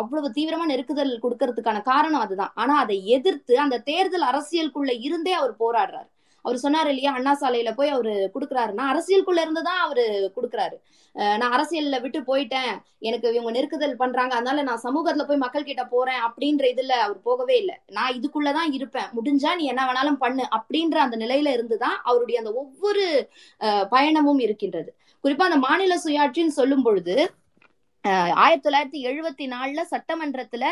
அவ்வளவு தீவிரமா நெருக்குதல் கொடுக்கறதுக்கான காரணம் அதுதான். ஆனா அதை எதிர்த்து அந்த தேர்தல் அரசியலுக்குள்ள இருந்தே அவர் போராடுறாரு. அவர் சொன்னாரு இல்லையா அண்ணா சாலையில போய் அவரு கொடுக்குறாருன்னா அரசியலுக்குள்ள இருந்து தான் அவரு கொடுக்குறாரு. அஹ், நான் அரசியல்ல விட்டு போயிட்டேன் எனக்கு இவங்க நெருக்குதல் பண்றாங்க அதனால நான் சமூகத்துல போய் மக்கள் கிட்ட போறேன் அப்படின்ற இதுல அவர் போகவே இல்லை. நான் இதுக்குள்ளதான் இருப்பேன். முடிஞ்சா நீ என்ன வேணாலும் பண்ணு அப்படின்ற அந்த நிலையில இருந்துதான் அவருடைய அந்த ஒவ்வொரு அஹ், பயணமும் இருக்கின்றது. குறிப்பா அந்த மாநில சுயாட்சின்னு சொல்லும் பொழுது ஆயிரத்தி தொள்ளாயிரத்தி எழுபத்தி நாலுல சட்டமன்றத்துல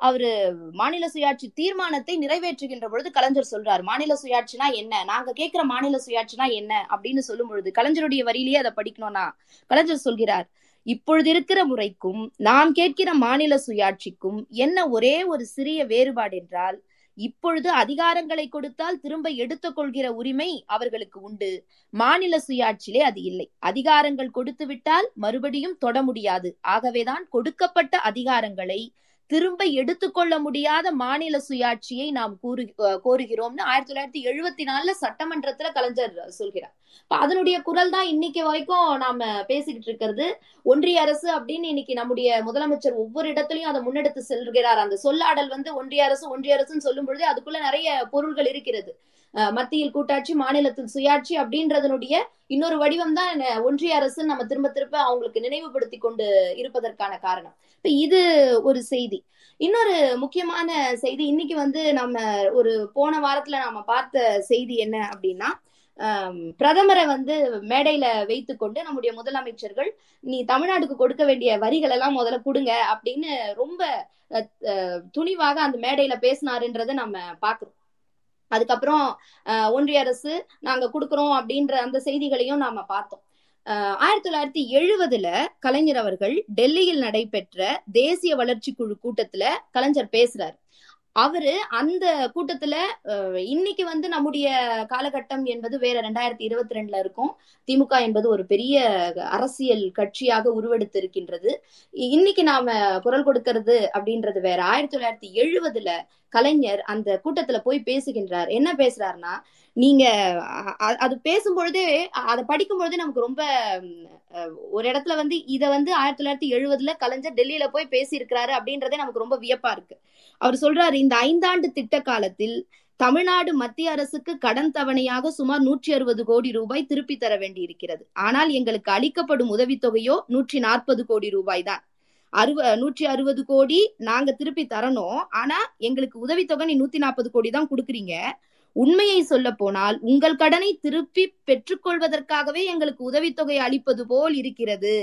அவரு மாநில சுயாட்சி தீர்மானத்தை நிறைவேற்றுகின்ற பொழுது கலைஞர் சொல்றாரு மாநில சுயாட்சினா என்ன? நாங்க கேட்கிற மாநில சுயாட்சினா என்ன? அப்படின்னு சொல்லும் பொழுது கலைஞருடைய வரியிலேயே அதை படிக்கணும்னா கலைஞர் சொல்கிறார் இப்பொழுது இருக்கிற முறைக்கும் நாம் கேட்கிற மாநில சுயாட்சிக்கும் என்ன ஒரே ஒரு சிறிய வேறுபாடு என்றால் இப்பொழுது அதிகாரங்களை கொடுத்தால் திரும்ப எடுத்துக்கொள்கிற உரிமை அவர்களுக்கு உண்டு. மாநில சுயாட்சியிலே அது இல்லை. அதிகாரங்கள் கொடுத்து விட்டால் மறுபடியும் தொட முடியாது. ஆகவேதான் கொடுக்கப்பட்ட அதிகாரங்களை திரும்ப எடுத்துக்கொள்ள முடியாத மாநில சுயாட்சியை நாம் கூறு கோருகிறோம்னு ஆயிரத்தி தொள்ளாயிரத்தி எழுபத்தி நாலுல சட்டமன்றத்துல கலைஞர் சொல்கிறார். அதனுடைய குரல் தான் இன்னைக்கு வரைக்கும் நாம பேசிக்கிட்டு இருக்கிறது. ஒன்றிய அரசு அப்படின்னு இன்னைக்கு நம்முடைய முதலமைச்சர் ஒவ்வொரு இடத்துலயும் அதை முன்னெடுத்து செல்கிறார். அந்த சொல்லாடல் வந்து ஒன்றிய அரசு ஒன்றிய அரசுன்னு சொல்லும் பொழுது அதுக்குள்ள நிறைய பொருள்கள் இருக்கிறது. மத்தியில் கூட்டாட்சி மாநிலத்தில் சுயாட்சி அப்படின்றதனுடைய இன்னொரு வடிவம் தான் ஒன்றிய அரசு நம்ம திரும்ப திரும்ப அவங்களுக்கு நினைவுபடுத்தி கொண்டு இருப்பதற்கான காரணம். இப்ப இது ஒரு செய்தி. இன்னொரு முக்கியமான செய்தி இன்னைக்கு வந்து நம்ம ஒரு போன வாரத்துல நாம பார்த்த செய்தி என்ன அப்படின்னா பிரதமரை வந்து மேடையில வைத்துக்கொண்டு நம்முடைய முதலமைச்சர்கள் நீ தமிழ்நாட்டுக்கு கொடுக்க வேண்டிய வரிகள் எல்லாம் முதல்ல கொடுங்க அப்படின்னு ரொம்ப அஹ், அஹ், துணிவாக அந்த மேடையில பேசினாருன்றதை நம்ம பாக்குறோம் அதுக்கப்புறம் ஒன்றிய அரசு நாங்க கொடுக்குறோம் அப்படின்ற அந்த செய்திகளையும் நாம பார்த்தோம். ஆயிரத்தி தொள்ளாயிரத்தி எழுபதுல கலைஞர் அவர்கள் டெல்லியில் நடைபெற்ற தேசிய வளர்ச்சி குழு கூட்டத்துல கலைஞர் பேசுறாரு. அவரு அந்த கூட்டத்துல இன்னைக்கு வந்து நம்முடைய காலகட்டம் என்பது வேற ரெண்டாயிரத்தி இருபத்தி ரெண்டுல இருக்கும். திமுக என்பது ஒரு பெரிய அரசியல் கட்சியாக உருவெடுத்து இருக்கின்றது இன்னைக்கு நாம குரல் கொடுக்கிறது அப்படின்றது வேற. ஆயிரத்தி தொள்ளாயிரத்தி எழுபதுல கலைஞர் அந்த கூட்டத்துல போய் பேசுகின்றார். என்ன பேசுறாருன்னா நீங்க அது பேசும்பொழுதே அதை படிக்கும் பொழுதே நமக்கு ரொம்ப அஹ், ஒரு இடத்துல வந்து இதை வந்து ஆயிரத்தி தொள்ளாயிரத்தி எழுபதுல கலைஞர் டெல்லியில போய் பேசியிருக்கிறாரு அப்படின்றதே நமக்கு ரொம்ப வியப்பா இருக்கு. அவர் சொல்றாரு இந்த ஐந்தாண்டு திட்ட காலத்தில் தமிழ்நாடு மத்திய அரசுக்கு கடன் தவணையாக சுமார் நூற்றி அறுபது கோடி ரூபாய் திருப்பி தர வேண்டியிருக்கிறது. ஆனால் எங்களுக்கு அளிக்கப்படும் உதவித்தொகையோ நூற்றி நாற்பது கோடி ரூபாய் தான். அறுவ நூற்றி அறுபது கோடி நாங்க திருப்பி தரணும். ஆனா எங்களுக்கு உதவித்தொகை நீ நூத்தி நாற்பது கோடி தான் கொடுக்குறீங்க. உண்மையை சொல்ல போனால் உங்கள் கடனை திருப்பி பெற்றுக்கொள்வதற்காகவே எங்களுக்கு உதவித்தொகை அளிப்பது போல் இருக்கிறது.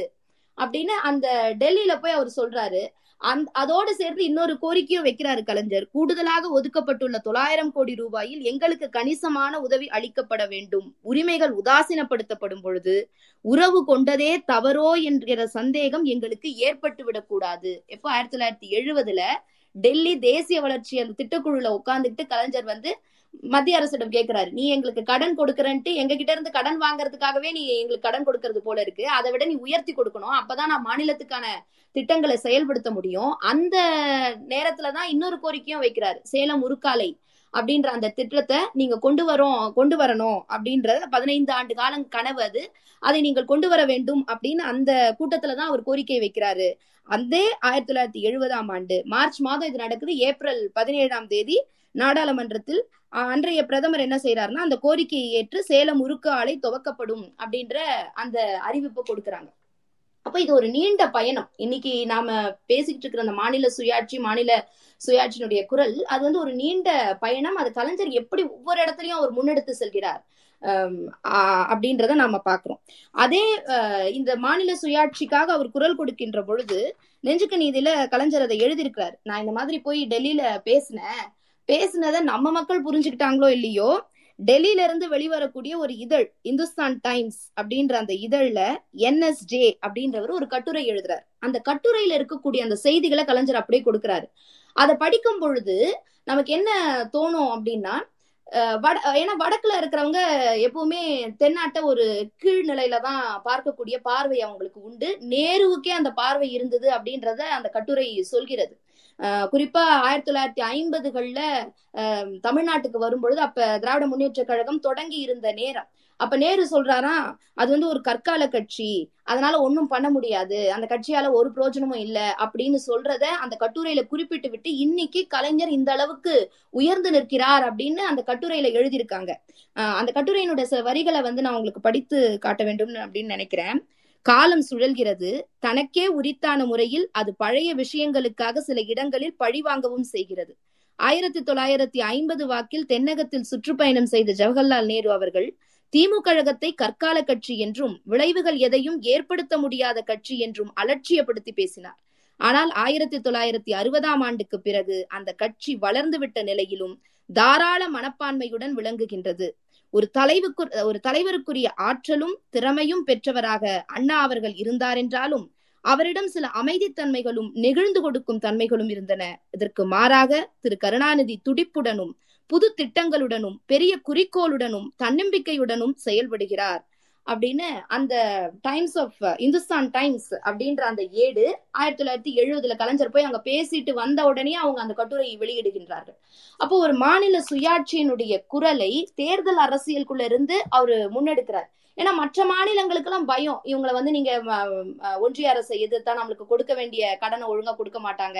அப்படின்னு அந்த டெல்லியில போய் அவர் சொல்றாரு. அந் அதோடு சேர்த்து இன்னொரு கோரிக்கையும் வைக்கிறாரு கலைஞர். கூடுதலாக ஒதுக்கப்பட்டுள்ள தொள்ளாயிரம் கோடி ரூபாயில் எங்களுக்கு கணிசமான உதவி அளிக்கப்பட வேண்டும். உரிமைகள் உதாசீனப்படுத்தப்படும் பொழுது உறவு கொண்டதே தவறோ என்கிற சந்தேகம் எங்களுக்கு ஏற்பட்டு விடக்கூடாது. எப்போ? ஆயிரத்தி தொள்ளாயிரத்தி எழுபதுல டெல்லி தேசிய வளர்ச்சி அந்த திட்டக்குழுல உட்கார்ந்துட்டு கலைஞர் வந்து மத்திய அரசிடம் கேட்கிறாரு நீ எங்களுக்கு கடன் கொடுக்கறன்ட்டு எங்க கிட்ட இருந்து கடன் வாங்குறதுக்காகவே நீ எங்களுக்கு கடன் கொடுக்கறது போல இருக்கு. அதை விட நீ உயர்த்தி கொடுக்கணும். அப்பதான் நான் மாநிலத்துக்கான திட்டங்களை செயல்படுத்த முடியும். அந்த நேரத்துலதான் இன்னொரு கோரிக்கையும் வைக்கிறாரு. சேலம் உருக்காலை அப்படின்ற அந்த திட்டத்தை நீங்க கொண்டு வரோம் கொண்டு வரணும் அப்படின்றது பதினைந்து ஆண்டு காலம் கனவு அது. அதை நீங்கள் கொண்டு வர வேண்டும் அப்படின்னு அந்த கூட்டத்துலதான் அவர் கோரிக்கை வைக்கிறாரு. அதே ஆயிரத்தி தொள்ளாயிரத்தி எழுபதாம் ஆண்டு மார்ச் மாதம் இது நடக்குது. ஏப்ரல் பதினேழாம் தேதி நாடாளுமன்றத்தில் அன்றைய பிரதமர் என்ன செய்யறாருன்னா அந்த கோரிக்கையை ஏற்று சேலம் உருக்கு ஆலை துவக்கப்படும் அப்படின்ற அந்த அறிவிப்பை கொடுக்கறாங்க. அப்ப இது ஒரு நீண்ட பயணம். இன்னைக்கு நாம பேசிக்கிட்டு இருக்கிற அந்த மாநில சுயாட்சி மாநில சுயாட்சியினுடைய குரல் அது வந்து ஒரு நீண்ட பயணம். அது கலைஞர் எப்படி ஒவ்வொரு இடத்துலயும் அவர் முன்னெடுத்து செல்கிறார் அப்படின்றத நாம பாக்குறோம் அதே அஹ், இந்த மாநில சுயாட்சிக்காக அவர் குரல் கொடுக்கின்ற பொழுது நெஞ்சுக்கு நீதியில கலைஞர் அதை எழுதியிருக்கிறார். நான் இந்த மாதிரி போய் டெல்லியில பேசினேன். பேசினதை நம்ம மக்கள் புரிஞ்சுக்கிட்டாங்களோ இல்லையோ டெல்லியில இருந்து வெளிவரக்கூடிய ஒரு இதழ் இந்துஸ்தான் டைம்ஸ் அப்படின்ற அந்த இதழ்ல என்எஸ்ஜே அப்படின்றவர் ஒரு கட்டுரை எழுதுறாரு. அந்த கட்டுரையில இருக்கக்கூடிய அந்த செய்திகளை கலைஞர் அப்படியே கொடுக்குறாரு. அதை படிக்கும் பொழுது நமக்கு என்ன தோணும் அப்படின்னா அஹ் வட ஏன்னா வடக்குல இருக்கிறவங்க எப்பவுமே தென்னாட்ட ஒரு கீழ்நிலையில தான் பார்க்கக்கூடிய பார்வை அவங்களுக்கு உண்டு. நேருவுக்கே அந்த பார்வை இருந்தது அப்படின்றத அந்த கட்டுரை சொல்கிறது. குறிப்பா ஆயிரத்தி தொள்ளாயிரத்தி ஐம்பதுகள்ல தமிழ்நாட்டுக்கு வரும்பொழுது அப்ப திராவிட முன்னேற்ற கழகம் தொடங்கி இருந்த நேரம். அப்ப நேரு சொல்றாராம் அது வந்து ஒரு கற்கால கட்சி அதனால ஒன்றும் பண்ண முடியாது அந்த கட்சியால ஒரு பிரயோஜனமும் இல்ல அப்படின்னு சொல்றத அந்த கட்டுரையில குறிப்பிட்டு விட்டு இன்னைக்கு கலைஞர் இந்த அளவுக்கு உயர்ந்து நிற்கிறார் அப்படின்னு அந்த கட்டுரையில எழுதியிருக்காங்க. ஆஹ் அந்த கட்டுரையினுடைய சில வரிகளை வந்து நான் உங்களுக்கு படித்து காட்ட வேண்டும் அப்படின்னு நினைக்கிறேன். காலம் சுழல்கிறது. தனக்கே உரித்தான முறையில் அது பழைய விஷயங்களுக்காக சில இடங்களில் பழிவாங்கவும் செய்கிறது. ஆயிரத்தி தொள்ளாயிரத்தி ஐம்பது வாக்கில் தென்னகத்தில் சுற்றுப்பயணம் செய்த ஜவஹர்லால் நேரு அவர்கள் திமுக கழகத்தை கற்கால கட்சி என்றும் விளைவுகள் எதையும் ஏற்படுத்த முடியாத கட்சி என்றும் அலட்சியப்படுத்தி பேசினார். ஆனால் ஆயிரத்தி தொள்ளாயிரத்தி அறுபதாம் ஆண்டுக்கு பிறகு அந்த கட்சி வளர்ந்துவிட்ட நிலையிலும் தாராள மனப்பான்மையுடன் விளங்குகின்றது. ஒரு தலைவுக்கு ஒரு தலைவருக்குரிய ஆற்றலும் திறமையும் பெற்றவராக அண்ணா அவர்கள் இருந்தார் என்றாலும் அவரிடம் சில அமைதித்தன்மைகளும் நெகிழ்ந்து கொடுக்கும் தன்மைகளும் இருந்தன. இதற்கு மாறாக திரு கருணாநிதி துடிப்புடனும் புது திட்டங்களுடனும் பெரிய குறிக்கோளுடனும் தன்னம்பிக்கையுடனும் செயல்படுகிறார். அப்படின்னு அந்த டைம்ஸ் ஆஃப் இந்துஸ்தான் டைம்ஸ் அப்படின்ற அந்த ஏடு ஆயிரத்தி தொள்ளாயிரத்தி எழுபதுல கலைஞர் போய் அங்க பேசிட்டு வந்த உடனே அவங்க அந்த கட்டுரையை வெளியிடுகின்றார்கள். அப்போ ஒரு மாநில சுயாட்சியினுடைய குரலை தேர்தல் அரசியலுக்குள்ள இருந்து அவரு முன்னெடுக்கிறார். ஏன்னா மற்ற மாநிலங்களுக்கு எல்லாம் பயம். இவங்களை வந்து நீங்க ஒன்றிய அரசை எதிர்த்தா நம்மளுக்கு கொடுக்க வேண்டிய கடனை ஒழுங்கா கொடுக்க மாட்டாங்க.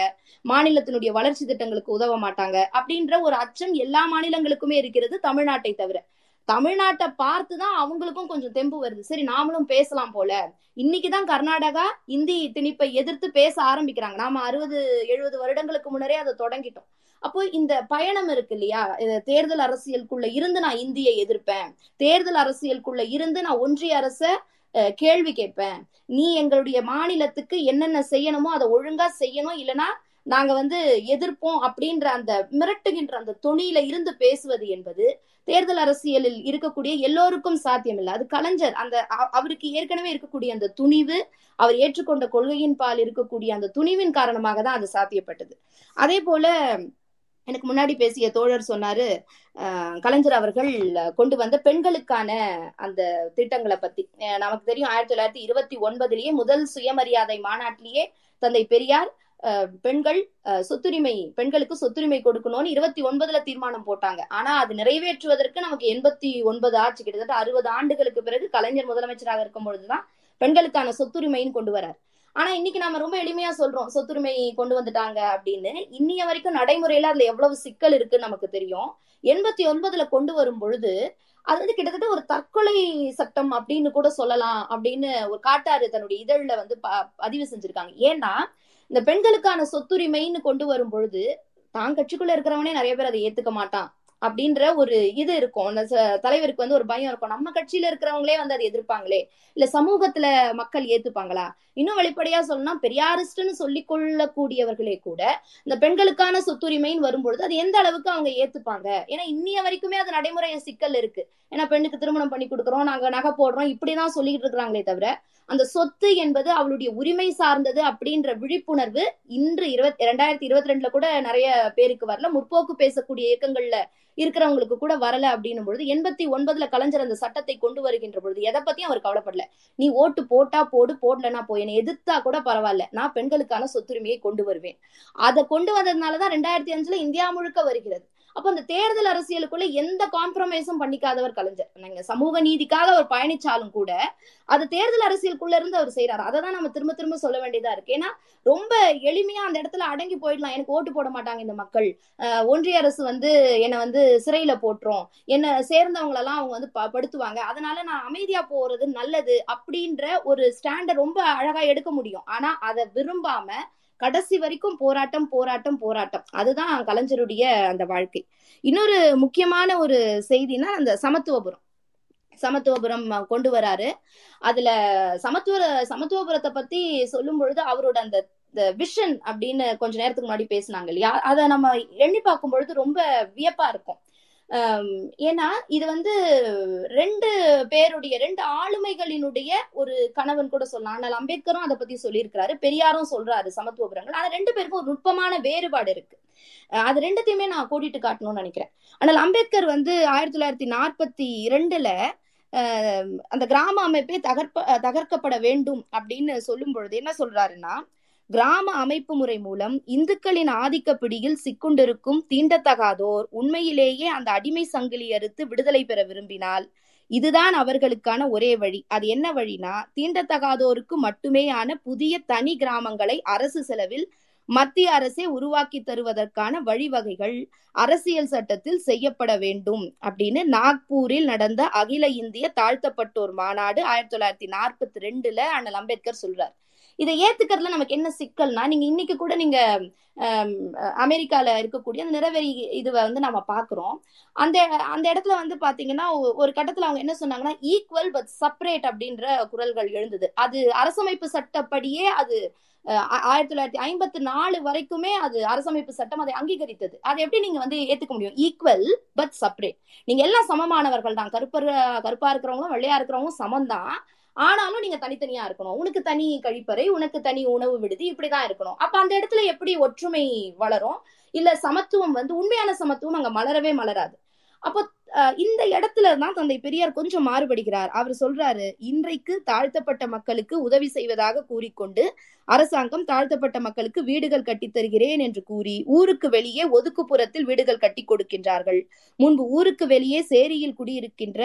மாநிலத்தினுடைய வளர்ச்சி திட்டங்களுக்கு உதவ மாட்டாங்க. அப்படின்ற ஒரு அச்சம் எல்லா மாநிலங்களுக்குமே இருக்கிறது தமிழ்நாட்டை தவிர. தமிழ்நாட்டை பார்த்து தான் அவங்களுக்கும் கொஞ்சம் தெம்பு வருது. சரி நாமளும் பேசலாம் போல. இன்னைக்குதான் கர்நாடகா இந்தி திணிப்பை எதிர்த்து பேச ஆரம்பிக்கிறாங்க. நாம அறுபது எழுபது வருடங்களுக்கு முன்னரே அதை தொடங்கிட்டோம். அப்போ இந்த பயணம் இருக்கு இல்லையா? தேர்தல் அரசியலுக்குள்ள இருந்து நான் இந்தியை எதிர்ப்பேன். தேர்தல் அரசியலுக்குள்ள இருந்து நான் ஒன்றிய அரச கேள்வி கேட்பேன். நீ எங்களுடைய மாநிலத்துக்கு என்னென்ன செய்யணுமோ அதை ஒழுங்கா செய்யணும். இல்லைன்னா நாங்க வந்து எதிர்ப்போம் அப்படின்ற அந்த மிரட்டுகின்ற அந்த துணியில இருந்து பேசுவது என்பது தேர்தல் அரசியலில் இருக்கக்கூடிய எல்லோருக்கும் சாத்தியம் இல்லை அது கலைஞர் அந்த அவருக்கு ஏற்கனவே இருக்கக்கூடிய அந்த துணிவு அவர் ஏற்றுக்கொண்ட கொள்கையின் பால் இருக்கக்கூடிய அந்த துணிவின் காரணமாக தான் அது சாத்தியப்பட்டது. அதே போல எனக்கு முன்னாடி பேசிய தோழர் சொன்னாரு கலைஞர் அவர்கள் கொண்டு வந்த பெண்களுக்கான அந்த திட்டங்களை பத்தி. நமக்கு தெரியும் ஆயிரத்தி தொள்ளாயிரத்தி இருபத்தி ஒன்பதுலயே முதல் சுயமரியாதை மாநாட்டிலேயே தந்தை பெரியார் பெண்கள் சொத்துரிமை பெண்களுக்கு சொத்துரிமை கொடுக்கணும்னு இருபத்தி ஒன்பதுல தீர்மானம் போட்டாங்க. ஆனா அது நிறைவேற்றுவதற்கு நமக்கு எண்பத்தி ஒன்பது ஆட்சி கிட்டத்தட்ட அறுபது ஆண்டுகளுக்கு பிறகு கலைஞர் முதலமைச்சராக இருக்கும் பொழுதுதான் பெண்களுக்கான சொத்துரிமைன்னு கொண்டு வரார். ஆனா இன்னைக்கு நம்ம ரொம்ப எளிமையா சொல்றோம். சொத்துரிமை கொண்டு வந்துட்டாங்க அப்படின்னு. இன்னைய வரைக்கும் நடைமுறையில அதுல எவ்வளவு சிக்கல் இருக்குன்னு நமக்கு தெரியும். எண்பத்தி ஒன்பதுல கொண்டு வரும் பொழுது அது வந்து கிட்டத்தட்ட ஒரு தற்கொலை சட்டம் அப்படின்னு கூட சொல்லலாம் அப்படின்னு ஒரு காட்டாறு தன்னுடைய இதழ்ல வந்து பதிவு செஞ்சிருக்காங்க. ஏன்னா இந்த பெண்களுக்கான சொத்துரிமைன்னு கொண்டு வரும் பொழுது தான் கட்சிக்குள்ள இருக்கிறவனே நிறைய பேர் அதை ஏத்துக்க மாட்டான் அப்படின்ற ஒரு இது இருக்கும். அந்த தலைவருக்கு வந்து ஒரு பயம் இருக்கும். நம்ம கட்சியில இருக்கிறவங்களே வந்து அதை எதிர்ப்பாங்களே? இல்ல சமூகத்துல மக்கள் ஏத்துப்பாங்களா? இன்னும் வெளிப்படையா சொல்லணும்னா பெரியாரிஸ்ட்னு சொல்லிக் கொள்ளக்கூடியவர்களே கூட இந்த பெண்களுக்கான சொத்துரிமைன்னு வரும்பொழுது அது எந்த அளவுக்கு அவங்க ஏத்துப்பாங்க? ஏன்னா இன்னைய வரைக்குமே அது நடைமுறை சிக்கல் இருக்கு. ஏன்னா பெண்ணுக்கு திருமணம் பண்ணி கொடுக்குறோம் நாங்க நகை போடுறோம் இப்படிதான் சொல்லிட்டு இருக்கிறாங்களே தவிர அந்த சொத்து என்பது அவளுடைய உரிமை சார்ந்தது அப்படின்ற விழிப்புணர்வு இன்று இருபத்தி இரண்டாயிரத்தி இருபத்தி ரெண்டுல கூட நிறைய பேருக்கு வரல. முற்போக்கு பேசக்கூடிய இயக்கங்கள்ல இருக்கிறவங்களுக்கு கூட வரல அப்படின்னும் பொழுது எண்பத்தி ஒன்பதுல கலைஞர் அந்த சட்டத்தை கொண்டு வருகின்ற பொழுது எதை பத்தியும் அவர் கவலைப்படல. நீ ஓட்டு போட்டா போடு போடலன்னா போய் என்னை எதிர்த்தா கூட பரவாயில்ல. நான் பெண்களுக்கான சொத்துரிமையை கொண்டு வருவேன். அதை கொண்டு வந்ததுனாலதான் ரெண்டாயிரத்தி அஞ்சுல இந்தியா முழுக்க வருகிறது. அப்ப அந்த தேர்தல் அரசியலுக்குள்ள எந்த காம்ப்ரமைஸும் பண்ணிக்காதவர் கலைஞர். நீங்க சமூக நீதிக்காக அவர் பயணிச்சாலும் கூட அது தேர்தல் அரசியலுக்குள்ள இருந்து அவர் செய்யறாரு அதை தான் நம்ம திரும்ப திரும்ப சொல்ல வேண்டியதா இருக்கு. ஏன்னா ரொம்ப எளிமையா அந்த இடத்துல அடங்கி போயிடலாம். எனக்கு ஓட்டு போட மாட்டாங்க இந்த மக்கள். ஒன்றிய அரசு வந்து என்னை வந்து சிறையில போட்டுரும். என்ன சேர்ந்தவங்களெல்லாம் அவங்க வந்து படுத்துவாங்க. அதனால நான் அமைதியா போறது நல்லது அப்படின்ற ஒரு ஸ்டாண்டை ரொம்ப அழகா எடுக்க முடியும். ஆனா அதை விரும்பாம கடைசி வரைக்கும் போராட்டம் போராட்டம் போராட்டம். அதுதான் கலைஞருடைய அந்த வாழ்க்கை. இன்னொரு முக்கியமான ஒரு செய்தினா அந்த சமத்துவபுரம். சமத்துவபுரம் கொண்டு வராரு. அதுல சமத்துவ சமத்துவபுரத்தை பத்தி சொல்லும் பொழுது அவரோட அந்த விஷன் அப்படின்னு கொஞ்ச நேரத்துக்கு முன்னாடி பேசினாங்க இல்லையா? அதை நம்ம எண்ணி பார்க்கும் பொழுது ரொம்ப வியப்பா இருக்கும். ஏன்னா இது வந்து ரெண்டு பேருடைய ரெண்டு ஆளுமைகளினுடைய ஒரு கணவன் கூட சொல்லலாம். ஆனால் அம்பேத்கரும் அதை பத்தி சொல்லியிருக்கிறாரு பெரியாரும் சொல்றாரு சமத்துவ புறங்கள் ஆனா ரெண்டு பேருக்கும் ஒரு நுட்பமான வேறுபாடு இருக்கு. அது ரெண்டுத்தையுமே நான் கூட்டிட்டு காட்டணும்னு நினைக்கிறேன். ஆனால் அம்பேத்கர் வந்து ஆயிரத்தி தொள்ளாயிரத்தி நாற்பத்தி இரண்டுல அந்த கிராம அமைப்பே தகர்ப்ப தகர்க்கப்பட வேண்டும் அப்படின்னு சொல்லும் பொழுது என்ன சொல்றாருன்னா கிராம அமைப்பு முறை மூலம் இந்துக்களின் ஆதிக்க பிடியில் சிக்குண்டிருக்கும் தீண்டத்தகாதோர் உண்மையிலேயே அந்த அடிமை சங்கிலி அறுத்து விடுதலை பெற விரும்பினால் இதுதான் அவர்களுக்கான ஒரே வழி. அது என்ன வழினா தீண்டத்தகாதோருக்கு மட்டுமேயான புதிய தனி கிராமங்களை அரசு செலவில் மத்திய அரசே உருவாக்கி தருவதற்கான வழிவகைகள் அரசியல் சட்டத்தில் செய்யப்பட வேண்டும் அப்படின்னு நாக்பூரில் நடந்த அகில இந்திய தாழ்த்தப்பட்டோர் மாநாடு ஆயிரத்தி தொள்ளாயிரத்தி நாற்பத்தி ரெண்டுல அண்ணல் அம்பேத்கர் சொல்றார். இதை ஏத்துக்கிறதுல நமக்கு என்ன சிக்கல்னா நீங்க இன்னைக்கு கூட நீங்க அமெரிக்கால இருக்கக்கூடிய அந்த நிறவெறி இதுவை வந்து நம்ம பாக்குறோம். அந்த அந்த இடத்துல வந்து பாத்தீங்கன்னா ஒரு கட்டத்துல அவங்க என்ன சொன்னாங்கன்னா ஈக்குவல் பட் செப்பரேட் அப்படின்ற குரல்கள் எழுந்தது. அது அரசமைப்பு சட்டப்படியே அது ஆயிரத்தி தொள்ளாயிரத்தி ஐம்பத்தி நாலு வரைக்குமே அது அரசமைப்பு சட்டம் அதை அங்கீகரித்தது. அதை எப்படி நீங்க வந்து ஏத்துக்க முடியும்? ஈக்குவல் பட் செப்பரேட் நீங்க எல்லாம் சமமானவர்கள் தான். கருப்பர் கருப்பா இருக்கிறவங்களும் வெள்ளையா இருக்கிறவங்களும் சமம் தான் ஆனாலும் நீங்க தனித்தனியா இருக்கணும். உனக்கு தனி கழிப்பறை உனக்கு தனி உணவு விடுதி இப்படிதான் இருக்கணும். அப்ப அந்த இடத்துல எப்படி ஒற்றுமை வளரும்? இல்ல சமத்துவம் வந்து உண்மையான சமத்துவம் அங்க மலரவே மலராது. அப்போ இந்த இடத்துல தான் தந்தை பெரியார் கொஞ்சம் மாறுபடுகிறார். அவர் சொல்றாரு இன்றைக்கு தாழ்த்தப்பட்ட மக்களுக்கு உதவி செய்வதாக கூறிக்கொண்டு அரசாங்கம் தாழ்த்தப்பட்ட மக்களுக்கு வீடுகள் கட்டித் தருகிறேன் என்று கூறி ஊருக்கு வெளியே ஒதுக்குப்புறத்தில் வீடுகள் கட்டி கொடுக்கின்றார்கள். முன்பு ஊருக்கு வெளியே சேரியில் குடியிருக்கின்ற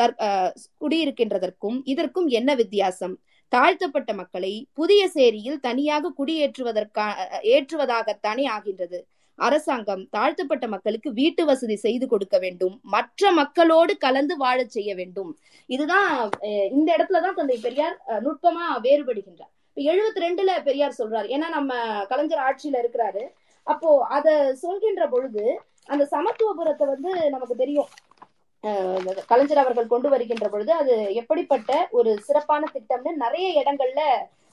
தற்- குடியிருக்கின்றதற்கும் இதற்கும் என்ன வித்தியாசம்? தாழ்த்தப்பட்ட மக்களை புதிய சேரியில் தனியாக குடியேற்றுவதற்கா அஹ், ஏற்றுவதாகத்தானே ஆகின்றது. அரசாங்கம் தாழ்த்தப்பட்ட மக்களுக்கு வீட்டு வசதி செய்து கொடுக்க வேண்டும். மற்ற மக்களோடு கலந்து வாழச் செய்ய வேண்டும். இதுதான் அஹ், இந்த இடத்துலதான் தந்தை பெரியார் அஹ், நுட்பமா வேறுபடுகின்றார். இப்ப எழுபத்தி ரெண்டுல பெரியார் சொல்றாரு. ஏன்னா நம்ம கலைஞர் ஆட்சியில இருக்கிறாரு. அப்போ அத சொல்கின்ற பொழுது அந்த சமத்துவபுரத்தை வந்து நமக்கு தெரியும். கலைஞர் அவர்கள் கொண்டு வருகின்ற பொழுது அது எப்படிப்பட்ட ஒரு சிறப்பான திட்டம்னு நிறைய இடங்கள்ல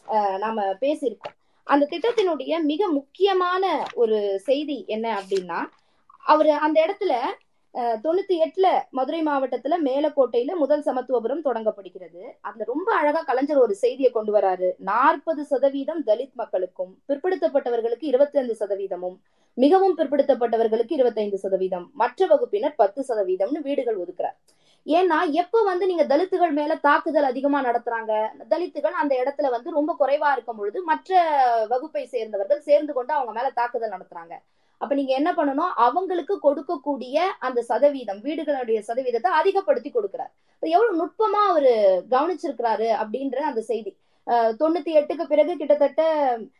அஹ், நாம பேசியிருக்கோம். அந்த திட்டத்தினுடைய மிக முக்கியமான ஒரு செய்தி என்ன அப்படின்னா அவர் அந்த இடத்துல தொண்ணூத்தி எட்டுல மதுரை மாவட்டத்துல மேலக்கோட்டையில முதல் சமத்துவபுரம் தொடங்கப்படுகிறது. அதுல ரொம்ப அழகா கலைஞர் ஒரு செய்தியை கொண்டு வராரு. நாற்பது சதவீதம் தலித் மக்களுக்கும் பிற்படுத்தப்பட்டவர்களுக்கு இருபத்தி ஐந்து சதவீதமும் மிகவும் பிற்படுத்தப்பட்டவர்களுக்கு இருபத்தைந்து சதவீதம் மற்ற வகுப்பினர் பத்து சதவீதம்னு வீடுகள் ஒதுக்குறார். ஏன்னா எப்ப வந்து நீங்க தலித்துகள் மேல தாக்குதல் அதிகமா நடத்துறாங்க? தலித்துகள் அந்த இடத்துல வந்து ரொம்ப குறைவா இருக்கும் பொழுது மற்ற வகுப்பை சேர்ந்தவர்கள் சேர்ந்து கொண்டு அவங்க மேல தாக்குதல் நடத்துறாங்க. அப்ப நீங்க என்ன பண்ணணும்? அவங்களுக்கு கொடுக்கக்கூடிய அந்த சதவீதம் வீடுகளுடைய சதவீதத்தை அதிகப்படுத்தி கொடுக்கிறார். எவ்வளவு நுட்பமா அவரு கவனிச்சிருக்கிறாரு அப்படின்ற அந்த செய்தி. அஹ் தொண்ணூத்தி எட்டுக்கு பிறகு கிட்டத்தட்ட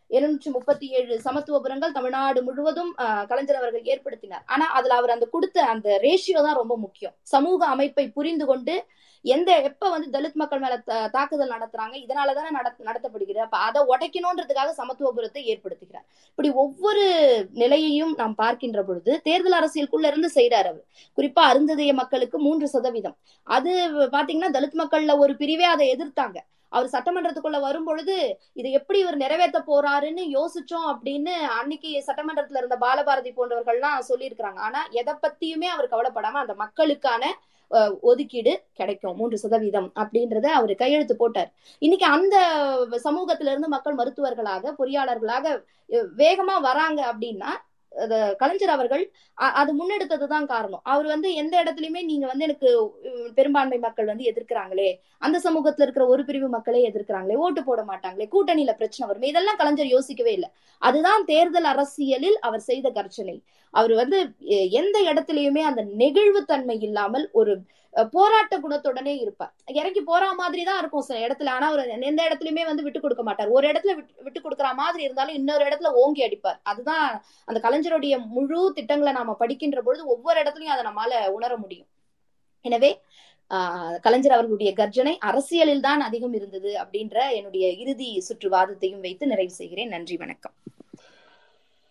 இருநூற்றி முப்பத்தி ஏழு சமத்துவபுரங்கள் தமிழ்நாடு முழுவதும் அஹ், கலைஞர் அவர்கள் ஏற்படுத்தினார். ஆனா அதுல அவர் அந்த கொடுத்த அந்த ரேஷியோ தான் ரொம்ப முக்கியம். சமூக அமைப்பை புரிந்து கொண்டு எந்த எப்ப வந்து தலித் மக்கள் மேல தாக்குதல் நடத்துறாங்க இதனாலதானே நட- நடத்தப்படுகிறது. அப்ப அதை உடைக்கணும்ன்றதுக்காக சமத்துவபுரத்தை ஏற்படுத்துகிறார். இப்படி ஒவ்வொரு நிலையையும் நாம் பார்க்கின்ற பொழுது தேர்தல் அரசியலுக்குள்ள இருந்து செய்யறாரு அவர். குறிப்பா அருந்ததிய மக்களுக்கு மூன்று சதவீதம். அது பாத்தீங்கன்னா தலித் மக்கள்ல ஒரு பிரிவே அதை எதிர்த்தாங்க. அவர் சட்டமன்றத்துக்குள்ள வரும்பொழுது இதை எப்படி இவர் நிறைவேற்ற போறாருன்னு யோசிச்சோம் அப்படின்னு அன்னைக்கு சட்டமன்றத்துல இருந்த பாலபாரதி போன்றவர்கள்லாம் சொல்லியிருக்கிறாங்க. ஆனா எதை பத்தியுமே அவர் கவலைப்படாம அந்த மக்களுக்கான ஒதுக்கீடு கிடைக்கும் மூன்று சதவீதம் அப்படின்றத அவர் கையெழுத்து போட்டார். இன்னைக்கு அந்த சமூகத்தில இருந்து மக்கள் மருத்துவர்களாக பொறியாளர்களாக வேகமா வராங்க அப்படின்னா கலைஞர் அவர்கள் அது முன்னெடுத்ததுதான் காரணம். அவர் வந்து எந்த இடத்துலயுமே நீங்க வந்து எனக்கு பெரும்பான்மை மக்கள் வந்து எதிர்க்கிறாங்களே அந்த சமூகத்துல இருக்கிற ஒரு பிரிவு மக்களே எதிர்க்கிறாங்களே ஓட்டு போட மாட்டாங்களே கூட்டணியில பிரச்சனை வரும் இதெல்லாம் கலைஞர் யோசிக்கவே இல்லை. அதுதான் தேர்தல் அரசியலில் அவர் செய்த கர்ச்சனை. அவர் வந்து எந்த இடத்துலயுமே அந்த நெகிழ்வுத்தன்மை இல்லாமல் ஒரு போராட்ட குணத்துடனே இருப்பார். இறங்கி போற மாதிரி தான் இருக்கும் சில இடத்துல. ஆனா அவர் எந்த இடத்துலயுமே வந்து விட்டு கொடுக்க மாட்டார். ஒரு இடத்துல விட்டு விட்டு கொடுக்குற மாதிரி இருந்தாலும் இன்னொரு இடத்துல ஓங்கி அடிப்பார். அதுதான் அந்த கலைஞருடைய முழு திட்டங்களை நாம படிக்கின்ற பொழுது ஒவ்வொரு இடத்துலயும் அதை நம்மால உணர முடியும். எனவே ஆஹ் கலைஞர் அவர்களுடைய கர்ஜனை அரசியலில் தான் அதிகம் இருந்தது அப்படின்ற என்னுடைய இறுதி சுற்று வாதத்தையும் வைத்து நிறைவு செய்கிறேன். நன்றி வணக்கம்.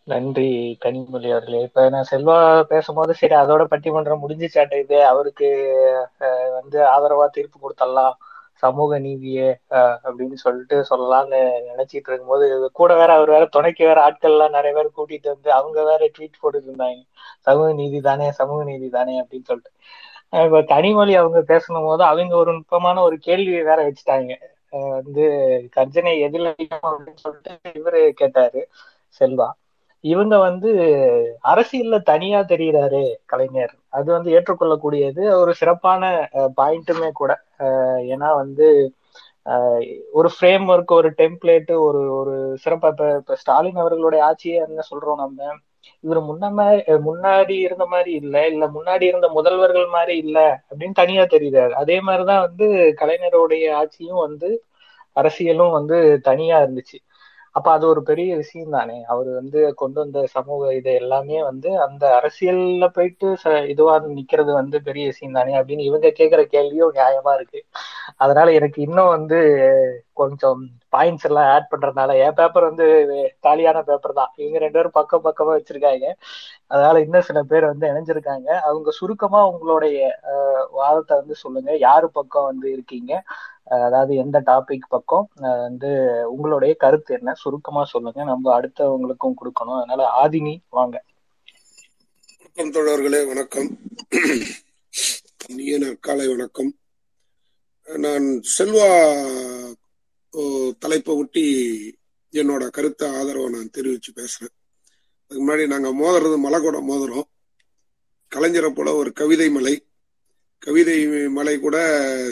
நன்றி கனிமொழி அவர்களே. இப்ப நான் செல்வா பேசும்போது சரி அதோட பட்டிமன்றம் முடிஞ்சுச்சாட்ட இது. அவருக்கு அஹ், வந்து ஆதரவா தீர்ப்பு கொடுத்துடலாம் சமூக நீதியே அப்படின்னு சொல்லிட்டு சொல்லலாம்னு நினைச்சிட்டு இருக்கும்போது கூட வேற அவர் வேற துணைக்கு வேற ஆட்கள் எல்லாம் நிறைய பேர் கூட்டிட்டு வந்து அவங்க வேற ட்வீட் போட்டுட்டு இருந்தாங்க சமூக நீதி தானே சமூக நீதி தானே அப்படின்னு சொல்லிட்டு. இப்ப கனிமொழி அவங்க பேசணும் போது அவங்க ஒரு நுட்பமான ஒரு கேள்வியை வேற வச்சுட்டாங்க. அஹ், வந்து கர்ஜனை எதில் அப்படின்னு சொல்லிட்டு இவரு கேட்டாரு செல்வா. இவங்க வந்து அரசியல்ல தனியா தெரிகிறாரு கலைஞர். அது வந்து ஏற்றுக்கொள்ளக்கூடியது. ஒரு சிறப்பான பாயிண்ட்டுமே கூட. ஏன்னா வந்து ஒரு ஃப்ரேம் ஒர்க் ஒரு டெம்ப்ளேட்டு ஒரு ஒரு சிறப்பா இப்ப இப்ப ஸ்டாலின் அவர்களுடைய ஆட்சியே என்ன சொல்றோம் நம்ம. இவர் முன்ன முன்னாடி இருந்த மாதிரி இல்ல இல்ல முன்னாடி இருந்த முதல்வர்கள் மாதிரி இல்ல அப்படின்னு தனியா தெரியுறாரு. அதே மாதிரிதான் வந்து கலைஞருடைய ஆட்சியும் வந்து அரசியலும் வந்து தனியா இருந்துச்சு. அப்ப அது ஒரு பெரிய விஷயம் தானே அவர் வந்து கொண்டு வந்த சமூக இது எல்லாமே வந்து அந்த அரசியல்ல போயிட்டு இதுவா நிக்கிறது வந்து பெரிய விஷயம் தானே அப்படின்னு இவங்க கேக்குற கேள்வியும் நியாயமா இருக்கு. அதனால எனக்கு இன்னும் வந்து கொஞ்சம் பாயிண்ட்ஸ் எல்லாம் ஆட் பண்றதுனால என் பேப்பர் வந்து காலியான பேப்பர் தான். இவங்க ரெண்டு பேரும் பக்கம் பக்கமா வச்சிருக்காங்க. அதனால இன்னும் சில பேர் வந்து இணைஞ்சிருக்காங்க. அவங்க சுருக்கமா உங்களுடைய வாதத்தை வந்து சொல்லுங்க. யாரு பக்கம் வந்து இருக்கீங்க? அதாவது எந்த டாபிக் பக்கம்? வந்து உங்களுடைய கருத்து என்ன? சுருக்கமா சொல்லுங்க. நம்ம அடுத்தவங்களுக்கும் கொடுக்கணும். அதனால ஆதினி வாங்க. வணக்கம் தோழர்களே வணக்கம். இனிய நற்காலை வணக்கம். நான் செல்வா தலைப்பை ஒட்டி என்னோட கருத்தை ஆதரவை நான் தெரிவிச்சு பேசுறேன். அதுக்கு முன்னாடி நாங்க மோதுறது மலை கூட மோதுறோம். கலைஞரை போல ஒரு கவிதை மலை. கவிதை மலை கூட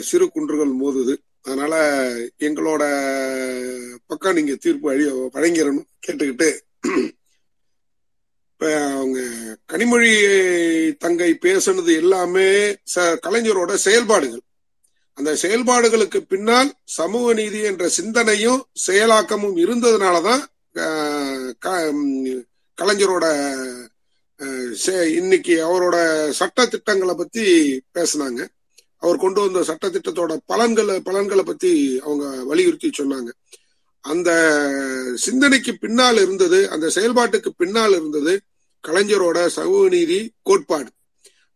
சிறு குன்றுகள் மோதுது. அதனால எங்களோட பக்கம் நீங்க தீர்ப்பு அழி வழங்கிடணும் கேட்டுக்கிட்டு. இப்ப அவங்க கனிமொழி தங்கை பேசுனது எல்லாமே ச- கலைஞரோட செயல்பாடுகள். அந்த செயல்பாடுகளுக்கு பின்னால் சமூக நீதி என்ற சிந்தனையும் செயலாக்கமும் இருந்ததுனாலதான் க- கலைஞரோட செ- இன்னைக்கு அவரோட சட்ட திட்டங்களை பத்தி பேசினாங்க. அவர் கொண்டு வந்த சட்ட திட்டத்தோட பலன்களை பலன்களை பத்தி அவங்க வலியுறுத்தி சொன்னாங்க. அந்த சிந்தனைக்கு பின்னால் இருந்தது அந்த செயல்பாட்டுக்கு பின்னால் இருந்தது கலைஞரோட சமூக நீதி கோட்பாடு.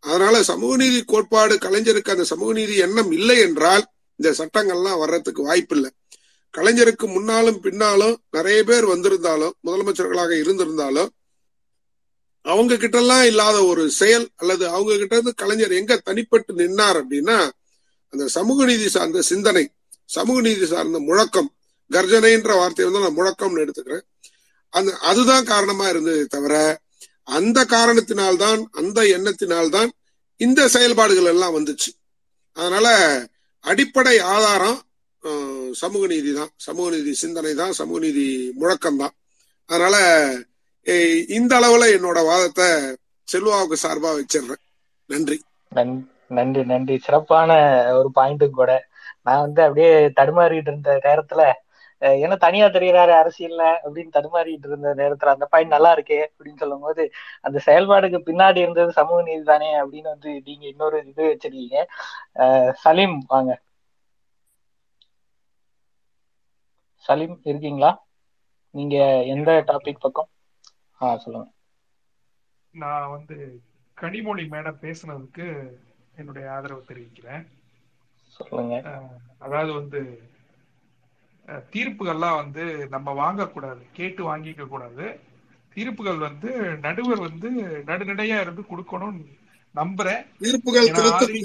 அதனால சமூக நீதி கோட்பாடு கலைஞருக்கு அந்த சமூக நீதி எண்ணம் இல்லை என்றால் இந்த சட்டங்கள்லாம் வர்றதுக்கு வாய்ப்பில்லை. கலைஞருக்கு முன்னாலும் பின்னாலும் நிறைய பேர் வந்திருந்தாலும் முதலமைச்சர்களாக இருந்திருந்தாலும் அவங்க கிட்ட எல்லாம் இல்லாத ஒரு செயல் அல்லது அவங்க கிட்ட இருந்து கலைஞர் எங்க தனிப்பட்டு நின்னார் அப்படின்னா அந்த சமூக நீதி சார்ந்த சிந்தனை சமூக நீதி சார்ந்த முழக்கம் கர்ஜனைன்ற வார்த்தையை வந்து நான் முழக்கம்னு எடுத்துக்கிறேன். அந்த அதுதான் காரணமா இருந்ததே தவிர அந்த காரணத்தினால்தான் அந்த எண்ணத்தினால்தான் இந்த செயல்பாடுகள் எல்லாம் வந்துச்சு. அதனால அடிப்படை ஆதாரம் சமூக நீதி தான். சமூக நீதி சிந்தனை தான் சமூக நீதி முழக்கம் தான். அதனால இந்த அளவுல என்னோட வாதத்தை செல்வாவுக்கு சார்பா வச்சிடுறேன் நன்றி. நன்- நன்றி நன்றி. சிறப்பான ஒரு பாயிண்ட்டும் கூட. நான் வந்து அப்படியே தடுமாறிட்டு இருந்த நேரத்துல என்ன தனியா தெரியறாரு அரசியல்ல அப்படின்னு தடுமாறிட்டு இருந்த நேரத்துல அந்த பாயிண்ட் நல்லா இருக்கே அப்படின்னு சொல்லும் போது அந்த செயல்பாடுக்கு பின்னாடி இருந்தது சமூக நீதி தானே அப்படின்னு வந்து நீங்க இன்னொரு இது வச்சிருக்கீங்க. சலீம் வாங்க. சலீம் இருக்கீங்களா? நீங்க எந்த டாபிக் பக்கம்? ஆ சொல்லுங்க. நான் வந்து கனிமொழி மேடம் பேசுனதுக்கு என்னுடைய ஆதரவு தெரிவிக்கிறேன். சொல்லுங்க. அதாவது வந்து தீர்ப்புகள்லாம் வந்து நம்ம வாங்கக்கூடாது கேட்டு வாங்கிக்க கூடாது தீர்ப்புகள் வந்து நடுவர் வந்து நடுநடையா இருந்து கொடுக்கணும்னு நம்புறேன்.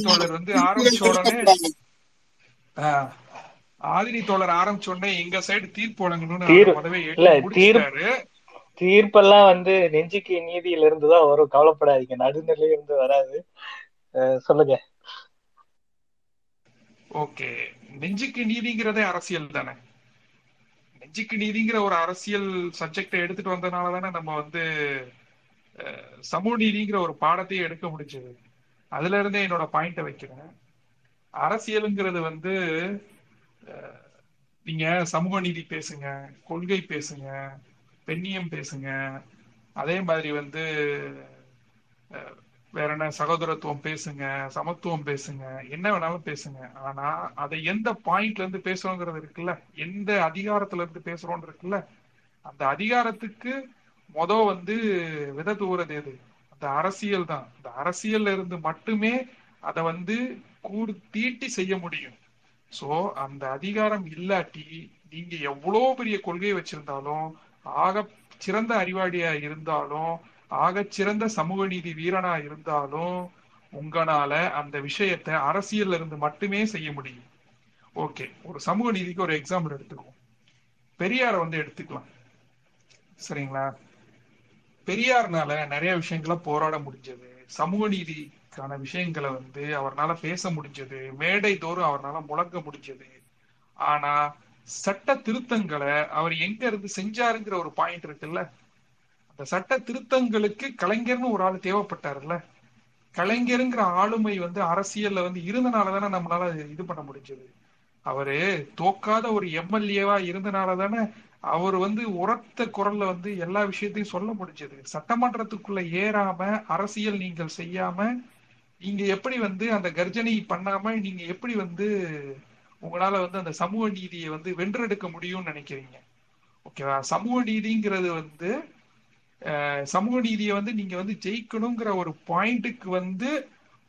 தோழர் வந்து தீர்ப்புகள் ஆரம்பிச்ச உடனே தோழர் ஆரம்பிச்ச உடனே எங்க சைடு தீர்ப்பு வழங்கணும்னு தீர்ப்பெல்லாம் வந்து நெஞ்சுக்கு நீதியில இருந்து தான் வரும். கவலைப்படாதீங்க. நடுநிலையில இருந்து வராது. சொல்லுங்க. ஓகே. நெஞ்சுக்கு நீதிங்கிறதே அரசியல் தானே? நெஞ்சுக்கு நீதிங்கிற ஒரு அரசியல் சப்ஜெக்டை எடுத்துட்டு வந்ததுனால தானே நம்ம வந்து சமூக நீதிங்கிற ஒரு பாடத்தையே எடுக்க முடிஞ்சது. அதுல இருந்தே என்னோட பாயிண்ட வைக்கிறேன். அரசியலுங்கிறது வந்து நீங்க சமூக நீதி பேசுங்க கொள்கை பேசுங்க பெண்ணியம் பேசுங்க அதே மாதிரி வந்து வேற என்ன சகோதரத்துவம் பேசுங்க சமத்துவம் பேசுங்க என்ன வேணாலும் பேசுங்க. ஆனா அதை எந்த பாயிண்ட்ல இருந்து பேசுறோங்கிறது இருக்குல்ல எந்த அதிகாரத்துல இருந்து பேசுறோம் இருக்குல்ல அந்த அதிகாரத்துக்கு மொத வந்து வித தூரது எது? அந்த அரசியல் தான். அந்த அரசியல்ல இருந்து மட்டுமே அதை வந்து கூடு தீட்டி செய்ய முடியும். சோ அந்த அதிகாரம் இல்லாட்டி நீங்க எவ்வளோ பெரிய கொள்கையை வச்சிருந்தாலும் ஆக சிறந்த அறிவாளியா இருந்தாலும் ஆக சிறந்த சமூக நீதி வீரனா இருந்தாலும் உங்களால அந்த விஷயத்தை அரசியல்ல இருந்து மட்டுமே செய்ய முடியும். ஓகே ஒரு சமூக நீதிக்கு ஒரு எக்ஸாம்பிள் எடுத்துக்குவோம். பெரியார வந்து எடுத்துக்கலாம். சரிங்களா? பெரியார்னால நிறைய விஷயங்களை போராட முடிஞ்சது. சமூக நீதிக்கான விஷயங்களை வந்து அவர்னால பேச முடிஞ்சது. மேடை தோறும் அவர்னால முழங்க முடிஞ்சது. ஆனா சட்ட திருத்தங்களை அவர் எங்க இருந்து செஞ்சாருங்கிற ஒரு பாயிண்ட் இருக்குல்ல? சட்ட திருத்தங்களுக்கு கலைஞர்னு ஒரு ஆள் தேவைப்பட்டாருல்ல? கலைஞருங்கிற ஆளுமை வந்து அரசியல்ல வந்து இருந்தனால தானே நம்மளால இது பண்ண முடிஞ்சது. அவரு தோக்காத ஒரு எம்எல்ஏவா இருந்தனால தானே அவர் வந்து உரத்த குரல்ல வந்து எல்லா விஷயத்தையும் சொல்ல முடிஞ்சது. சட்டமன்றத்துக்குள்ள ஏறாம அரசியல் நீங்கள் செய்யாம நீங்க எப்படி வந்து அந்த கர்ஜனை பண்ணாம நீங்க எப்படி வந்து உங்களால வந்து அந்த சமூக நீதியை வந்து வென்றெடுக்க முடியும்னு நினைக்கிறீங்க? ஓகேவா? சமூக நீதிங்கிறது வந்து சமூக நீதியை வந்து நீங்க வந்து ஜெயிக்கணுங்கிற ஒரு பாயிண்ட்டுக்கு வந்து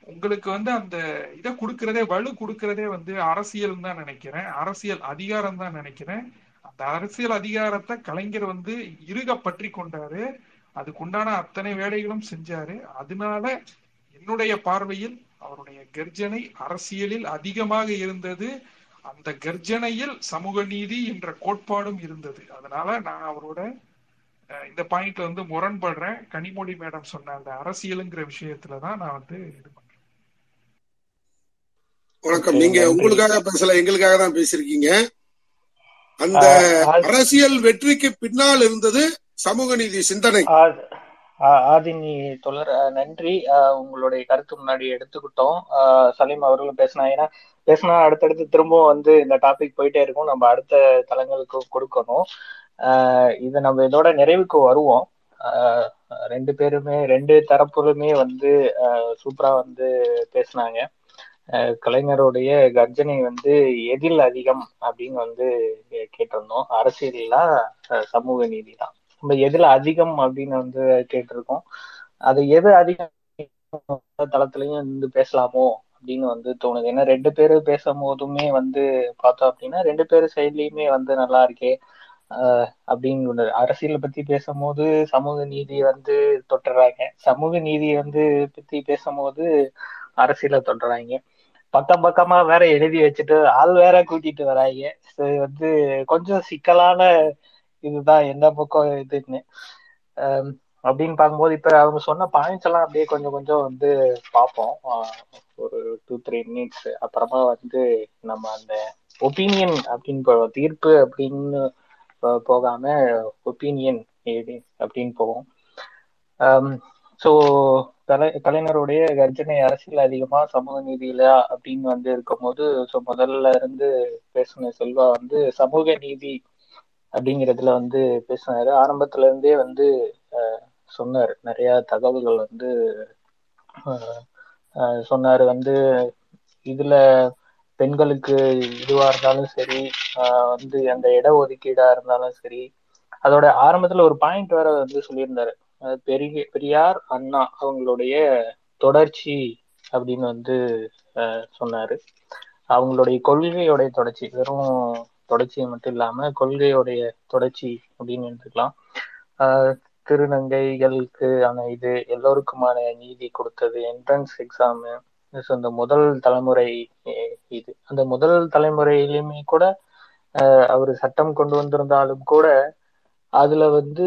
உங்களுக்கு வந்து அந்த இதை கொடுக்கறதே வலு கொடுக்கறதே வந்து அரசியல் தான் நினைக்கிறேன். அரசியல் அதிகாரம் தான் நினைக்கிறேன். அந்த அரசியல் அதிகாரத்தை கலைஞர் வந்து இருக பற்றி கொண்டாரு. அதுக்குண்டான அத்தனை வேலைகளும் செஞ்சாரு. அதனால என்னுடைய பார்வையில் அவருடைய கர்ஜனை அரசியலில் அதிகமாக இருந்தது. அந்த கர்ஜனையில் சமூக நீதி என்ற கோட்பாடும் இருந்தது. அதனால நான் அவரோட இந்த பாயிண்ட்ல வந்து முரண்படுறேன். கனிமொழி மேடம் சொன்ன அந்த அரசியலுங்கிற விஷயத்துல தான் நான் வந்து இது பண்றேன். வணக்கம். நீங்க நன்றி. உங்களுக்காக பேசல எங்களுக்காக தான் பேசியிருக்கீங்க. அந்த அரசியல் வெற்றிக்கு பின்னால் இருந்தது சமூக நீதி சிந்தனை. ஆதினி தொடர் நன்றி. உங்களுடைய கருத்து முன்னாடி எடுத்துக்கிட்டோம். சலீம் அவர்களும் பேசினா ஏன்னா பேசினா அடுத்தடுத்து திரும்பவும் வந்து இந்த டாபிக் போயிட்டே இருக்கும். நம்ம அடுத்த தளங்களுக்கு கொடுக்கணும். இதை நம்ம இதோட நிறைவுக்கு வருவோம். ரெண்டு பேருமே ரெண்டு தரப்புலுமே வந்து சூப்பரா வந்து பேசினாங்க. அஹ் கலைஞருடைய கர்ஜனை வந்து எதில் அதிகம் அப்படின்னு வந்து கேட்டிருந்தோம். அரசியலா அஹ் சமூக நீதி தான். நம்ம எதுல அதிகம் அப்படின்னு வந்து கேட்டிருக்கோம். அது எது அதிகம் தளத்துலயும் வந்து பேசலாமோ அப்படின்னு வந்து தோணுது. ஏன்னா ரெண்டு பேரும் பேசும் போதுமே வந்து பார்த்தோம் அப்படின்னா ரெண்டு பேரும் சைட்லயுமே வந்து நல்லா இருக்கே. அப்படின்னு அரசியலை பத்தி பேசும்போது சமூக நீதி வந்து தொட்டுறாங்க. சமூக நீதி வந்து பத்தி பேசும்போது அரசியலை தொட்டுறாங்க. பக்கம் பக்கமா வேற எழுதி வச்சுட்டு ஆள் வேற கூட்டிட்டு வராங்க. இது வந்து கொஞ்சம் சிக்கலான இதுதான். எந்த பக்கம் இதுன்னு. அப்படின்னு பார்க்கும்போது இப்ப அவங்க சொன்ன பாயிண்ட்ஸ் எல்லாம் அப்படியே கொஞ்சம் கொஞ்சம் வந்து பார்ப்போம். ஒரு டூ த்ரீ மினிட்ஸ் அப்புறமா வந்து நம்ம அந்த ஒப்பீனியன் அப்படின்னு தீர்ப்பு அப்படின்னு போகாம ஒப்பீனியன் அப்படின்னு போவோம். ஸோ கலை கலைஞருடைய கர்ஜனை அரசியல் அதிகமா சமூக நீதியில அப்படின்னு வந்து இருக்கும்போது ஸோ முதல்ல இருந்து பேசின செல்வா வந்து சமூக நீதி அப்படிங்கிறதுல வந்து பேசினாரு. ஆரம்பத்துல இருந்தே வந்து அஹ், நிறைய தகவல்கள் வந்து அஹ், அஹ், சொன்னாரு. வந்து இதுல பெண்களுக்கு இதுவா இருந்தாலும் சரி வந்து அந்த இட ஒதுக்கீடா இருந்தாலும் சரி அதோட ஆரம்பத்துல ஒரு பாயிண்ட் வேற வந்து சொல்லியிருந்தாரு. பெரிய பெரியார் அண்ணா அவங்களுடைய தொடர்ச்சி அப்படின்னு வந்து சொன்னாரு. அவங்களுடைய கொள்கையோடைய தொடர்ச்சி வெறும் தொடர்ச்சி மட்டும் இல்லாம கொள்கையோடைய தொடர்ச்சி அப்படின்னு எடுத்துக்கலாம். திருநங்கைகளுக்கு ஆன இது எல்லோருக்குமான நீதி கொடுத்தது என்ட்ரன்ஸ் எக்ஸாமு அந்த முதல் தலைமுறை இது. அந்த முதல் தலைமுறையிலுமே கூட அவர் சட்டம் கொண்டு வந்திருந்தாலும் கூட அதுல வந்து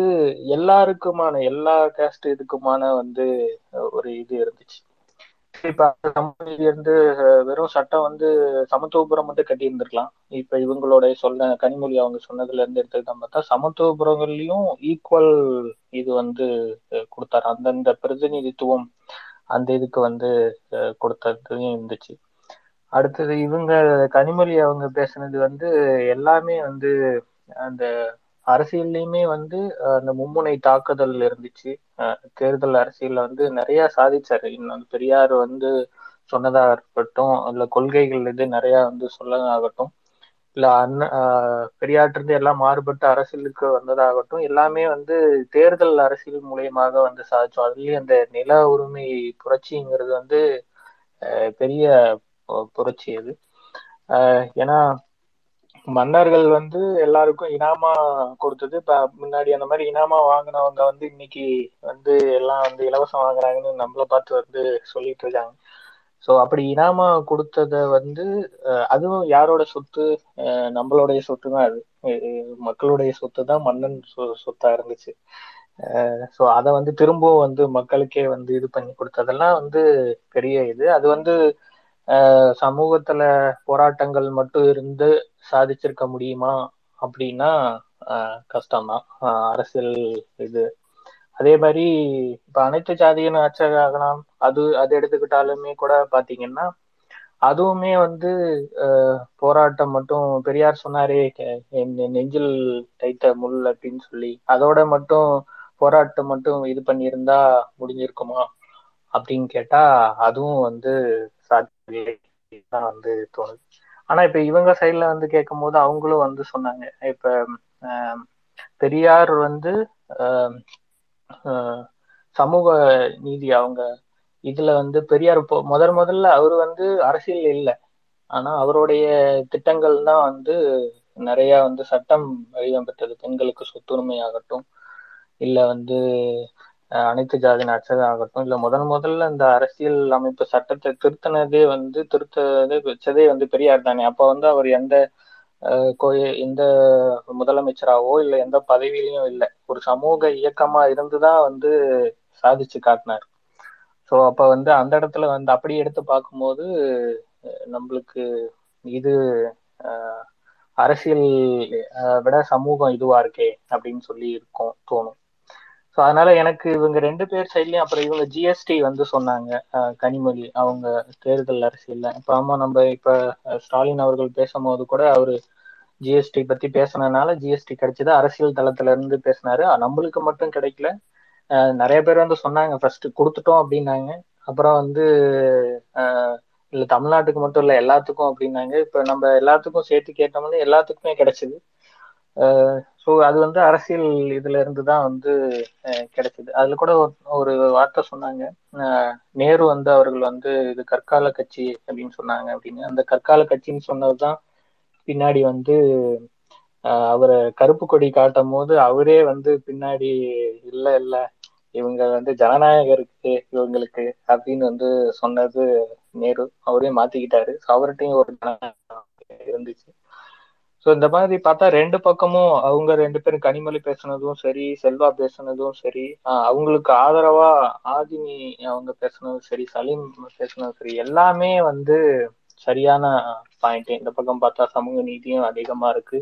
எல்லாருக்குமான எல்லா கேஸ்ட் இதுக்குமான வந்து ஒரு இது இருந்துச்சு. இப்ப இருந்து வெறும் சட்டம் வந்து சமத்துவபுரம் மட்டும் கட்டி இருந்திருக்கலாம் இப்ப இவங்களோட சொன்ன கனிமொழி அவங்க சொன்னதுல இருந்து எடுத்துக்கிட்டா பார்த்தா சமத்துவபுரங்கள்லயும் ஈக்குவல் இது வந்து கொடுத்தாரு. அந்தந்த பிரதிநிதித்துவம் அந்த இதுக்கு வந்து கொடுத்ததும் இருந்துச்சு. அடுத்தது இவங்க கனிமொழி அவங்க பேசுனது வந்து எல்லாமே வந்து அந்த அரசியல்லையுமே வந்து அந்த மும்முனை தாக்குதல் இருந்துச்சு. அஹ், தேர்தல் அரசியல்ல வந்து நிறைய சாதிச்சாரு. இன்னும் பெரியார் வந்து சொன்னதா இருக்கட்டும் இல்ல கொள்கைகள் இது நிறைய வந்து சொல்லதாகட்டும் இல்ல அண்ணன் ஆஹ் பெரியார்ட்ட இருந்து எல்லாம் மாறுபட்ட அரசியலுக்கு வந்ததாகட்டும் எல்லாமே வந்து தேர்தல் அரசியல் மூலியமாக வந்து சாதிச்சோம். அதுலயும் அந்த நில உரிமை புரட்சிங்கிறது வந்து பெரிய புரட்சி அது. ஆஹ் ஏன்னா மன்னர்கள் வந்து எல்லாருக்கும் இனாமா கொடுத்தது. இப்ப முன்னாடி அந்த மாதிரி இனாமா வாங்கினவங்க வந்து இன்னைக்கு வந்து எல்லாம் வந்து இலவசம் வாங்குறாங்கன்னு நம்மள பார்த்து வந்து சொல்லிட்டு இருக்காங்க. சோ அப்படி இனாமா கொடுத்தத வந்து அஹ், அதுவும் யாரோட சொத்து? அஹ், நம்மளுடைய சொத்து தான் அது மக்களுடைய சொத்து தான் மன்னன் சொ- சொத்தா இருந்துச்சு. ஸோ அதை வந்து திரும்பவும் வந்து மக்களுக்கே வந்து இது பண்ணி கொடுத்ததெல்லாம் வந்து பெரிய இது. அது வந்து சமூகத்துல போராட்டங்கள் மட்டும் இருந்து சாதிச்சிருக்க முடியுமா அப்படின்னா கஷ்டம்தான். அரசியல் இது அதே மாதிரி இப்ப அனைத்து ஜாதியின் ஆட்சியாகலாம் அது அது எடுத்துக்கிட்டாலுமே கூட பாத்தீங்கன்னா அதுவுமே வந்து போராட்டம் மட்டும் பெரியார் சொன்னாரே நெஞ்சில் தைத்த முள் அப்படின்னு சொல்லி அதோட மட்டும் போராட்டம் மட்டும் இது பண்ணியிருந்தா முடிஞ்சிருக்குமா அப்படின்னு கேட்டா அதுவும் வந்து சாத்தியமே தான் வந்து தோணுது. ஆனா இப்ப இவங்க சைட்ல வந்து கேட்கும் போது அவங்களும் வந்து சொன்னாங்க. இப்ப ஆஹ், பெரியார் வந்து ஆஹ், சமூக நீதி அவங்க. இதுல வந்து பெரியார் முதல் முதல்ல அவர் வந்து அரசியல் இல்லை. ஆனா அவருடைய திட்டங்கள் தான் வந்து நிறைய வந்து சட்டம் வடிவம் பெற்றது பெண்களுக்கு சொத்துரிமை ஆகட்டும் இல்ல வந்து அனைத்து ஜாதி நட்சக ஆகட்டும் இல்ல முதன் முதல்ல இந்த அரசியல் அமைப்பு சட்டத்தை திருத்தினதே வந்து திருத்ததே வச்சதே வந்து பெரியார் தானே. அப்ப வந்து அவர் எந்த எந்த முதலமைச்சராவோ இல்ல எந்த பதவியிலையும் இல்லை. ஒரு சமூக இயக்கமா இருந்துதான் வந்து சாதிச்சு காட்டினார். ஸோ அப்ப வந்து அந்த இடத்துல வந்து அப்படி எடுத்து பார்க்கும்போது அஹ் நம்மளுக்கு இது அஹ், அரசியல் விட சமூகம் இதுவா இருக்கே அப்படின்னு சொல்லி இருக்கும் தோணும். ஸோ அதனால எனக்கு இவங்க ரெண்டு பேர் சைட்லயும் அப்புறம் இவங்க ஜிஎஸ்டி வந்து சொன்னாங்க. கனிமொழி அவங்க தேர்தல் அரசியல்ல. இப்ப ஆமா நம்ம இப்ப ஸ்டாலின் அவர்கள் பேசும்போது கூட அவரு ஜிஎஸ்டி பத்தி பேசினதுனால ஜிஎஸ்டி கிடைச்சது. அரசியல் தளத்துல இருந்து பேசினாரு. நம்மளுக்கு மட்டும் கிடைக்கல. நிறைய பேர் வந்து சொன்னாங்க. ஃபர்ஸ்ட் கொடுத்துட்டோம் அப்படின்னாங்க. அப்புறம் வந்து இல்ல தமிழ்நாட்டுக்கு மட்டும் இல்ல எல்லாத்துக்கும் அப்படின்னாங்க. இப்ப நம்ம எல்லாத்துக்கும் சேர்த்து கேட்டோம்னா எல்லாத்துக்குமே கிடைச்சது. ஸோ அது வந்து அரசியல் இதுல இருந்து தான் வந்து அஹ், கிடைச்சது. அதுல கூட ஒரு ஒரு வார்த்தை சொன்னாங்க. அஹ், நேரு வந்து அவர்கள் வந்து இது கற்கால கட்சி அப்படின்னு சொன்னாங்க அப்படின்னு. அந்த கற்கால கட்சின்னு சொன்னதுதான் பின்னாடி வந்து அஹ், அவரை கருப்பு கொடி காட்டும் போது அவரே வந்து பின்னாடி இல்ல இல்ல இவங்க வந்து ஜனநாயகருக்கு இவங்களுக்கு அப்படின்னு வந்து சொன்னது நேரு. அவரே மாத்திக்கிட்டாரு. அவர்கிட்டையும் ஒரு இருந்துச்சு. ஸோ இந்த மாதிரி பார்த்தா ரெண்டு பக்கமும் அவங்க ரெண்டு பேரும் கனிமொழி பேசுனதும் சரி செல்வா பேசுனதும் சரி ஆஹ் அவங்களுக்கு ஆதரவா ஆதினி அவங்க பேசுனதும் சரி சலீம் பேசுனதும் சரி எல்லாமே வந்து சரியான பாயிண்ட் இந்த பக்கம் பார்த்தா சமூக நீதியும் அதிகமா இருக்கு.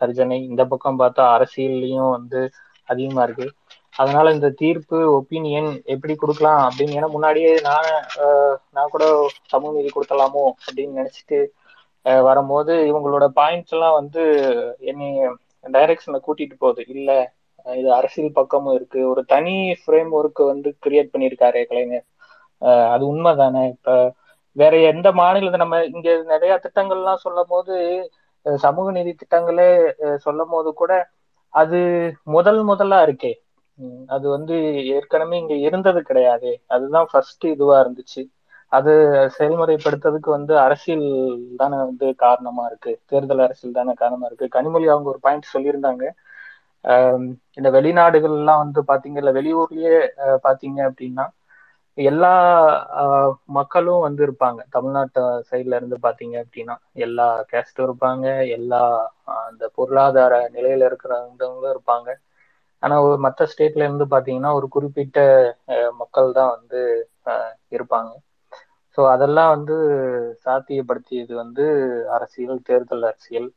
கர்ஜனை இந்த பக்கம் பார்த்தா அரசியல்லையும் வந்து அதிகமா இருக்கு. அதனால இந்த தீர்ப்பு ஒப்பீனியன் எப்படி கொடுக்கலாம் அப்படின்னு ஏன்னா முன்னாடியே நான் ஆஹ் நான் கூட சமூக நீதி கொடுக்கலாமோ அப்படின்னு நினைச்சிட்டு வரும்போது இவங்களோட பாயிண்ட்ஸ் எல்லாம் வந்து என்னை டைரக்ஷன்ல கூட்டிட்டு போகுது. இல்ல இது அரசியல் பக்கமும் இருக்கு. ஒரு தனி ஃப்ரேம் ஒர்க் வந்து கிரியேட் பண்ணியிருக்காரு கலைஞர். அது அது உண்மைதானே? இப்ப வேற எந்த மாநிலத்தை நம்ம இங்க நிறைய திட்டங்கள்லாம் சொல்லும் போது சமூக நீதி திட்டங்களே சொல்லும் போது கூட அது முதல் முதலா இருக்கே. உம் அது வந்து ஏற்கனவே இங்க இருந்தது கிடையாது. அதுதான் ஃபர்ஸ்ட் இதுவா இருந்துச்சு. அது செயல்முறைப்படுத்துறதுக்கு வந்து அரசியல் தானே வந்து காரணமா இருக்கு. தேர்தல் அரசியல் தானே காரணமா இருக்கு. கனிமொழி அவங்க ஒரு பாயிண்ட் சொல்லியிருந்தாங்க. ஆஹ் இந்த வெளிநாடுகள்லாம் வந்து பாத்தீங்க இல்ல வெளியூர்லயே பாத்தீங்க அப்படின்னா எல்லா ஆஹ் மக்களும் வந்து இருப்பாங்க. தமிழ்நாட்டு சைட்ல இருந்து பாத்தீங்க அப்படின்னா எல்லா கேஸ்டும் இருப்பாங்க. எல்லா அந்த பொருளாதார நிலையில இருக்கிறவங்களும் இருப்பாங்க. ஆனா ஒரு மற்ற ஸ்டேட்ல இருந்து பாத்தீங்கன்னா ஒரு குறிப்பிட்ட மக்கள் தான் வந்து ஆஹ் இருப்பாங்க. ஸோ அதெல்லாம் வந்து சாத்தியப்படுத்தியது வந்து அரசியல் தேர்தல் அரசியல்.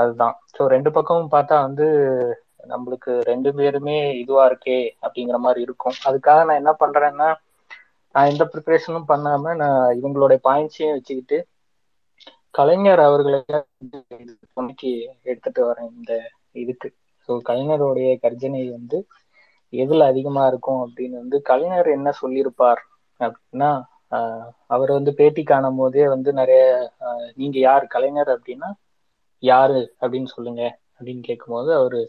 அதுதான். ஸோ ரெண்டு பக்கமும் பார்த்தா வந்து நம்மளுக்கு ரெண்டு பேருமே இதுவா இருக்கே அப்படிங்கிற மாதிரி இருக்கும். அதுக்காக நான் என்ன பண்றேன்னா நான் எந்த ப்ரிப்பரேஷனும் பண்ணாம நான் இவங்களுடைய பாயிண்ட்ஸையும் வச்சுக்கிட்டு கலைஞர் அவர்களை துணைக்கு எடுத்துட்டு வரேன் இந்த இதுக்கு. ஸோ கலைஞருடைய கர்ஜனை வந்து எதுல அதிகமா இருக்கும் அப்படின்னு வந்து கலைஞர் என்ன சொல்லியிருப்பார் அப்படின்னா அவர் வந்து பேட்டி காணும் போதே வந்து நிறைய நீங்க யார் கலைஞர் அப்படின்னா யாரு அப்படின்னு சொல்லுங்க அப்படின்னு கேட்கும்போது அவரு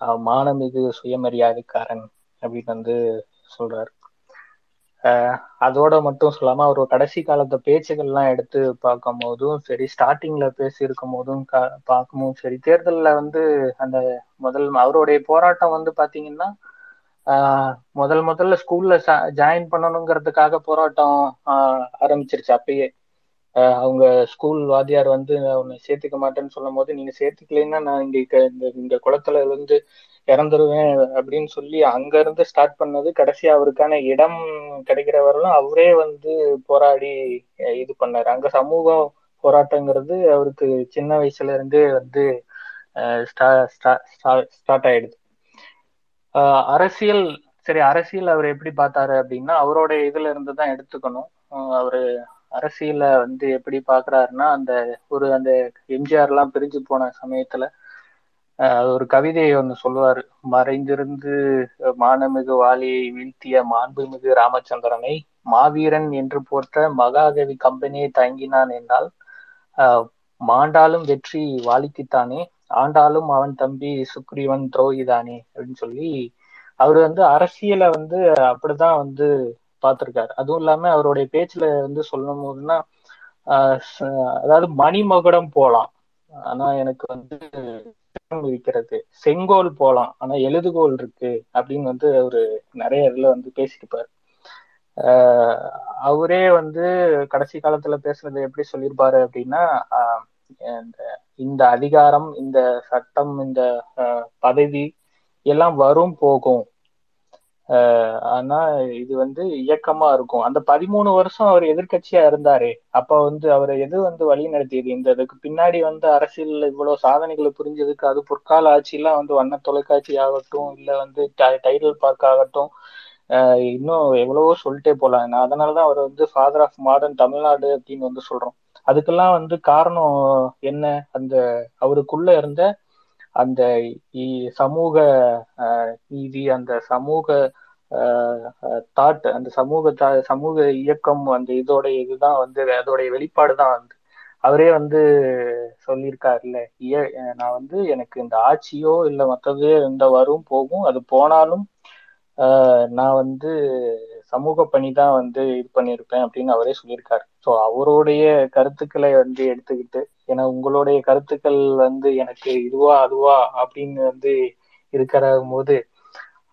ஆஹ் மானமிகு சுயமரியாதைக்காரன் அப்படின்னு வந்து சொல்றாரு. ஆஹ் அதோட மட்டும் சொல்லாம அவர் கடைசி காலத்து பேச்சுகள்லாம் எடுத்து பார்க்கும் போதும் சரி ஸ்டார்டிங்ல பேசி இருக்கும் போதும் பார்க்கும் போதும் சரி தேர்தல்ல வந்து அந்த முதல் அவருடைய போராட்டம் வந்து பாத்தீங்கன்னா முதல் முதல்ல ஸ்கூல்ல ஜாயின் பண்ணணுங்கிறதுக்காக போராட்டம் ஆஹ் ஆரம்பிச்சிருச்சு. அப்பயே ஆஹ் அவங்க ஸ்கூல் வாத்தியார் வந்து உன்னை சேர்த்துக்க மாட்டேன்னு சொல்லும் போது நீங்க சேர்த்துக்கலைன்னா நான் இங்க இந்த இந்த குளத்துல இருந்து இறந்துருவேன் அப்படின்னு சொல்லி அங்க இருந்து ஸ்டார்ட் பண்ணது கடைசியா அவருக்கான இடம் கிடைக்கிற வரலும் அவரே வந்து போராடி இது பண்ணாரு. அங்க சமூகம் போராட்டங்கிறது அவருக்கு சின்ன வயசுல இருந்தே வந்து ஸ்டார்ட் ஆயிடுது. அரசியல் சரி அரசியல் அவர் எப்படி பார்த்தாரு அப்படின்னா அவரோட இதுல இருந்து தான் எடுத்துக்கணும் அவரு அரசியல வந்து எப்படி பாக்குறாருன்னா அந்த ஒரு அந்த எம்ஜிஆர் எல்லாம் பிரிஞ்சு போன சமயத்துல ஒரு கவிதையை ஒன்று சொல்லுவாரு. மறைந்திருந்து மானமிகு வாலியை வீழ்த்திய மாண்புமிகு ராமச்சந்திரனை மாவீரன் என்று போற்ற மகாகவி கம்பெனியை தங்கினான் என்றால் மாண்டாலும் வெற்றி வாலிக்குத்தானே ஆண்டாலும் அவன் தம்பி சுக்ரீவன் துரோகிதானே அப்படின்னு சொல்லி அவர் வந்து அரசியலை வந்து அப்படிதான் வந்து பார்த்திருக்காரு. அதுவும் இல்லாம அவருடைய பேச்சுல வந்து சொல்லும் போதுன்னா அதாவது மணிமகுடம் போலாம். ஆனா எனக்கு வந்து இருக்கிறது. செங்கோல் போலாம். ஆனா எழுதுகோல் இருக்கு அப்படின்னு வந்து அவரு நிறைய இதுல வந்து பேசியிருப்பாரு. அவரே வந்து கடைசி காலத்துல பேசுறது எப்படி சொல்லியிருப்பாரு அப்படின்னா இந்த இந்த அதிகாரம் இந்த சட்டம் இந்த பதவி எல்லாம் வரும் போகும். ஆனா இது வந்து இயக்கமா இருக்கும். அந்த பதிமூணு வருஷம் அவர் எதிர்கட்சியா இருந்தாரு. அப்ப வந்து அவரை எது வந்து வழி நடத்தியது இந்த இதுக்கு பின்னாடி வந்து அரசியல் இவ்வளவு சாதனைகளை புரிஞ்சதுக்கு அது பொற்கால ஆட்சியெல்லாம் வந்து வண்ண தொலைக்காட்சி ஆகட்டும் இல்ல வந்து டைட்டில் பார்க் ஆகட்டும் இன்னும் எவ்வளவோ சொல்லிட்டே போலாம். நான் அதனாலதான் அவர் வந்து ஃபாதர் ஆஃப் மாடர்ன் தமிழ்நாடு அப்படின்னு வந்து சொல்றோம். அதுக்கெல்லாம் வந்து காரணம் என்ன? அந்த அவருக்குள்ள இருந்த அந்த இ- சமூக நீதி அந்த சமூக தாட் அந்த சமூக தா- சமூக இயக்கம் அந்த இதோட இதுதான் வந்து அதோடைய வெளிப்பாடு தான் வந்து. அவரே வந்து சொல்லியிருக்காருல்ல இய- நான் வந்து எனக்கு இந்த ஆட்சியோ இல்ல மற்றது இந்த வரும் போகும் அது போனாலும் நான் வந்து சமூக பணி தான் வந்து இது பண்ணியிருப்பேன் அப்படின்னு அவரே சொல்லியிருக்காரு. ஸோ அவருடைய கருத்துக்களை வந்து எடுத்துக்கிட்டு ஏன்னா உங்களுடைய கருத்துக்கள் வந்து எனக்கு இதுவா அதுவா அப்படின்னு வந்து இருக்கிற போது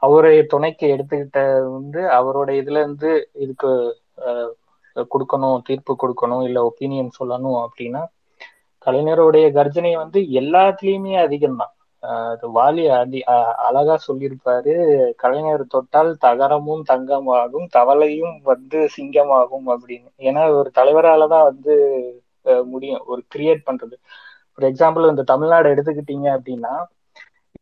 அவருடைய துணைக்கு எடுத்துக்கிட்ட வந்து அவருடைய இதுல இருந்து இதுக்கு ஆஹ் கொடுக்கணும் தீர்ப்பு கொடுக்கணும் இல்ல ஒப்பீனியன் சொல்லணும் அப்படின்னா கலைஞருடைய கர்ஜனை வந்து எல்லாத்துலயுமே அதிகம்தான். அது வாலி அதி அழகா சொல்லியிருப்பாரு. கலைஞர் தொட்டால் தகரமும் தங்கமாகும் தவளையும் வந்து சிங்கமாகும் அப்படின்னு. ஏன்னா ஒரு தலைவரால தான் வந்து முடியும் ஒரு கிரியேட் பண்றது. ஃபார் எக்ஸாம்பிள் இந்த தமிழ்நாடு எடுத்துக்கிட்டீங்க அப்படின்னா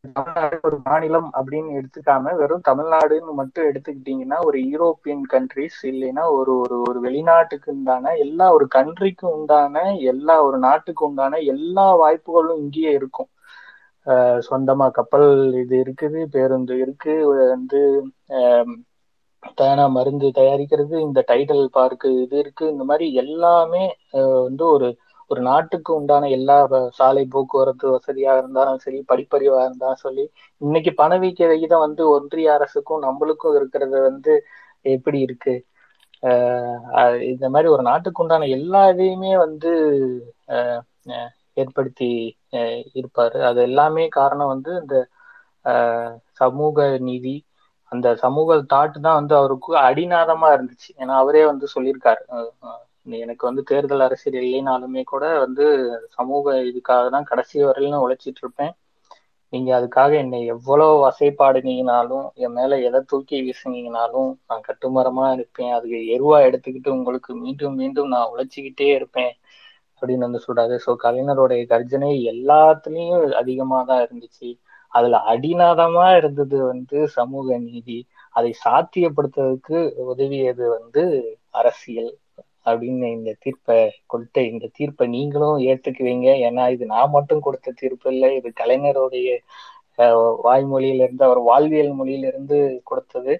தமிழ்நாடு ஒரு மாநிலம் அப்படின்னு எடுத்துக்காம வெறும் தமிழ்நாடுன்னு மட்டும் எடுத்துக்கிட்டீங்கன்னா ஒரு யூரோப்பியன் கண்ட்ரிஸ் இல்லைன்னா ஒரு ஒரு ஒரு வெளிநாட்டுக்கு உண்டான எல்லா ஒரு கண்ட்ரிக்கு உண்டான எல்லா ஒரு நாட்டுக்கு உண்டான எல்லா வாய்ப்புகளும் இங்கேயே இருக்கும். சொந்தமா கப்பல் இது இருக்குது பேருந்து இருக்கு வந்து ஆம், தயானா மருந்து தயாரிக்கிறது இந்த டைடல் பார்க் இது இருக்கு இந்த மாதிரி எல்லாமே ஆஹ் வந்து ஒரு ஒரு நாட்டுக்கு உண்டான எல்லா சாலை போக்குவரத்து வசதியா இருந்தாலும் சரி படிப்பறிவா இருந்தாலும் சரி இன்னைக்கு பணவீக்க விகிதம் வந்து ஒன்றிய அரசுக்கும் நம்மளுக்கும் இருக்கிறது வந்து எப்படி இருக்கு? ஆஹ் அஹ் இந்த மாதிரி ஒரு நாட்டுக்கு உண்டான எல்லா இதையுமே வந்து ஆஹ் ஏற்படுத்தி இருப்பாரு. அது எல்லாமே காரணம் வந்து இந்த சமூக நீதி. அந்த சமூக தாட் தான் வந்து அவருக்கு அடிநாதமா இருந்துச்சு. ஏன்னா அவரே வந்து சொல்லியிருக்காரு. எனக்கு வந்து தேர்தல் அரசியல் இல்லைனாலுமே கூட வந்து சமூக இதுக்காக தான் கடைசி வரையிலும் உழைச்சிட்டு இருப்பேன். நீங்க அதுக்காக என்னை எவ்வளவு வசைப்பாடுனீங்கனாலும் என் மேல எதை தூக்கி வீசுனீங்கனாலும் நான் கட்டுமரமா இருப்பேன். அதுக்கு எருவா எடுத்துக்கிட்டு உங்களுக்கு மீண்டும் மீண்டும் நான் உழைச்சிக்கிட்டே இருப்பேன். அப்படின்னு வந்து சொல்றாரு. ஸோ கலைஞருடைய கர்ஜனை எல்லாத்துலயும் அதிகமா தான் இருந்துச்சு. அதுல அடிநாதமா இருந்தது வந்து சமூக நீதி. அதை சாத்தியப்படுத்துறதுக்கு உதவியது வந்து அரசியல் அப்படின்னு இந்த தீர்ப்பை கொடுத்த இந்த தீர்ப்பை நீங்களும் ஏத்துக்குவீங்க. ஏன்னா இது நான் மட்டும் கொடுத்த தீர்ப்பு இல்லை. இது கலைஞருடைய வாய்மொழியிலிருந்து அவர் வாழ்வியல் மொழியிலிருந்து கொடுத்தது.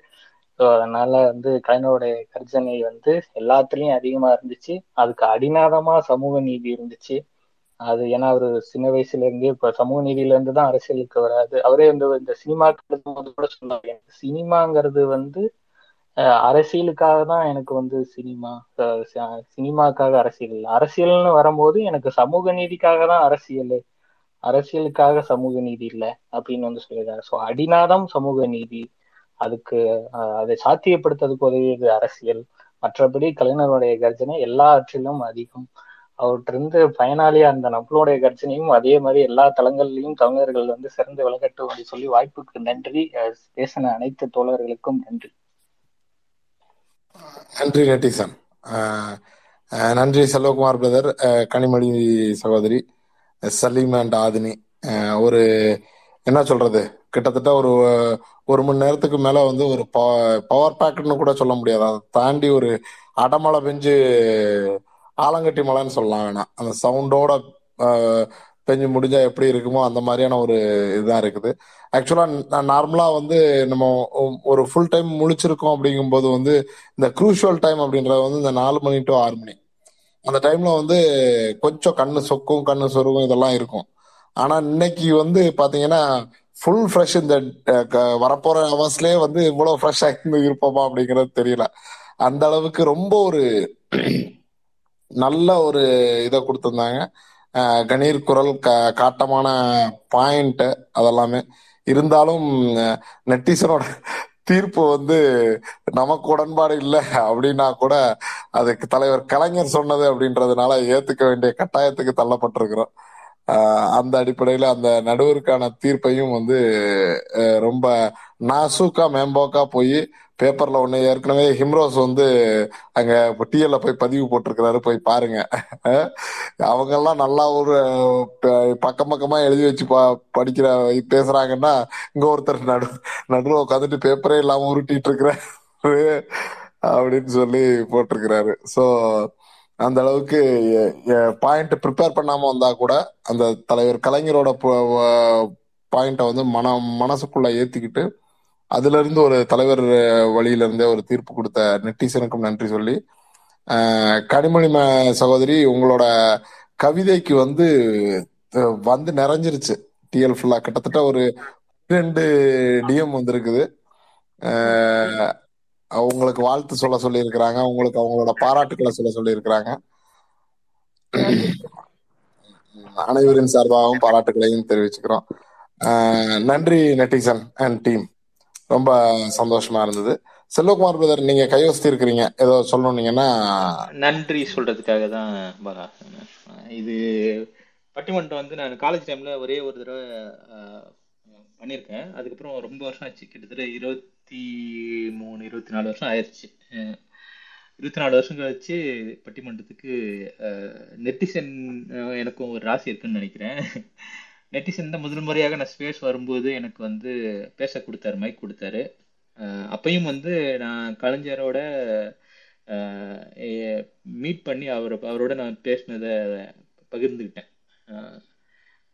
ஸோ அதனால வந்து கலைஞருடைய கர்ஜனை வந்து எல்லாத்துலயும் அதிகமா இருந்துச்சு. அதுக்கு அடிநாதமா சமூக நீதி இருந்துச்சு. அது ஏன்னா அவரு சின்ன வயசுல இருந்தே இப்ப சமூக நீதியில இருந்து தான் அரசியலுக்கு வராது. அவரே வந்து இந்த சினிமாக்கு கூட சொன்னாரு. எனக்கு சினிமாங்கிறது வந்து அரசியலுக்காக தான் எனக்கு வந்து சினிமா சினிமாக்காக அரசியல் இல்லை. அரசியல்னு வரும்போது எனக்கு சமூக நீதிக்காக தான் அரசியல். அரசியலுக்காக சமூக நீதி இல்லை அப்படின்னு வந்து சொல்லியிருக்காரு ஸோ அடிநாதம் சமூக நீதி. அதுக்கு அஹ், அதை சாத்தியப்படுத்துறதுக்கு உதவியது அரசியல். மற்றபடி கலைஞருடைய கர்ஜனை எல்லாவற்றிலும் அதிகம். அவற்றிருந்து பயனாளியா இருந்த நம்மளுடைய கர்ஜனையும் அதே மாதிரி எல்லா தளங்கள்லயும் தமிழர்கள் வந்து சிறந்து விளக்கட்டும் அப்படி சொல்லி வாய்ப்புக்கு நன்றி. பேசின அனைத்து தோழர்களுக்கும் நன்றி. நன்றி நெட்டிசன் அஹ், நன்றி செல்வகுமார் பிரதர் அஹ், கனிமொழி சகோதரி சலீம் அண்ட் ஆதினி. அஹ், ஒரு என்ன சொல்றது? கிட்டத்தட்ட ஒரு ஒரு மணி நேரத்துக்கு மேல வந்து ஒரு பவர் பேக்குன்னு கூட சொல்ல முடியாது. அதை தாண்டி ஒரு அடமலை பெஞ்சு ஆலங்கட்டி மலைன்னு சொல்லலாம் வேணாம் அந்த சவுண்டோட பெஞ்சு முடிஞ்சா எப்படி இருக்குமோ அந்த மாதிரியான ஒரு இதுதான் இருக்குது. ஆக்சுவலா நார்மலா வந்து நம்ம ஒ- ஒரு ஃபுல் டைம் முழிச்சிருக்கோம் அப்படிங்கும்போது வந்து இந்த க்ரூஷுவல் டைம் அப்படின்றது வந்து இந்த நாலு மணி டு ஆறு மணி. அந்த டைம்ல வந்து கொஞ்சம் கண்ணு சொக்கும் கண்ணு சொருகும் இதெல்லாம் இருக்கும். ஆனா இன்னைக்கு வந்து பாத்தீங்கன்னா ஃபுல் ஃப்ரெஷ் இந்த க- வரப்போற அவர்ஸ்லயே வந்து இவ்வளவு ஃப்ரெஷ் இருந்து இருப்போமா அப்படிங்கிறது தெரியல. அந்த அளவுக்கு ரொம்ப ஒரு நல்ல ஒரு இதை கொடுத்துருந்தாங்க. கணீர் குரல் க காட்டமான பாயிண்ட் அதெல்லாமே. இருந்தாலும் நெட்டிசனோட தீர்ப்பு வந்து நமக்கு உடன்பாடு இல்லை அப்படின்னா கூட அதுக்கு தலைவர் கலைஞர் சொன்னது அப்படின்றதுனால ஏத்துக்க வேண்டிய கட்டாயத்துக்கு தள்ளப்பட்டிருக்கிறோம். அந்த அடிப்படையில அந்த நடுவருக்கான தீர்ப்பையும் வந்து ரொம்ப நாசூக்கா மேம்போக்கா போய் பேப்பர்ல ஒண்ணு ஏற்கனவே ஹிம்ரோஸ் வந்து அங்க டிஎல்ல போய் பதிவு போட்டிருக்கிறாரு போய் பாருங்க. அவங்க எல்லாம் நல்லா ஒரு பக்கம் பக்கமா எழுதி வச்சு பா- படிக்கிற பேசுறாங்கன்னா இங்க ஒருத்தர் நடு நடுவில் உட்காந்துட்டு பேப்பரே இல்லாம உருட்டிட்டு இருக்கிறாரு அப்படின்னு சொல்லி போட்டிருக்கிறாரு. சோ அந்த அளவுக்கு பாயிண்ட் ப்ரிப்பேர் பண்ணாம வந்தா கூட அந்த தலைவர் கலைஞரோட பாயிண்ட்டை வந்து மன மனசுக்குள்ள ஏத்திக்கிட்டு அதுல இருந்து ஒரு தலைவர் வழியில இருந்தே ஒரு தீர்ப்பு கொடுத்த நெட்டிசனுக்கும் நன்றி சொல்லி அஹ், கனிமொழி ம- சகோதரி உங்களோட கவிதைக்கு வந்து வந்து நிறைஞ்சிருச்சு. டிஎல் ஃபுல்லா கிட்டத்தட்ட ஒரு ரெண்டு டிஎம் வந்திருக்குது. அவங்களுக்கு வாழ்த்து சொல்ல சொல்லி இருக்கிறாங்க அவங்களோட பாராட்டுக்களை சொல்ல சொல்லி இருக்கிறாங்க அனைவரின் சார்பாகவும் பாராட்டுகளையும் தெரிவிச்சுக்கிறோம். நன்றி நெட்டிசன் அண்ட் டீம் ரொம்ப சந்தோஷமா இருந்தது. செல்வகுமார் பிரதர் நீங்க கைவசத்தி இருக்கிறீங்க. ஏதோ சொல்லணும்னீங்கன்னா நன்றி சொல்றதுக்காக தான் பாலா இது பட்டிமன்றம் வந்து நான் காலேஜ் டைம்ல ஒரே ஒரு தடவை ஆஹ், பண்ணியிருக்கேன். அதுக்கப்புறம் ரொம்ப வருஷம் ஆச்சு. கிட்டத்தட்ட இருபத்தி இருபத்தி மூணு இருபத்தி நாலு வருஷம் ஆயிடுச்சு இருபத்தி நாலு வருஷம் கழிச்சு பட்டிமன்றத்துக்கு நெட்டிசன் எனக்கும் ஒரு ராசி இருக்குன்னு நினைக்கிறேன். நெட்டிசன் தான் முதல் முறையாக நான் ஸ்பேஸ் வரும்போது எனக்கு வந்து பேச கொடுத்தாரு மைக் கொடுத்தாரு. அப்பையும் வந்து நான் கலைஞரோட மீட் பண்ணி அவர் அவரோட நான் பேசினதை பகிர்ந்துக்கிட்டேன்.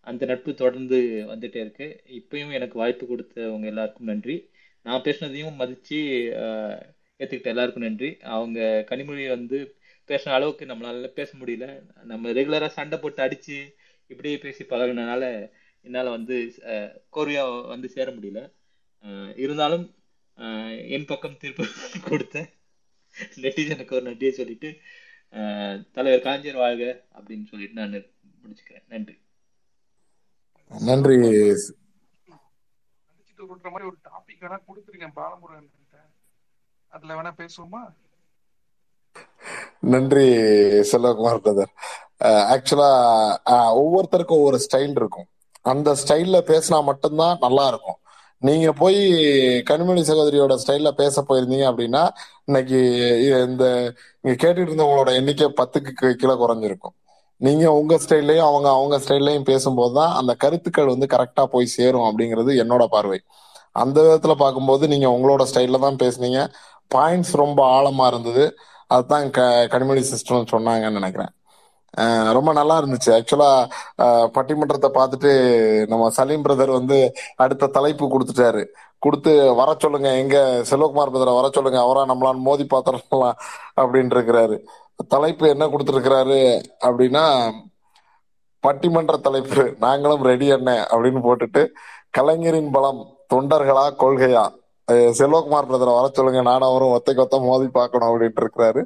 அந்த நட்பு தொடர்ந்து வந்துட்டே இருக்கு. இப்பயும் எனக்கு வாய்ப்பு கொடுத்தவங்க எல்லாருக்கும் நன்றி. நான் பேசினதையும் மதித்து ஏற்றுக்கிட்ட எல்லாருக்கும் நன்றி. அவங்க கனிமொழி வந்து பேசின அளவுக்கு நம்மளால பேச முடியல. நம்ம ரெகுலராக சண்டை போட்டு அடித்து இப்படியே பேசி பழகினனால என்னால் வந்து கோரியா வந்து சேர முடியல. இருந்தாலும் என் பக்கம் திருப்பி (laughs) கொடுத்த நெட்டிசனுக்கு ஒரு நன்றியை சொல்லிட்டு தலைவர் காஞ்சர் வாழ்க அப்படின்னு சொல்லிட்டு நான் முடிச்சுக்கிறேன். நன்றி. நன்றி அடிச்சுட்டு மாதிரி ஒரு டாபிக் வேணா கொடுத்துருக்கேன் பாலமுருகன் கிட்ட அதுல வேணா பேசுவோமா? நன்றி செல்வகுமார் பிரதர். ஆக்சுவலா ஒவ்வொருத்தருக்கும் ஒவ்வொரு ஸ்டைல் இருக்கும். அந்த ஸ்டைல்ல பேசினா மட்டும்தான் நல்லா இருக்கும். நீங்க போய் கனிமொழி சகோதரியோட ஸ்டைல்ல பேச போயிருந்தீங்க அப்படின்னா இன்னைக்கு இந்த இங்க கேட்டுட்டு இருந்தவங்களோட எண்ணிக்கை பத்துக்கு கீழே குறைஞ்சிருக்கும். நீங்க உங்க ஸ்டைல்லையும் அவங்க அவங்க ஸ்டைல்லையும் பேசும்போது தான் அந்த கருத்துக்கள் வந்து கரெக்டா போய் சேரும் அப்படிங்கிறது என்னோட பார்வை. அந்த விதத்துல பார்க்கும்போது நீங்க உங்களோட ஸ்டைல்ல தான் பேசுனீங்க. பாயிண்ட்ஸ் ரொம்ப ஆழமா இருந்தது. அதுதான் க கனிமொழி சிஸ்டம் சொன்னாங்கன்னு நினைக்கிறேன். ரொம்ப நல்லா இருந்துச்சு. ஆக்சுவலா பட்டிமன்றத்தை பார்த்துட்டு நம்ம சலீம் பிரதர் வந்து அடுத்த தலைப்பு கொடுத்துட்டாரு. கொடுத்து வர சொல்லுங்க. எங்க செல்வகுமார் பிரதரை வர சொல்லுங்க. அவரா நம்மளான்னு மோதி பாத்திரலாம் அப்படின்னு இருக்கிறாரு. தலைப்பு என்ன கொடுத்துருக்கிறாரு அப்படின்னா பட்டிமன்ற தலைப்பு நாங்களும் ரெடி என்ன அப்படின்னு போட்டுட்டு கலைஞரின் பலம் தொண்டர்களா கொள்கையா? செல்வகுமார் பிரதரை வர சொல்லுங்க நானும் அவரும் ஒத்தைக்கு ஒத்த மோதி பார்க்கணும் அப்படின்ட்டு இருக்கிறாரு.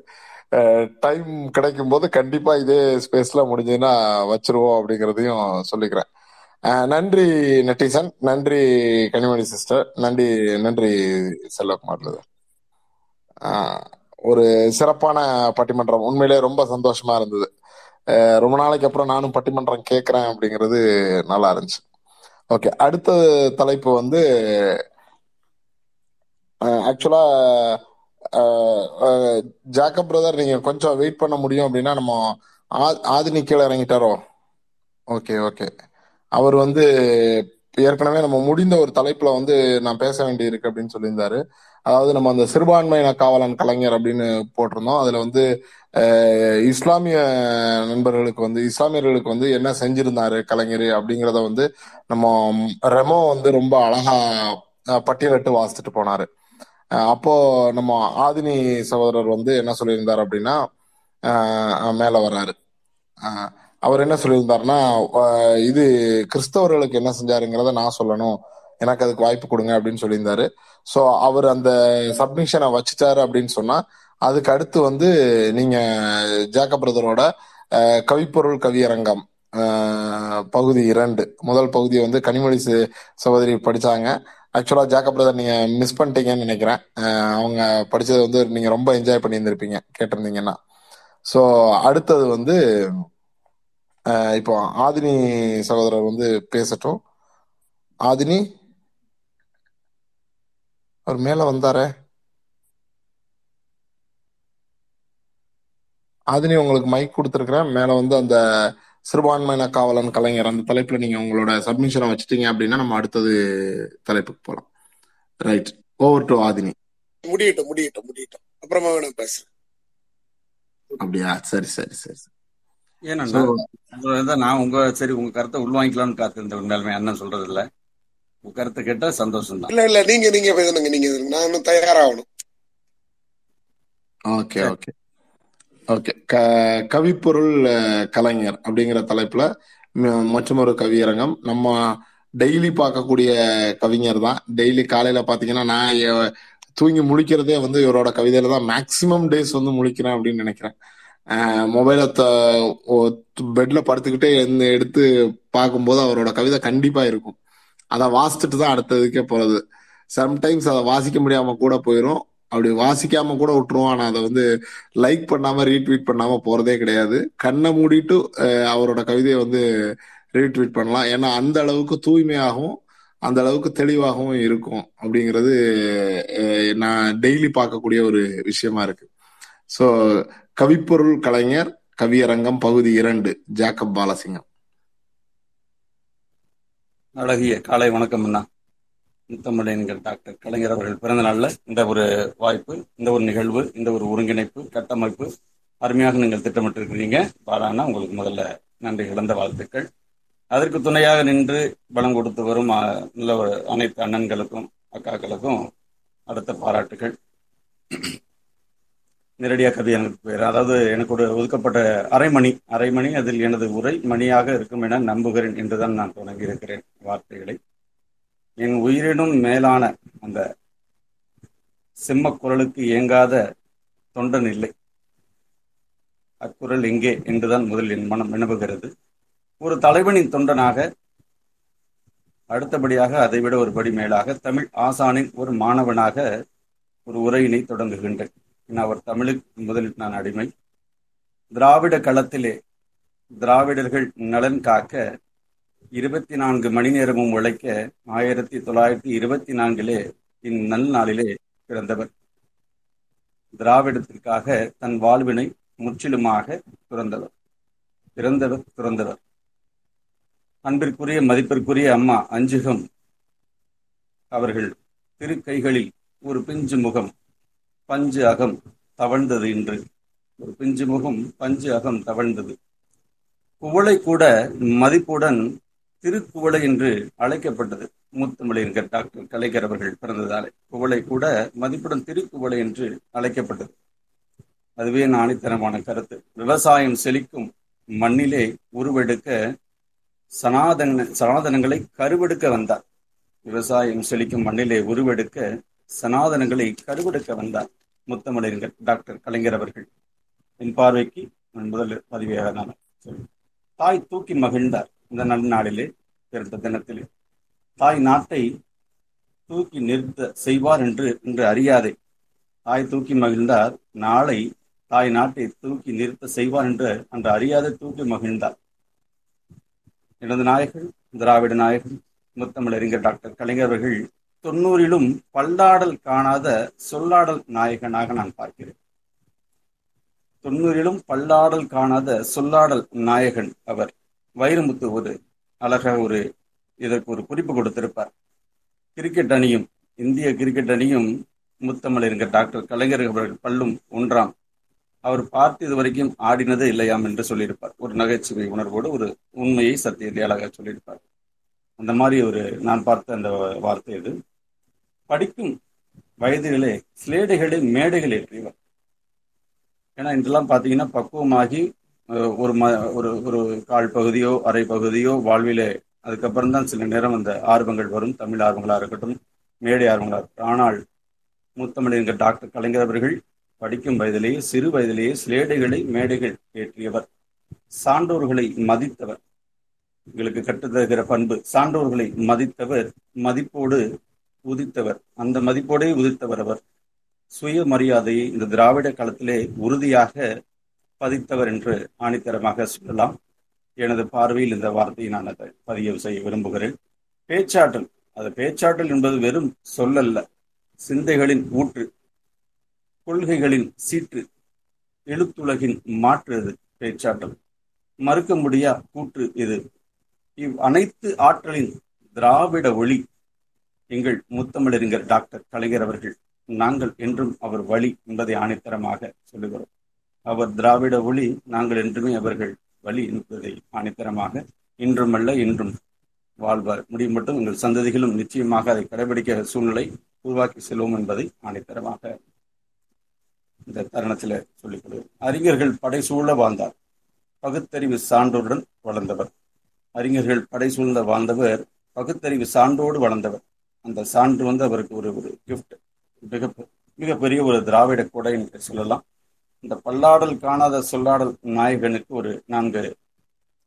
டைம் கிடைக்கும் போது கண்டிப்பா இதே ஸ்பேஸ்ல முடிஞ்சதுன்னா வச்சிருவோம் அப்படிங்கிறதையும் சொல்லிக்கிறேன். நன்றி நெட்டிசன் நன்றி கனிமணி சிஸ்டர் நன்றி நன்றி செல்வகுமார் பிரதர். ஆஹ் ஒரு சிறப்பான பட்டிமன்றம். உண்மையிலே ரொம்ப சந்தோஷமா இருந்தது. அஹ் ரொம்ப நாளைக்கு அப்புறம் நானும் பட்டிமன்றம் கேட்கறேன் அப்படிங்கிறது நல்லா இருந்துச்சு. ஓகே அடுத்த தலைப்பு வந்து ஆக்சுவலா ஜாக்கப் பிரதர் நீங்க கொஞ்சம் வெயிட் பண்ண முடியும் அப்படின்னா நம்ம ஆதினி கீழே இறங்கிட்டாரோ? Okay okay. அவர் வந்து ஏற்கனவே நம்ம முடிந்த ஒரு தலைப்புல வந்து நான் பேச வேண்டி இருக்கு அப்படின்னு சொல்லியிருந்தாரு. அதாவது நம்ம அந்த சிறுபான்மையின காவலன் கலைஞர் அப்படின்னு போட்டிருந்தோம். அதுல வந்து இஸ்லாமிய நண்பர்களுக்கு வந்து இஸ்லாமியர்களுக்கு வந்து என்ன செஞ்சிருந்தாரு கலைஞர் அப்படிங்கிறத வந்து நம்ம ரெமோ வந்து ரொம்ப அழகா பட்டியலிட்டு வாசிச்சுட்டு போனாரு. அப்போ நம்ம ஆதினி சகோதரர் வந்து என்ன சொல்லியிருந்தார் அப்படின்னா மேல வர்றாரு. அவர் என்ன சொல்லியிருந்தாருன்னா இது கிறிஸ்தவர்களுக்கு என்ன செஞ்சாருங்கிறத நான் சொல்லணும். எனக்கு அதுக்கு வாய்ப்பு கொடுங்க அப்படின்னு சொல்லியிருந்தாரு. ஸோ அவர் அந்த சப்மிஷனை வச்சுட்டாரு அப்படின்னு சொன்னா அதுக்கு அடுத்து வந்து நீங்க ஜாக்க பிரதரோட கவிப்பொருள் கவியரங்கம் பகுதி இரண்டு முதல் பகுதியை வந்து கனிமொழி ச- சகோதரி படிச்சாங்க. ஆக்சுவலா ஜாக்கப் பிரதர் நீங்க மிஸ் பண்ணிட்டீங்கன்னு நினைக்கிறேன். அவங்க படிச்சது வந்து நீங்க ரொம்ப என்ஜாய் பண்ணியிருந்திருப்பீங்க கேட்டிருந்தீங்கன்னா. ஸோ அடுத்தது வந்து இப்போ ஆதினி சகோதரர் வந்து பேசட்டும். ஆதினி அவர் மேல வந்தாரே. ஆதினி உங்களுக்கு மைக் கொடுத்துருக்கிறேன். மேல வந்து அந்த சிறுபான்மையின காவலன் கலைஞர் அந்த தலைப்புல நீங்க உங்களோட சப்மிஷனை வச்சுட்டீங்க அப்படின்னா நம்ம அடுத்தது தலைப்புக்கு போலாம். Right over to Adhini. முடியட்டும் முடியட்டும் முடியட்டும். அப்புறமா வேணா பேசுறேன். அப்படியா? சரி சரி சரி. ஏன்னா உங்க நான் உங்க சரி உங்க கருத்தை உள்வாங்கிக்கலாம்னு காத்திருந்த உண்மையாலுமே அண்ணன் சொல்றது இல்ல கருத்தை கேட்டா சந்தோஷம் தான் இல்ல இல்ல நீங்க நீங்க பேசுங்க நீங்க. நான் இன்னும் தயாராகணும். Okay okay. ஓகே. க கவிப்பொருள் கலைஞர் அப்படிங்கிற தலைப்புல மற்றொரு கவியரங்கம் நம்ம டெய்லி பார்க்கக்கூடிய கவிஞர் தான். டெய்லி காலையில பாத்தீங்கன்னா நான் தூங்கி முழிக்கிறதே வந்து இவரோட கவிதையில தான். மேக்சிமம் டேஸ் வந்து முழிக்கிறேன் அப்படின்னு நினைக்கிறேன். மொபைலை பெட்ல படுத்துக்கிட்டே எடுத்து பார்க்கும்போது அவரோட கவிதை கண்டிப்பா இருக்கும். அதை வாசிச்சுட்டு தான் அடுத்ததுக்கே போறது. சம்டைம்ஸ் அதை வாசிக்க முடியாம கூட போயிடும் அப்படி வாசிக்காம கூட விட்டுருவோம். ஆனா அதை வந்து லைக் பண்ணாம ரீட்வீட் பண்ணாம போறதே கிடையாது. கண்ணை மூடிட்டு அவரோட கவிதையை வந்து ரீட்வீட் பண்ணலாம். ஏன்னா அந்த அளவுக்கு தூய்மையாகவும் அந்த அளவுக்கு தெளிவாகவும் இருக்கும் அப்படிங்கிறது நான் டெய்லி பார்க்கக்கூடிய ஒரு விஷயமா இருக்கு. ஸோ கவிப்பொருள் கலைஞர் கவியரங்கம் பகுதி இரண்டு ஜாக்கப் பாலசிங்கம். அழகிய காலை வணக்கம் அண்ணா. முத்தமிழ் டாக்டர் கலைஞர் அவர்கள் பிறந்த நாளில் இந்த ஒரு வாய்ப்பு இந்த ஒரு நிகழ்வு இந்த ஒரு ஒருங்கிணைப்பு கட்டமைப்பு அருமையாக நீங்கள் திட்டமிட்டிருக்கிறீங்க. பாராண்ணா உங்களுக்கு முதல்ல நன்றி இழந்த வாழ்த்துக்கள். அதற்கு துணையாக நின்று பலம் கொடுத்து வரும் நல்ல ஒரு அனைத்து அண்ணன்களுக்கும் அக்காக்களுக்கும் அடுத்த பாராட்டுகள் நேரடியாக கதை எனக்கு பேர் அதாவது எனக்கு ஒரு ஒதுக்கப்பட்ட அரை மணி அரை மணி அதில் எனது உரை மணியாக இருக்கும் என நம்புகிறேன் என்றுதான் நான் தொடங்கி இருக்கிறேன் வார்த்தைகளை. என் உயிரினும் மேலான அந்த சிம்ம குரலுக்கு இயங்காத தொண்டன் இல்லை. அக்குரல் எங்கே என்றுதான் முதலில் என் மனம் வினவுகிறது. ஒரு தலைவனின் தொண்டனாக அடுத்தபடியாக அதைவிட ஒரு படி மேலாக தமிழ் ஆசானின் ஒரு மாணவனாக ஒரு உரையினை தொடங்குகின்றேன். அவர் தமிழுக்கு முதலில் நான் அடிமை. திராவிட களத்திலே திராவிடர்கள் நலன் காக்க இருபத்தி நான்கு மணி நேரமும் உழைக்க ஆயிரத்தி தொள்ளாயிரத்தி இருபத்தி நான்கிலே இந்நல் நாளிலே பிறந்தவர். திராவிடத்திற்காக தன் வாழ்வினை முற்றிலுமாக துறந்தவர். பிறந்தவர் துறந்தவர். அன்பிற்குரிய மதிப்பிற்குரிய அம்மா அஞ்சுகம் அவர்கள் திருக்கைகளில் ஒரு பிஞ்சு முகம் பஞ்சு அகம் தவழ்ந்தது இன்று. ஒரு பிஞ்சு முகம் பஞ்சு அகம் தவழ்ந்தது. குவளை கூட மதிப்புடன் திருக்குவளை என்று அழைக்கப்பட்டது. முத்தமிழின் டாக்டர் கலைஞர் அவர்கள் பிறந்ததாலே. குவளை கூட மதிப்புடன் திருக்குவளை என்று அழைக்கப்பட்டது. அதுவே என் ஆணித்தனமான கருத்து. விவசாயம் செழிக்கும் மண்ணிலே உருவெடுக்க சனாதன சனாதனங்களை கருவெடுக்க வந்தார். விவசாயம் செழிக்கும் மண்ணிலே உருவெடுக்க சனாதனங்களை கருவெடுக்க வந்தார் முத்தமிழறிஞர் டாக்டர் கலைஞர் அவர்கள். என் பார்வைக்கு முதல் பதிவாக நான் தாய் தூக்கி மகிழ்ந்தார். இந்த நன்னாளிலே பிறந்த தினத்திலே. தாய் நாட்டை தூக்கி நிறுத்த செய்வார் என்று இன்று அறியாதே. தாய் தூக்கி மகிழ்ந்தார். நாளை தாய் நாட்டை தூக்கி நிறுத்த செய்வார் என்று அன்று அறியாத தூக்கி மகிழ்ந்தார். எனது நாயகன் திராவிட நாயகன் முத்தமிழறிஞர் டாக்டர் கலைஞர் அவர்கள் தொண்ணூறிலும் பல்லாடல் காணாத சொல்லாடல் நாயகனாக நான் பார்க்கிறேன். தொண்ணூறிலும் பல்லாடல் காணாத சொல்லாடல் நாயகன் அவர். வைரமுத்து ஒரு அழகாக ஒரு இதற்கு ஒரு குறிப்பு கொடுத்திருப்பார். கிரிக்கெட் அணியும் இந்திய கிரிக்கெட் அணியும் முத்தமிழறிஞர் டாக்டர் கலைஞர் அவர்கள் பல்லும் ஒன்றாம். அவர் பார்த்து இது வரைக்கும் ஆடினதே இல்லையாம் என்று சொல்லியிருப்பார். ஒரு நகைச்சுவை உணர்வோடு ஒரு உண்மையை சத்தியத்தை அழகாக சொல்லியிருப்பார். அந்த மாதிரி ஒரு நான் பார்த்த அந்த வார்த்தை இது. படிக்கும் வயதிலே சிலேடைகளை மேடைகள் ஏற்றியவர் ஏன்னா இதெல்லாம் பார்த்தீங்கன்னா பக்குவமாகி ஒரு ம ஒரு ஒரு கால் பகுதியோ அரை பகுதியோ வாழ்விலே அதுக்கப்புறம் தான் சில நேரம் அந்த ஆர்வங்கள் வரும். தமிழ் ஆர்வங்களாக இருக்கட்டும் மேடை ஆர்வங்களாக இருக்கட்டும். ஆனால் முத்தமிழ் டாக்டர் கலைஞர் அவர்கள் படிக்கும் வயதிலேயே சிறு வயதிலேயே சிலேடைகளை மேடைகள் ஏற்றியவர். சான்றோர்களை மதித்தவர். எங்களுக்கு கற்றுத்தருகிற பண்பு சான்றோர்களை மதித்தவர் மதிப்போடு உதித்தவர். அந்த மதிப்போடே உதித்தவர் அவர். சுயமரியாதையை இந்த திராவிட காலத்திலே உறுதியாக பதித்தவர் என்று ஆணித்தரமாக சொல்லலாம். எனது பார்வையில் இந்த வார்த்தையை நான் அதை பதிவு செய்ய விரும்புகிறேன். பேச்சாற்றல். அது பேச்சாற்றல் என்பது வெறும் சொல்லல்ல. சிந்தைகளின் ஊற்று கொள்கைகளின் சீற்று எழுத்துலகின் மாற்று இது பேச்சாற்றல். மறுக்க முடியா கூற்று இது. இவ் அனைத்து ஆற்றலின் திராவிட ஒளி எங்கள் முத்தமிழறிஞர் டாக்டர் கலைஞர் அவர்கள் நாங்கள் என்றும் அவர் வழி என்பதை ஆணித்தரமாக சொல்லுகிறோம். அவர் திராவிட ஒளி நாங்கள் என்றுமே அவர்கள் வழி என்பதை ஆணித்தரமாக இன்றுமல்ல இன்றும் வாழ்வார். முடியும் மட்டும் எங்கள் சந்ததிகளும் நிச்சயமாக அதை கடைபிடிக்க சூழ்நிலை உருவாக்கி செல்வோம் என்பதை ஆணித்தரமாக இந்த தருணத்தில் சொல்லிக்கொள்வோம் அறிஞர்கள் படை சூழ வாழ்ந்தார். பகுத்தறிவு சான்றோருடன் வளர்ந்தவர். அறிஞர்கள் படை சூழ்ந்த வாழ்ந்தவர் பகுத்தறிவு சான்றோடு வளர்ந்தவர். அந்த சான்று வந்து அவருக்கு ஒரு ஒரு கிஃப்ட் மிக மிகப்பெரிய ஒரு திராவிட கொடை என்று சொல்லலாம். இந்த பல்லாடல் காணாத சொல்லாடல் நாயகனுக்கு ஒரு நான்கு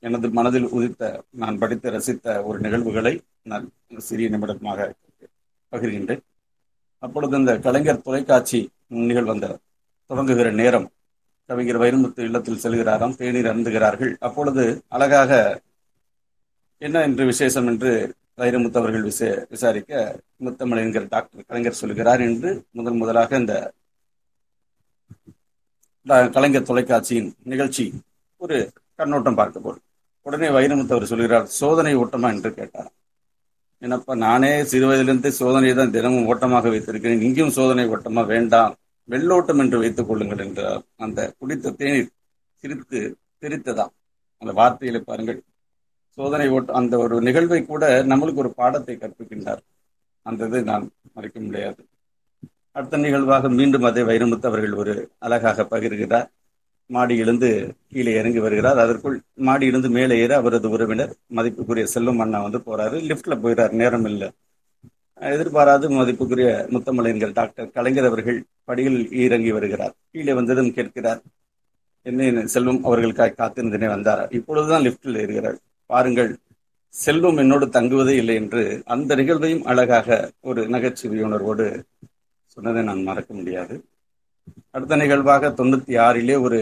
எனது மனதில் உதித்த நான் படித்து ரசித்த ஒரு நிகழ்வுகளை நான் சிறிய நிமிடமாக பகிர்கின்றேன். அப்பொழுது இந்த கலைஞர் தொலைக்காட்சி நிகழ்வு அந்த தொடங்குகிற நேரம் கவிஞர் வைரமுத்து இல்லத்தில் செல்கிறாராம் தேநீர் அருந்துகிறார்கள். அப்பொழுது அழகாக என்ன என்று விசேஷம் என்று வைரமுத்து அவர்கள் விசே விசாரிக்க முத்தமிழ் என்கிற டாக்டர் கலைஞர் சொல்கிறார் என்று முதன் முதலாக இந்த கலைஞர் தொலைக்காட்சியின் நிகழ்ச்சி ஒரு கண்ணோட்டம் பார்க்க போல் உடனே வைரமுத்து அவர் சொல்கிறார் சோதனை ஓட்டமா என்று கேட்டார் என்னப்பா நானே சிறு வயதிலிருந்து சோதனையை தான் தினமும் ஓட்டமாக வைத்திருக்கிறேன். இங்கேயும் சோதனை ஓட்டமா வேண்டாம். வெள்ளோட்டம் என்று வைத்துக் கொள்ளுங்கள் என்றார். அந்த குடித்த தேநீர் சிரித்து சிரித்ததாம். அந்த வார்த்தையில பாருங்கள் சோதனை ஓட்டு அந்த ஒரு நிகழ்வை கூட நம்மளுக்கு ஒரு பாடத்தை கற்பிக்கின்றார். அந்த இது நான் மறைக்க முடியாது. அடுத்த நிகழ்வாக மீண்டும் அதே வைரமுத்து அவர்கள் ஒரு அழகாக பகிர்கிறார். மாடியிலிருந்து கீழே இறங்கி வருகிறார். அதற்குள் மாடியிலிருந்து மேலே ஏற அவரது உறவினர் மதிப்புக்குரிய செல்வம் அண்ணா வந்து போறாரு. லிப்ட்ல போயிறார். நேரம் இல்லை. எதிர்பாராது மதிப்புக்குரிய முத்தமலையன்கள் டாக்டர் கலைஞர் அவர்கள் படியில் இறங்கி வருகிறார். கீழே வந்ததும் கேட்கிறார். என்ன செல்வம் அவர்களுக்காக காத்திருந்தனே வந்தார்? இப்பொழுதுதான் லிப்டில் ஏறுகிறார். பாருங்கள் செல்வம் என்னோடு தங்குவதே இல்லை என்று அந்த நிகழ்வையும் அழகாக ஒரு நகைச்சுவை உணர்வோடு சொன்னதை நான் மறக்க முடியாது. அடுத்த நிகழ்வாக தொண்ணூத்தி ஆறிலே ஒரு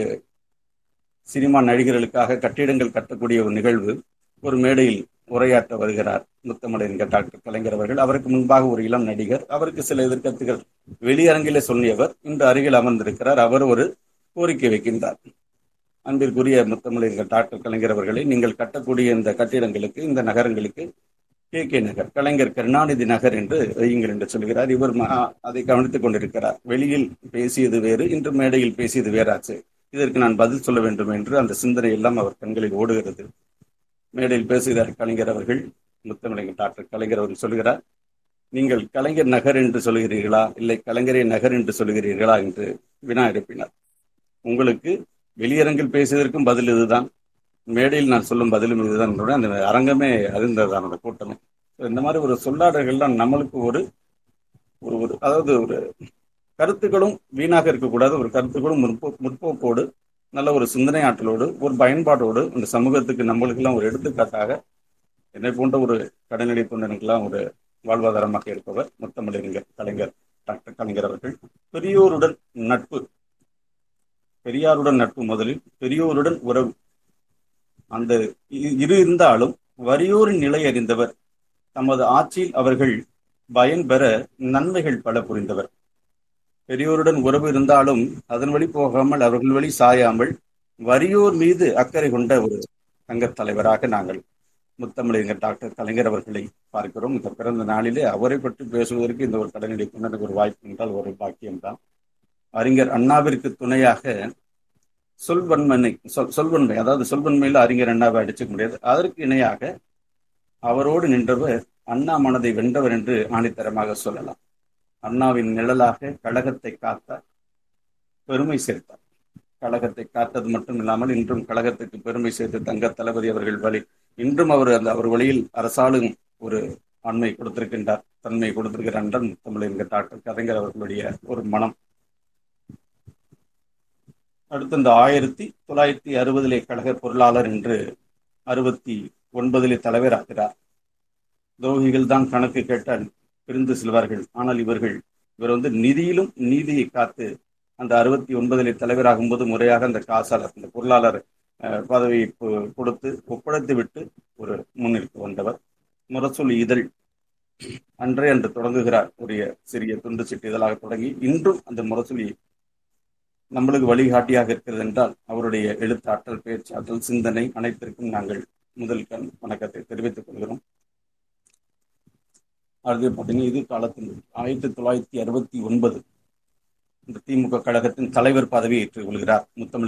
சினிமா நடிகர்களுக்காக கட்டிடங்கள் கட்டக்கூடிய ஒரு நிகழ்வு ஒரு மேடையில் உரையாற்ற வருகிறார் முத்தமடைந்த டாக்டர் கலைஞர் அவர்கள். அவருக்கு முன்பாக ஒரு இளம் நடிகர் அவருக்கு சில எதிர்கத்துகள் வெளியரங்கிலே சொல்லியவர் இன்று அருகில் அமர்ந்திருக்கிறார். அவர் ஒரு கோரிக்கை வைக்கின்றார். அன்பிற்குரிய முத்தமிழர்கள் டாக்டர் கலைஞர் அவர்களை நீங்கள் கட்டக்கூடிய இந்த கட்டிடங்களுக்கு இந்த நகரங்களுக்கு கே கே நகர் கலைஞர் கருணாநிதி நகர் என்று வையுங்கள் என்று சொல்கிறார் இவர் அதை கவனித்துக் கொண்டிருக்கிறார். வெளியில் பேசியது வேறு இன்று மேடையில் பேசியது வேறாச்சு. இதற்கு நான் பதில் சொல்ல வேண்டும் என்று அந்த சிந்தனை எல்லாம் அவர் கண்களில் ஓடுகிறது. மேடையில் பேசுகிறார் கலைஞர் அவர்கள் முத்தமிழர் டாக்டர் கலைஞர் அவர்கள் சொல்கிறார் நீங்கள் கலைஞர் நகர் என்று சொல்கிறீர்களா இல்லை கலைஞரே நகர் என்று சொல்கிறீர்களா என்று வினா எழுப்பினார். உங்களுக்கு வெளியரங்கில் பேசியதற்கும் பதில் இதுதான். மேடையில் நான் சொல்லும் பதிலும் இதுதான். அந்த அரங்கமே அறிந்தது அந்த கூட்டமே. இந்த மாதிரி ஒரு சொல்லாடல்கள்லாம் நம்மளுக்கு ஒரு ஒரு ஒரு அதாவது ஒரு கருத்துக்களும் வீணாக இருக்கக்கூடாது. ஒரு கருத்துக்களும் முற்போ முற்போக்கோடு நல்ல ஒரு சிந்தனை ஆற்றலோடு ஒரு பயன்பாட்டோடு இந்த சமூகத்துக்கு நம்மளுக்கெல்லாம் ஒரு எடுத்துக்காட்டாக என்னை போன்ற ஒரு கடல்நிலை பொண்ணனுக்கெல்லாம் ஒரு வாழ்வாதாரமாக இருப்பவர் முத்தமிழறிஞர் கலைஞர் டாக்டர் கலைஞர் அவர்கள். பெரியோருடன் நட்பு பெரியாருடன் நட்பு முதலில் பெரியோருடன் உறவு. அந்த இரு இருந்தாலும் வறியோரின் நிலை அறிந்தவர் தமது ஆட்சியில் அவர்கள் பயன் பெற நன்மைகள் பல புரிந்தவர். பெரியோருடன் உறவு இருந்தாலும் அதன் வழி போகாமல் அவர்கள் வழி சாயாமல் வறியோர் மீது அக்கறை கொண்ட ஒரு சங்கத் தலைவராக நாங்கள் முத்தமிழர் டாக்டர் கலைஞர் அவர்களை பார்க்கிறோம். இந்த பிறந்த நாளிலே அவரை பற்றி பேசுவதற்கு இந்த ஒரு கடனடி எனக்கு ஒரு வாய்ப்பு என்றால் ஒரு பாக்கியம்தான். அறிஞர் அண்ணாவிற்கு துணையாக சொல்வன்மனை சொல் சொல்வன்மை அதாவது சொல்வன்மையில் அறிஞர் அண்ணாவை அடிச்சுக்க முடியாது. அதற்கு இணையாக அவரோடு நின்றவர் அண்ணா மனதை வென்றவர் என்று ஆணித்தரமாக சொல்லலாம். அண்ணாவின் நிழலாக கழகத்தை காத்தார் பெருமை சேர்த்தார். கழகத்தை காத்தது மட்டும் இல்லாமல் இன்றும் கழகத்துக்கு பெருமை சேர்த்து தங்க தளபதி அவர்கள் வழி இன்றும் அவர் அந்த அவர் வழியில் அரசாலும் ஒரு ஆண்மை கொடுத்திருக்கின்றார் தன்மை கொடுத்திருக்கிறார் தமிழ் என்கிற டாக்டர் கதைஞர் அவர்களுடைய ஒரு மனம். அடுத்து இந்த ஆயிரத்தி தொள்ளாயிரத்தி அறுபதிலே கழக பொருளாளர் என்று அறுபத்தி ஒன்பதிலே தலைவராகிறார். துரோகிகள் தான் கணக்கு கேட்டால் பிரிந்து செல்வார்கள். ஆனால் இவர்கள் இவர் வந்து நிதியிலும் நீதியை காத்து அந்த அறுபத்தி ஒன்பதிலே தலைவராகும் போது முறையாக அந்த காசாளர் அந்த பொருளாளர் அஹ், பதவியை கொடுத்து ஒப்படைத்து விட்டு ஒரு முன்னிற்கு வந்தவர். முரசொலி இதழ் அன்றே அன்று தொடங்குகிறார். ஒரு சிறிய துண்டு சிட்டு இதழாக தொடங்கி இன்றும் அந்த முரசொலி நம்மளுக்கு வழிகாட்டியாக இருக்கிறது என்றால் அவருடைய எழுத்தாற்றல் பேச்சாற்றல் சிந்தனை அனைத்திற்கும் நாங்கள் முதல் கண் வணக்கத்தை தெரிவித்துக் கொள்கிறோம். அடுத்து பார்த்தீங்கன்னா இது காலத்தில் ஆயிரத்தி தொள்ளாயிரத்தி அறுபத்தி ஒன்பது இந்த திமுக கழகத்தின் தலைவர் பதவியை ஏற்றுக் கொள்கிறார் முத்தமிழ்